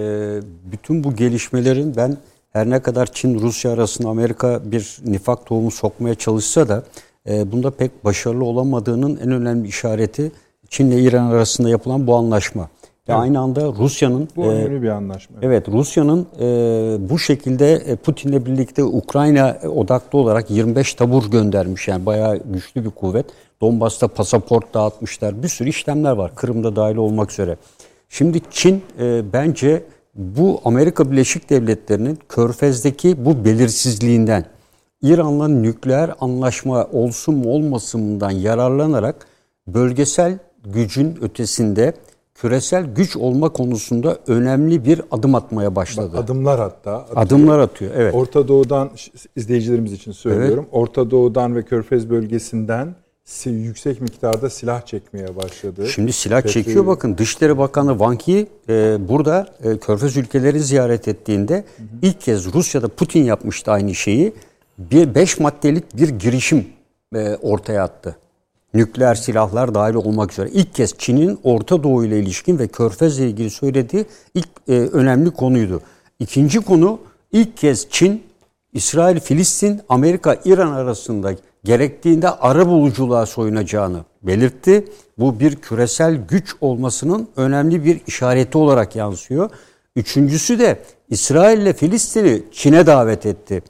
Speaker 4: bütün bu gelişmelerin ben her ne kadar Çin Rusya arasında Amerika bir nifak tohumu sokmaya çalışsa da e, bunda pek başarılı olamadığının en önemli işareti Çin ile İran arasında yapılan bu anlaşma. Ve evet. aynı anda Rusya'nın
Speaker 1: bu önemli e, bir anlaşma.
Speaker 4: Evet, Rusya'nın e, bu şekilde e, Putin'le birlikte Ukrayna odaklı olarak 25 tabur göndermiş. Yani bayağı güçlü bir kuvvet. Donbas'ta pasaport dağıtmışlar. Bir sürü işlemler var. Kırım'da dahil olmak üzere. Şimdi Çin bence bu Amerika Birleşik Devletleri'nin Körfez'deki bu belirsizliğinden İran'la nükleer anlaşma olsun mu olmasından yararlanarak bölgesel gücün ötesinde küresel güç olma konusunda önemli bir adım atmaya başladı.
Speaker 1: Adımlar hatta.
Speaker 4: Atıyor. Adımlar atıyor. Evet.
Speaker 1: Orta Doğu'dan izleyicilerimiz için söylüyorum. Evet. Orta Doğu'dan ve Körfez bölgesinden yüksek miktarda silah çekmeye başladı.
Speaker 4: Şimdi silah Petrol... çekiyor bakın. Dışişleri Bakanı Wang Yi e, burada e, Körfez ülkeleri ziyaret ettiğinde hı hı. ilk kez Rusya'da Putin yapmıştı aynı şeyi. Bir beş maddelik bir girişim e, ortaya attı nükleer silahlar dahil olmak üzere ilk kez Çin'in Orta Doğu ile ilişkin ve Körfez ile ilgili söylediği ilk e, önemli konuydu. İkinci konu ilk kez Çin, İsrail, Filistin, Amerika, İran arasında gerektiğinde ara buluculuğa soyunacağını belirtti. Bu bir küresel güç olmasının önemli bir işareti olarak yansıyor. Üçüncüsü de İsrail ile Filistin'i Çin'e davet etti.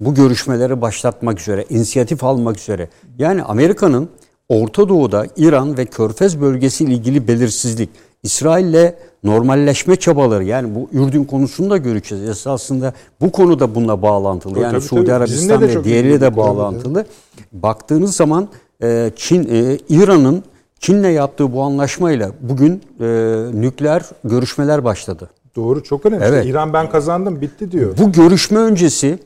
Speaker 4: Bu görüşmeleri başlatmak üzere, inisiyatif almak üzere. Yani Amerika'nın Orta Doğu'da İran ve Körfez bölgesi ile ilgili belirsizlik, İsrail'le normalleşme çabaları yani bu Ürdün konusunu da göreceğiz. Esasında bu konu da bununla bağlantılı. Yani tabii, Suudi tabii. Arabistan ve diğeriyle de bağlantılı. Baktığınız zaman e, Çin e, İran'ın Çin'le yaptığı bu anlaşmayla bugün e, nükleer görüşmeler başladı.
Speaker 1: Doğru çok önemli. Evet. İran ben kazandım bitti diyor.
Speaker 4: Bu görüşme öncesi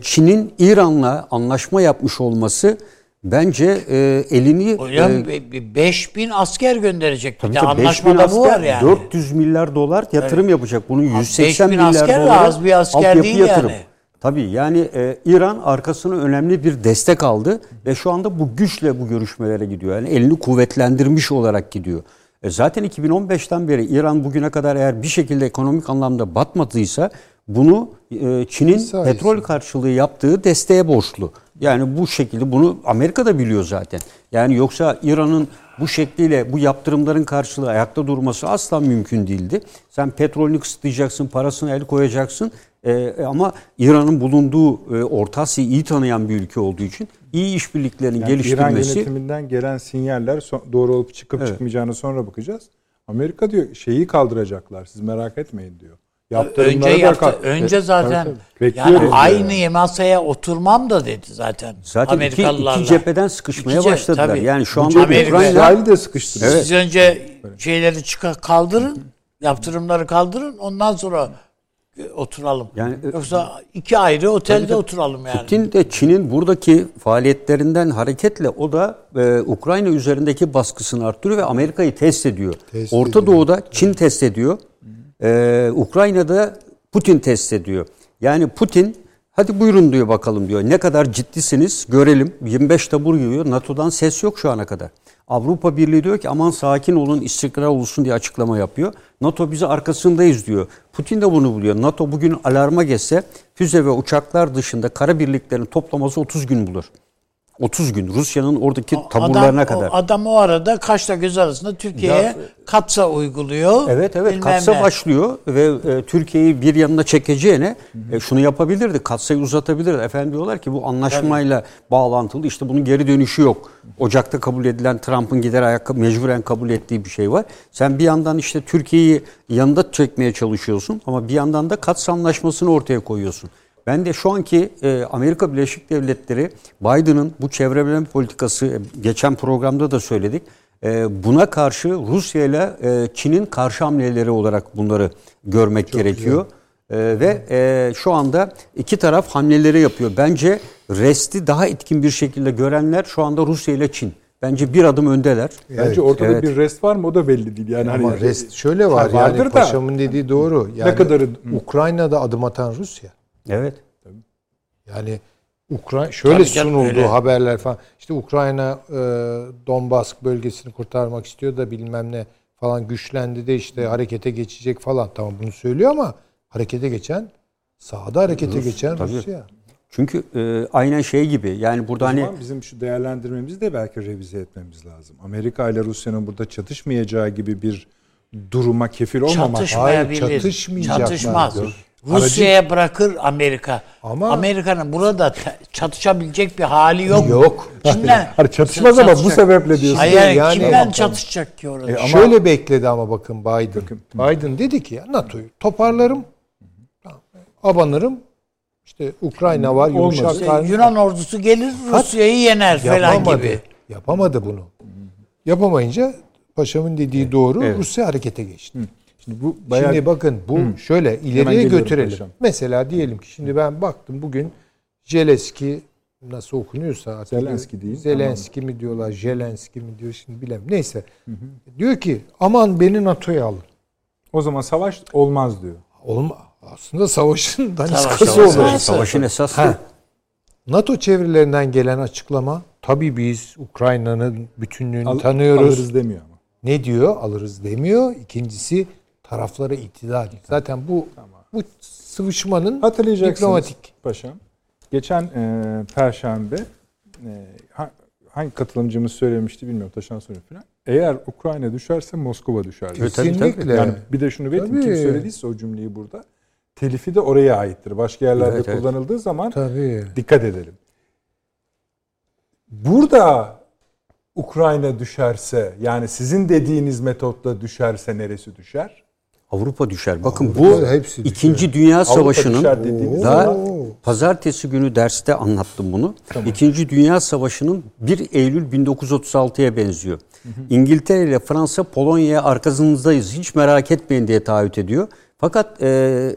Speaker 4: Çin'in İran'la anlaşma yapmış olması Bence e, elini...
Speaker 2: Hocam e, 5000 asker gönderecek. Tabii, tabii, Anlaşmada asker, bu var yani.
Speaker 4: 400 milyar dolar yatırım evet. yapacak. Bunun 180 milyar asker dolar
Speaker 2: az bir asker değil yatırım. yani.
Speaker 4: Tabii yani e, İran arkasına önemli bir destek aldı ve şu anda bu güçle bu görüşmelere gidiyor. Yani elini kuvvetlendirmiş olarak gidiyor. E, zaten 2015'ten beri İran bugüne kadar eğer bir şekilde ekonomik anlamda batmadıysa bunu e, Çin'in petrol karşılığı yaptığı desteğe borçlu. Yani bu şekilde bunu Amerika da biliyor zaten. Yani yoksa İran'ın bu şekliyle bu yaptırımların karşılığı ayakta durması asla mümkün değildi. Sen petrolünü kısıtlayacaksın, parasını el koyacaksın. Ee, ama İran'ın bulunduğu e, Orta Asya'yı iyi tanıyan bir ülke olduğu için iyi işbirliklerinin yani geliştirmesi...
Speaker 1: İran yönetiminden gelen sinyaller doğru olup çıkıp evet. çıkmayacağını sonra bakacağız. Amerika diyor şeyi kaldıracaklar siz merak etmeyin diyor.
Speaker 2: Önce yaptı. Önce zaten tabii, tabii. yani aynı yani. masaya oturmam da dedi zaten.
Speaker 4: Zaten Amerikalılarla. Iki, iki cepheden sıkışmaya iki başladılar. Tabii. Yani şu anda
Speaker 1: Ukrayna de sıkıştı.
Speaker 2: Evet. Siz önce şeyleri çıkar kaldırın, yaptırımları kaldırın. Ondan sonra oturalım. Yani yoksa iki ayrı otelde tabii, oturalım yani.
Speaker 4: Putin de Çin'in buradaki faaliyetlerinden hareketle o da e, Ukrayna üzerindeki baskısını arttırıyor ve Amerika'yı test ediyor. Test Orta ediyor. Doğu'da Çin test ediyor. Ee, Ukrayna'da Putin test ediyor. Yani Putin hadi buyurun diyor bakalım diyor. Ne kadar ciddisiniz görelim. 25 tabur yiyor. NATO'dan ses yok şu ana kadar. Avrupa Birliği diyor ki aman sakin olun istikrar olsun diye açıklama yapıyor. NATO bizi arkasındayız diyor. Putin de bunu buluyor. NATO bugün alarma geçse füze ve uçaklar dışında kara birliklerini toplaması 30 gün bulur. 30 gün Rusya'nın oradaki taburlarına
Speaker 2: adam,
Speaker 4: kadar.
Speaker 2: O adam o arada kaşla göz arasında Türkiye'ye katsa uyguluyor.
Speaker 4: Evet evet katsa ne. başlıyor ve e, Türkiye'yi bir yanına çekeceğine e, şunu yapabilirdi. Katsayı uzatabilirdi. Efendim diyorlar ki bu anlaşmayla Tabii. bağlantılı işte bunun geri dönüşü yok. Ocak'ta kabul edilen Trump'ın gider ayak mecburen kabul ettiği bir şey var. Sen bir yandan işte Türkiye'yi yanında çekmeye çalışıyorsun ama bir yandan da Kats anlaşmasını ortaya koyuyorsun. Ben de şu anki e, Amerika Birleşik Devletleri Biden'ın bu çevreleme politikası e, geçen programda da söyledik. E, buna karşı Rusya ile Çin'in karşı hamleleri olarak bunları görmek Çok gerekiyor. E, ve e, şu anda iki taraf hamleleri yapıyor. Bence resti daha etkin bir şekilde görenler şu anda Rusya ile Çin. Bence bir adım öndeler.
Speaker 1: Bence evet, ortada evet. bir rest var mı o da belli değil. Yani
Speaker 3: Ama hani rest şöyle var yani da, paşamın dediği doğru. Yani ne kadarı Ukrayna'da adım atan Rusya.
Speaker 4: Evet.
Speaker 3: Yani Ukrayna şöyle Tabii sunuldu öyle. haberler falan. İşte Ukrayna e, Donbas bölgesini kurtarmak istiyor da bilmem ne falan güçlendi de işte harekete geçecek falan. Tamam bunu söylüyor ama harekete geçen sahada harekete Rus, geçen tabii. Rusya.
Speaker 4: Çünkü e, aynen şey gibi yani burada hani
Speaker 1: bizim şu değerlendirmemizi de belki revize etmemiz lazım. Amerika ile Rusya'nın burada çatışmayacağı gibi bir duruma kefil olmamak.
Speaker 2: Hayır çatışmayacaklar.
Speaker 3: Çatışmaz.
Speaker 2: Rusya'ya bırakır Amerika. Ama Amerika'nın burada çatışabilecek bir hali yok.
Speaker 3: Yok.
Speaker 1: Kimden? Hayır çatışmaz ama bu sebeple diyorsun.
Speaker 2: Hayır yani, kimden çatışacak ki orada? E
Speaker 3: ama, şöyle bekledi ama bakın Biden. Biden dedi ki ya NATO'yu toparlarım. Abanırım. İşte Ukrayna var, yumuşak
Speaker 2: işte Yunan ordusu gelir Rusya'yı yener falan gibi.
Speaker 3: Yapamadı bunu. Yapamayınca paşamın dediği doğru evet. Rusya harekete geçti. Hı. Şimdi bu bayağı... Şimdi bakın bu Hı. şöyle ileriye götürelim. Paşam. Mesela diyelim ki şimdi ben baktım bugün Zelenski nasıl okunuyorsa artık
Speaker 1: Zelenski değil.
Speaker 3: Zelenski tamam. mi diyorlar, Zelenski mi diyor şimdi bilem. Neyse. Hı hı. Diyor ki aman beni NATO'ya alın.
Speaker 1: O zaman savaş olmaz diyor.
Speaker 3: Olma. Aslında savaşın daniskası olur.
Speaker 4: Savaşın esası.
Speaker 3: NATO çevrelerinden gelen açıklama tabii biz Ukrayna'nın bütünlüğünü Al, tanıyoruz.
Speaker 1: Alırız demiyor ama.
Speaker 3: Ne diyor? Alırız demiyor. İkincisi taraflara itidal. Zaten bu tamam. bu sıvışmanın diplomatik.
Speaker 1: paşam. Geçen e, perşembe e, hangi katılımcımız söylemişti bilmiyorum taşan soruyor falan. Eğer Ukrayna düşerse Moskova düşer.
Speaker 3: Kesinlikle.
Speaker 1: Yani bir de şunu belirteyim kim söylediyse o cümleyi burada. Telifi de oraya aittir. Başka yerlerde evet, kullanıldığı evet. zaman Tabii. dikkat edelim. Burada Ukrayna düşerse yani sizin dediğiniz metotla düşerse neresi düşer?
Speaker 4: Avrupa düşer. Bakın bu hepsi İkinci Dünya Savaşı'nın daha pazartesi günü derste anlattım bunu. Tamam. İkinci Dünya Savaşı'nın 1 Eylül 1936'ya benziyor. Hı hı. İngiltere ile Fransa Polonya'ya arkasınızdayız hiç merak etmeyin diye taahhüt ediyor. Fakat e,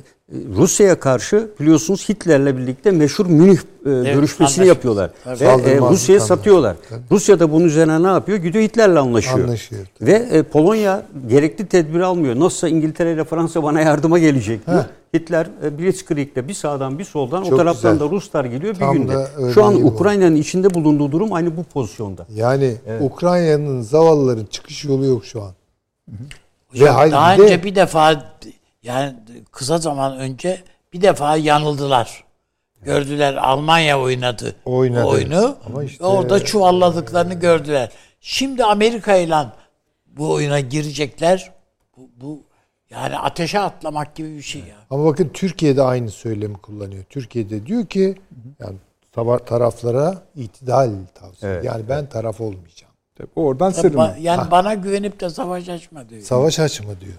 Speaker 4: Rusya'ya karşı biliyorsunuz Hitler'le birlikte meşhur Münih e, evet, görüşmesini yapıyorlar. Tabii. Ve e, Rusya'ya satıyorlar. Tabii. Rusya da bunun üzerine ne yapıyor? Gidiyor Hitler'le anlaşıyor. anlaşıyor Ve e, Polonya gerekli tedbir almıyor. Nasılsa İngiltere ile Fransa bana yardıma gelecek diyor. Hitler e, Blitzkrieg'de bir sağdan bir soldan Çok o taraftan güzel. da Ruslar geliyor Tam bir günde. Şu an Ukrayna'nın içinde bulunduğu durum aynı bu pozisyonda.
Speaker 3: Yani evet. Ukrayna'nın zavallıların çıkış yolu yok şu an.
Speaker 2: Hı hı. Ve daha önce bir defa yani kısa zaman önce bir defa yanıldılar. Gördüler Almanya oynadı, oynadı. oyunu. Ama işte... Orada çuvalladıklarını gördüler. Şimdi Amerika ile bu oyuna girecekler. Bu, bu yani ateşe atlamak gibi bir şey ya.
Speaker 3: Ama bakın Türkiye'de aynı söylemi kullanıyor. Türkiye'de diyor ki yani taraflara itidal tavsiye. Evet. Yani ben taraf olmayacağım.
Speaker 1: Tabii oradan sırma.
Speaker 2: Yani ha. bana güvenip de savaş açma diyor.
Speaker 3: Savaş açma diyor.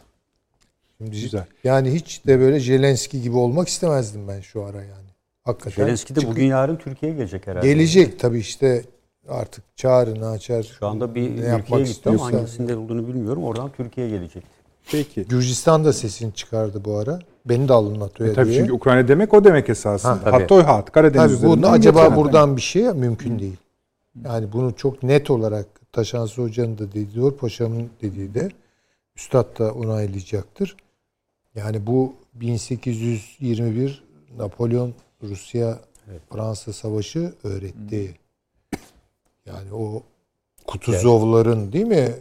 Speaker 3: Güzel. Yani hiç de böyle Zelenski gibi olmak istemezdim ben şu ara yani.
Speaker 4: Hakikaten. Zelenski de bugün yarın Türkiye'ye gelecek herhalde.
Speaker 3: Gelecek tabii işte artık çağrını açar.
Speaker 4: Şu anda bir ülkeye gitti ama hangisinde olduğunu bilmiyorum. Oradan Türkiye'ye gelecek.
Speaker 3: Peki. Gürcistan da sesini çıkardı bu ara. Beni de alın NATO'ya e,
Speaker 1: tabii diye. Çünkü Ukrayna demek o demek esasında. Ha, Hatay hat, Karadeniz
Speaker 3: tabii, bu acaba buradan bir şey mümkün değil. Yani bunu çok net olarak Taşansı Hoca'nın da dediği, Paşa'nın dediği de Üstad da onaylayacaktır. Yani bu 1821 Napolyon Rusya evet. Fransa Savaşı öğretti. Yani o Kutuzovların değil mi?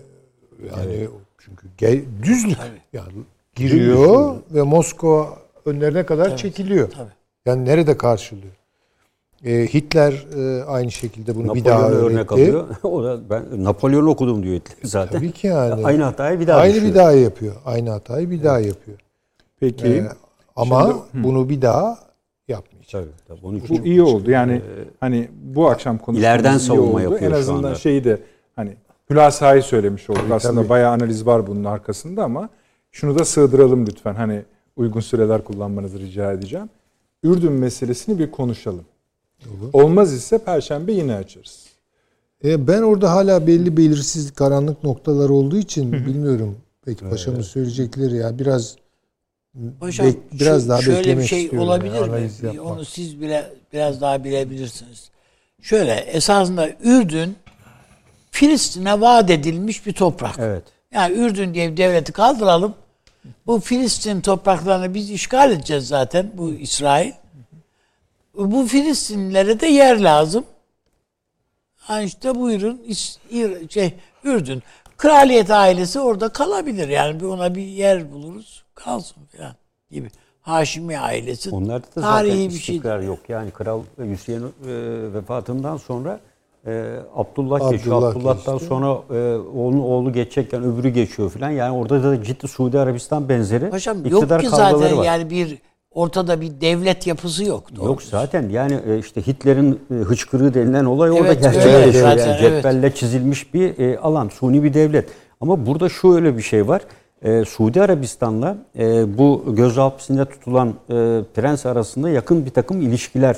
Speaker 3: Yani evet. çünkü gel, düzlük Tabii. yani giriyor Düzlük. ve Moskova önlerine kadar Tabii. çekiliyor. Tabii. Yani nerede karşılıyor? E, Hitler e, aynı şekilde bunu Napolyon bir daha öğretti. örnek alıyor.
Speaker 4: o da ben Napolyon okudum diyor Hitler zaten.
Speaker 3: Tabii ki yani.
Speaker 4: Aynı hatayı bir daha
Speaker 3: Aynı düşüyor. bir daha yapıyor. Aynı hatayı bir evet. daha yapıyor. Peki. Ee, ama Şimdi, bunu bir daha yapmayacak. Tabii,
Speaker 1: tabii. Onun bu iyi oldu. Yani e, hani bu akşam konuşmamız
Speaker 4: ileriden savunma yapıyor
Speaker 1: En azından şeyi de hani hülasayı söylemiş olduk. Tabii, Aslında tabii. bayağı analiz var bunun arkasında ama şunu da sığdıralım lütfen. Hani uygun süreler kullanmanızı rica edeceğim. Ürdün meselesini bir konuşalım. Olur. Olmaz ise perşembe yine açarız.
Speaker 3: E ben orada hala belli belirsiz karanlık noktalar olduğu için bilmiyorum. Peki paşamın söyleyecekleri ya biraz
Speaker 2: Hocam Bek, biraz şu, daha şöyle bir şey olabilir yani, mi? Onu siz bile biraz daha bilebilirsiniz. Şöyle esasında Ürdün Filistin'e vaat edilmiş bir toprak.
Speaker 4: Evet.
Speaker 2: Yani Ürdün diye bir devleti kaldıralım. Bu Filistin topraklarını biz işgal edeceğiz zaten bu İsrail. Bu Filistinlilere de yer lazım. Ha işte buyurun şey Ürdün. Kraliyet ailesi orada kalabilir. Yani ona bir yer buluruz kalsın falan gibi. Haşimi ailesi
Speaker 4: Onlarda da tarihi zaten bir şey. yok. Yani Kral Hüseyin e, vefatından sonra e, Abdullah, Abdullah geçiyor. Abdullah'tan geçti. sonra e, onun oğlu geçecekken öbürü geçiyor falan. Yani orada da ciddi Suudi Arabistan benzeri
Speaker 2: Hocam yok ki zaten
Speaker 4: var.
Speaker 2: yani bir ortada bir devlet yapısı yok. Doğru.
Speaker 4: Yok zaten yani e, işte Hitler'in e, hıçkırığı denilen olay orada
Speaker 2: Evet,
Speaker 4: gerçekleşiyor.
Speaker 2: evet,
Speaker 4: yani cetvelle çizilmiş bir alan, suni bir devlet. Ama burada şöyle bir şey var. E, Suudi Arabistan'la e, bu göz hapsinde tutulan e, prens arasında yakın bir takım ilişkiler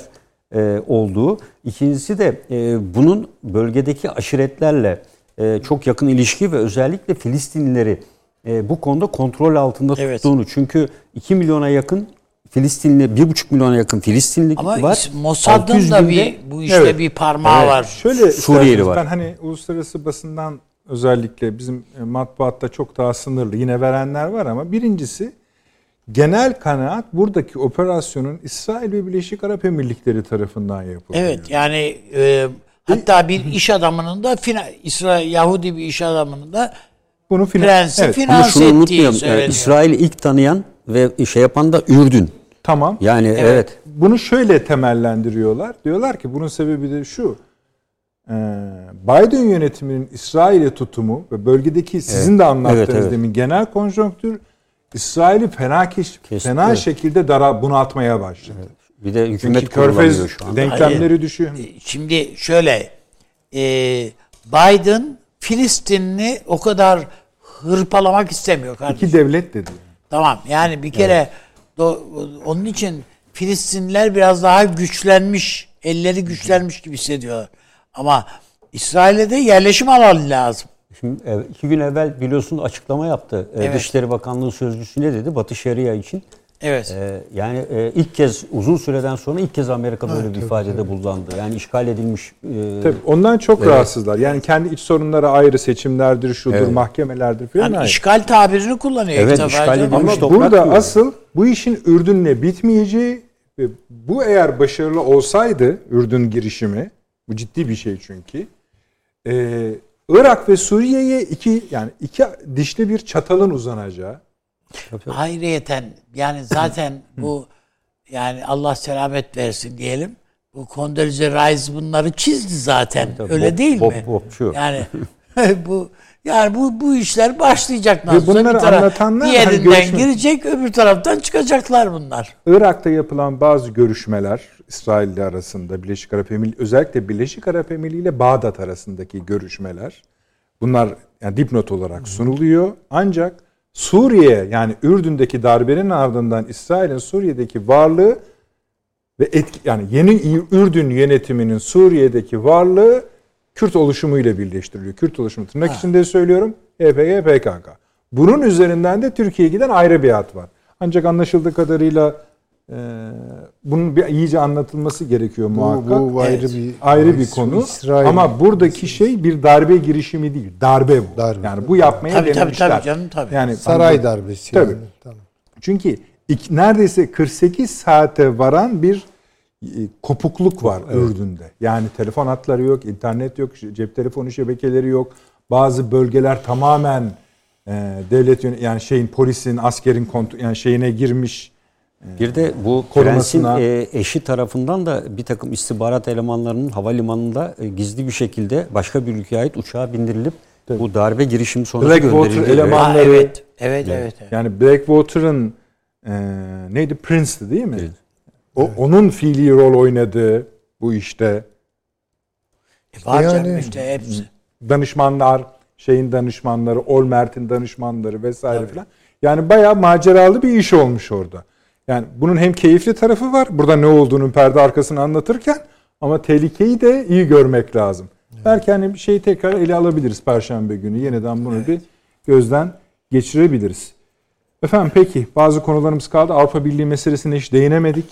Speaker 4: e, olduğu. İkincisi de e, bunun bölgedeki aşiretlerle e, çok yakın ilişki ve özellikle Filistinlileri e, bu konuda kontrol altında
Speaker 2: Evet.
Speaker 4: tuttuğunu. Çünkü 2 milyona yakın Filistinli, 1,5 milyona yakın Filistinli
Speaker 2: Ama
Speaker 4: var.
Speaker 2: Mossad'ın
Speaker 4: 600
Speaker 2: da
Speaker 4: binde-
Speaker 2: bir bu işte
Speaker 1: Evet.
Speaker 2: bir parmağı
Speaker 4: Evet.
Speaker 2: var.
Speaker 1: Şöyle
Speaker 4: Suriyeli var.
Speaker 1: ben hani uluslararası basından özellikle bizim e, matbaatta çok daha sınırlı yine verenler var ama birincisi genel kanaat buradaki operasyonun İsrail ve Birleşik Arap Emirlikleri tarafından yapılıyor.
Speaker 2: Evet yani e, hatta bir iş adamının da fina, İsrail Yahudi bir iş adamının da
Speaker 1: Bunu finan-
Speaker 2: prensi
Speaker 1: evet,
Speaker 2: finanse
Speaker 4: şunu
Speaker 2: ettiği
Speaker 4: unutmayalım.
Speaker 2: söyleniyor.
Speaker 4: İsrail'i ilk tanıyan ve şey yapan da Ürdün.
Speaker 1: tamam.
Speaker 4: Yani evet.
Speaker 1: Bunu şöyle temellendiriyorlar. Diyorlar ki bunun sebebi de şu. Ee, Biden yönetiminin İsrail'e tutumu ve bölgedeki sizin de anlattığınız
Speaker 4: Evet, evet.
Speaker 1: demin genel konjonktür İsrail'i fena keş,
Speaker 4: Kesin,
Speaker 1: fena
Speaker 4: evet.
Speaker 1: şekilde dara bunaltmaya başladı.
Speaker 4: Bir de hükümet
Speaker 1: Çünkü Körfez
Speaker 4: şu anda.
Speaker 1: denklemleri düşüyor.
Speaker 2: Şimdi şöyle e, Biden Filistinli o kadar hırpalamak istemiyor kardeşim.
Speaker 1: İki devlet dedi.
Speaker 2: Tamam yani bir kere do- onun için Filistinliler biraz daha güçlenmiş, elleri güçlenmiş gibi hissediyorlar. Ama İsrail'e de yerleşim alanı lazım.
Speaker 4: Şimdi e, iki gün evvel biliyorsun açıklama yaptı. E,
Speaker 2: Evet.
Speaker 4: Dışişleri Bakanlığı sözcüsü ne dedi? Batı Şeria için.
Speaker 2: Evet.
Speaker 4: E, yani e, ilk kez uzun süreden sonra ilk kez Amerika böyle bir ifadede bulundu. Yani işgal edilmiş. e,
Speaker 1: Tabii ondan çok rahatsızlar. Yani kendi iç sorunları ayrı seçimlerdir, şudur,
Speaker 4: Evet.
Speaker 1: mahkemelerdir falan
Speaker 2: Yani
Speaker 1: ayrı.
Speaker 2: işgal tabirini kullanıyor.
Speaker 4: Evet, işgal edilmiş
Speaker 1: Ama
Speaker 4: toprak
Speaker 1: burada
Speaker 4: diyor.
Speaker 1: asıl bu işin Ürdün'le bitmeyeceği ve bu eğer başarılı olsaydı Ürdün girişimi, bu ciddi bir şey çünkü, e, Irak ve Suriye'ye iki yani iki dişli bir çatalın uzanacağı,
Speaker 2: Hayriyeten yani zaten bu yani Allah selamet versin diyelim. Bu Condoleezza Rice bunları çizdi zaten.
Speaker 4: Tabii,
Speaker 2: Öyle
Speaker 4: Bob-
Speaker 2: değil
Speaker 4: Bob-
Speaker 2: mi?
Speaker 4: Bobçu.
Speaker 2: Yani bu yani bu bu işler başlayacak nasıl
Speaker 1: bunları
Speaker 2: bir taraf
Speaker 1: anlatanlar
Speaker 2: bir
Speaker 1: hani görüşme-
Speaker 2: girecek öbür taraftan çıkacaklar bunlar.
Speaker 1: Irak'ta yapılan bazı görüşmeler İsrail ile arasında Birleşik Arap Emirlikleri özellikle Birleşik Arap Emirliği ile Bağdat arasındaki görüşmeler bunlar yani dipnot olarak sunuluyor. Ancak Suriye yani Ürdün'deki darbenin ardından İsrail'in Suriye'deki varlığı ve etki yani yeni Ürdün yönetiminin Suriye'deki varlığı Kürt oluşumuyla birleştiriliyor. Kürt oluşumu tırnak içinde söylüyorum. E YPG, PKK. Bunun üzerinden de Türkiye'ye giden ayrı bir hat var. Ancak anlaşıldığı kadarıyla e, bunun bir iyice anlatılması gerekiyor
Speaker 3: Bu,
Speaker 1: muhakkak.
Speaker 3: bu ayrı
Speaker 2: Evet.
Speaker 3: bir
Speaker 1: ayrı bir konu.
Speaker 3: İsrail
Speaker 1: Ama buradaki şey bir darbe girişimi değil. Darbe bu.
Speaker 3: Darbe.
Speaker 1: Yani bu yapmaya
Speaker 2: Tabii, tabii,
Speaker 1: denemişler.
Speaker 2: tabii canım, tabii.
Speaker 1: Yani
Speaker 3: saray darbesi
Speaker 1: Tabii.
Speaker 3: yani. Tamam.
Speaker 1: çünkü iki- neredeyse 48 saate varan bir e, kopukluk var Ürdün'de. Yani telefon hatları yok, internet yok, cep telefonu şebekeleri yok. Bazı bölgeler tamamen e, devlet yani şeyin polisin, askerin kontrol yani şeyine girmiş.
Speaker 4: Bir de bu prensin
Speaker 1: Korumasına-
Speaker 4: e, eşi tarafından da bir takım istihbarat elemanlarının havalimanında e, gizli bir şekilde başka bir ülkeye ait uçağa bindirilip bu darbe girişimi sonrası
Speaker 1: Blackwater
Speaker 4: gönderildiği.
Speaker 1: eleman-
Speaker 2: Ha,
Speaker 1: Onları-
Speaker 2: evet. Evet, evet, evet.
Speaker 1: Yani Blackwater'ın e, neydi Prince'ti değil mi? O onun fiili rol oynadığı bu işte
Speaker 2: E, var canım
Speaker 3: yani-
Speaker 2: işte hepsi.
Speaker 1: danışmanlar, şeyin danışmanları, Olmert'in danışmanları vesaire filan. Yani bayağı maceralı bir iş olmuş orada. Yani bunun hem keyifli tarafı var. Burada ne olduğunun perde arkasını anlatırken ama tehlikeyi de iyi görmek lazım. Belki hani bir şeyi tekrar ele alabiliriz perşembe günü. Yeniden bunu bir gözden geçirebiliriz. Efendim peki bazı konularımız kaldı. Avrupa Birliği meselesine hiç değinemedik.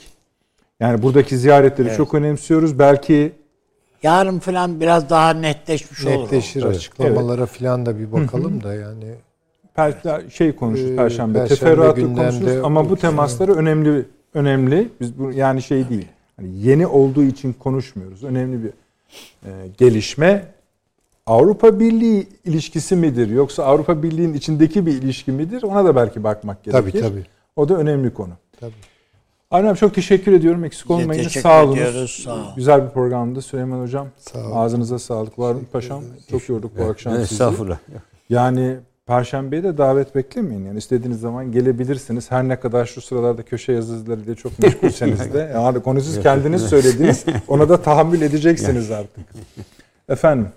Speaker 1: Yani buradaki ziyaretleri çok önemsiyoruz. Belki
Speaker 2: Yarın falan biraz daha netleşmiş olur. o.
Speaker 3: Netleşir
Speaker 1: Evet.
Speaker 3: açıklamalara falan da bir bakalım da yani.
Speaker 1: Per, şey konuşuruz
Speaker 3: Ee,
Speaker 1: perşembe,
Speaker 3: Perşembe
Speaker 1: teferruatlı konuşuruz ama bu temasları önemli önemli. Biz bu yani şey değil. Hani yeni olduğu için konuşmuyoruz. Önemli bir e, gelişme. Avrupa Birliği ilişkisi midir yoksa Avrupa Birliği'nin içindeki bir ilişki midir? Ona da belki bakmak gerekir.
Speaker 3: Tabii tabii.
Speaker 1: O da önemli konu.
Speaker 3: tabii.
Speaker 1: Abi çok teşekkür ediyorum. Eksik olmayın.
Speaker 2: teşekkür
Speaker 1: Sağ olun.
Speaker 2: ediyoruz, sağ olun.
Speaker 1: Güzel bir programdı Süleyman Hocam.
Speaker 3: Sağ olun.
Speaker 1: Ağzınıza sağlık. Var olun paşam. Çok yorduk bu akşam sizi.
Speaker 4: Estağfurullah.
Speaker 1: Yani Perşembeye de davet beklemeyin. Yani istediğiniz zaman gelebilirsiniz. Her ne kadar şu sıralarda köşe yazılarıyla çok meşgulseniz de. Yani konu siz kendiniz söylediniz. Ona da tahammül edeceksiniz artık. Efendim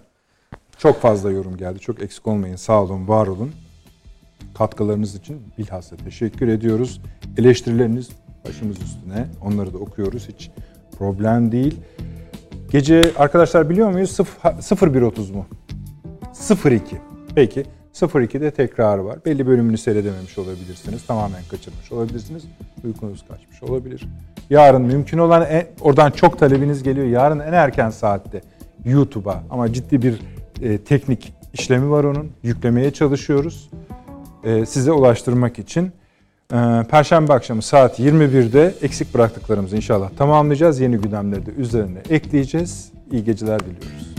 Speaker 1: çok fazla yorum geldi. Çok eksik olmayın. Sağ olun, var olun. Katkılarınız için bilhassa teşekkür ediyoruz. Eleştirileriniz başımız üstüne. Onları da okuyoruz. Hiç problem değil. Gece arkadaşlar biliyor muyuz? 01.30 mu? 02. Peki. 02'de tekrar var. Belli bölümünü seyredememiş olabilirsiniz. Tamamen kaçırmış olabilirsiniz. Uykunuz kaçmış olabilir. Yarın mümkün olan en, oradan çok talebiniz geliyor. Yarın en erken saatte YouTube'a ama ciddi bir e, teknik işlemi var onun. Yüklemeye çalışıyoruz. E, size ulaştırmak için. E, Perşembe akşamı saat 21'de eksik bıraktıklarımızı inşallah tamamlayacağız. Yeni gündemleri de üzerine ekleyeceğiz. İyi geceler diliyoruz.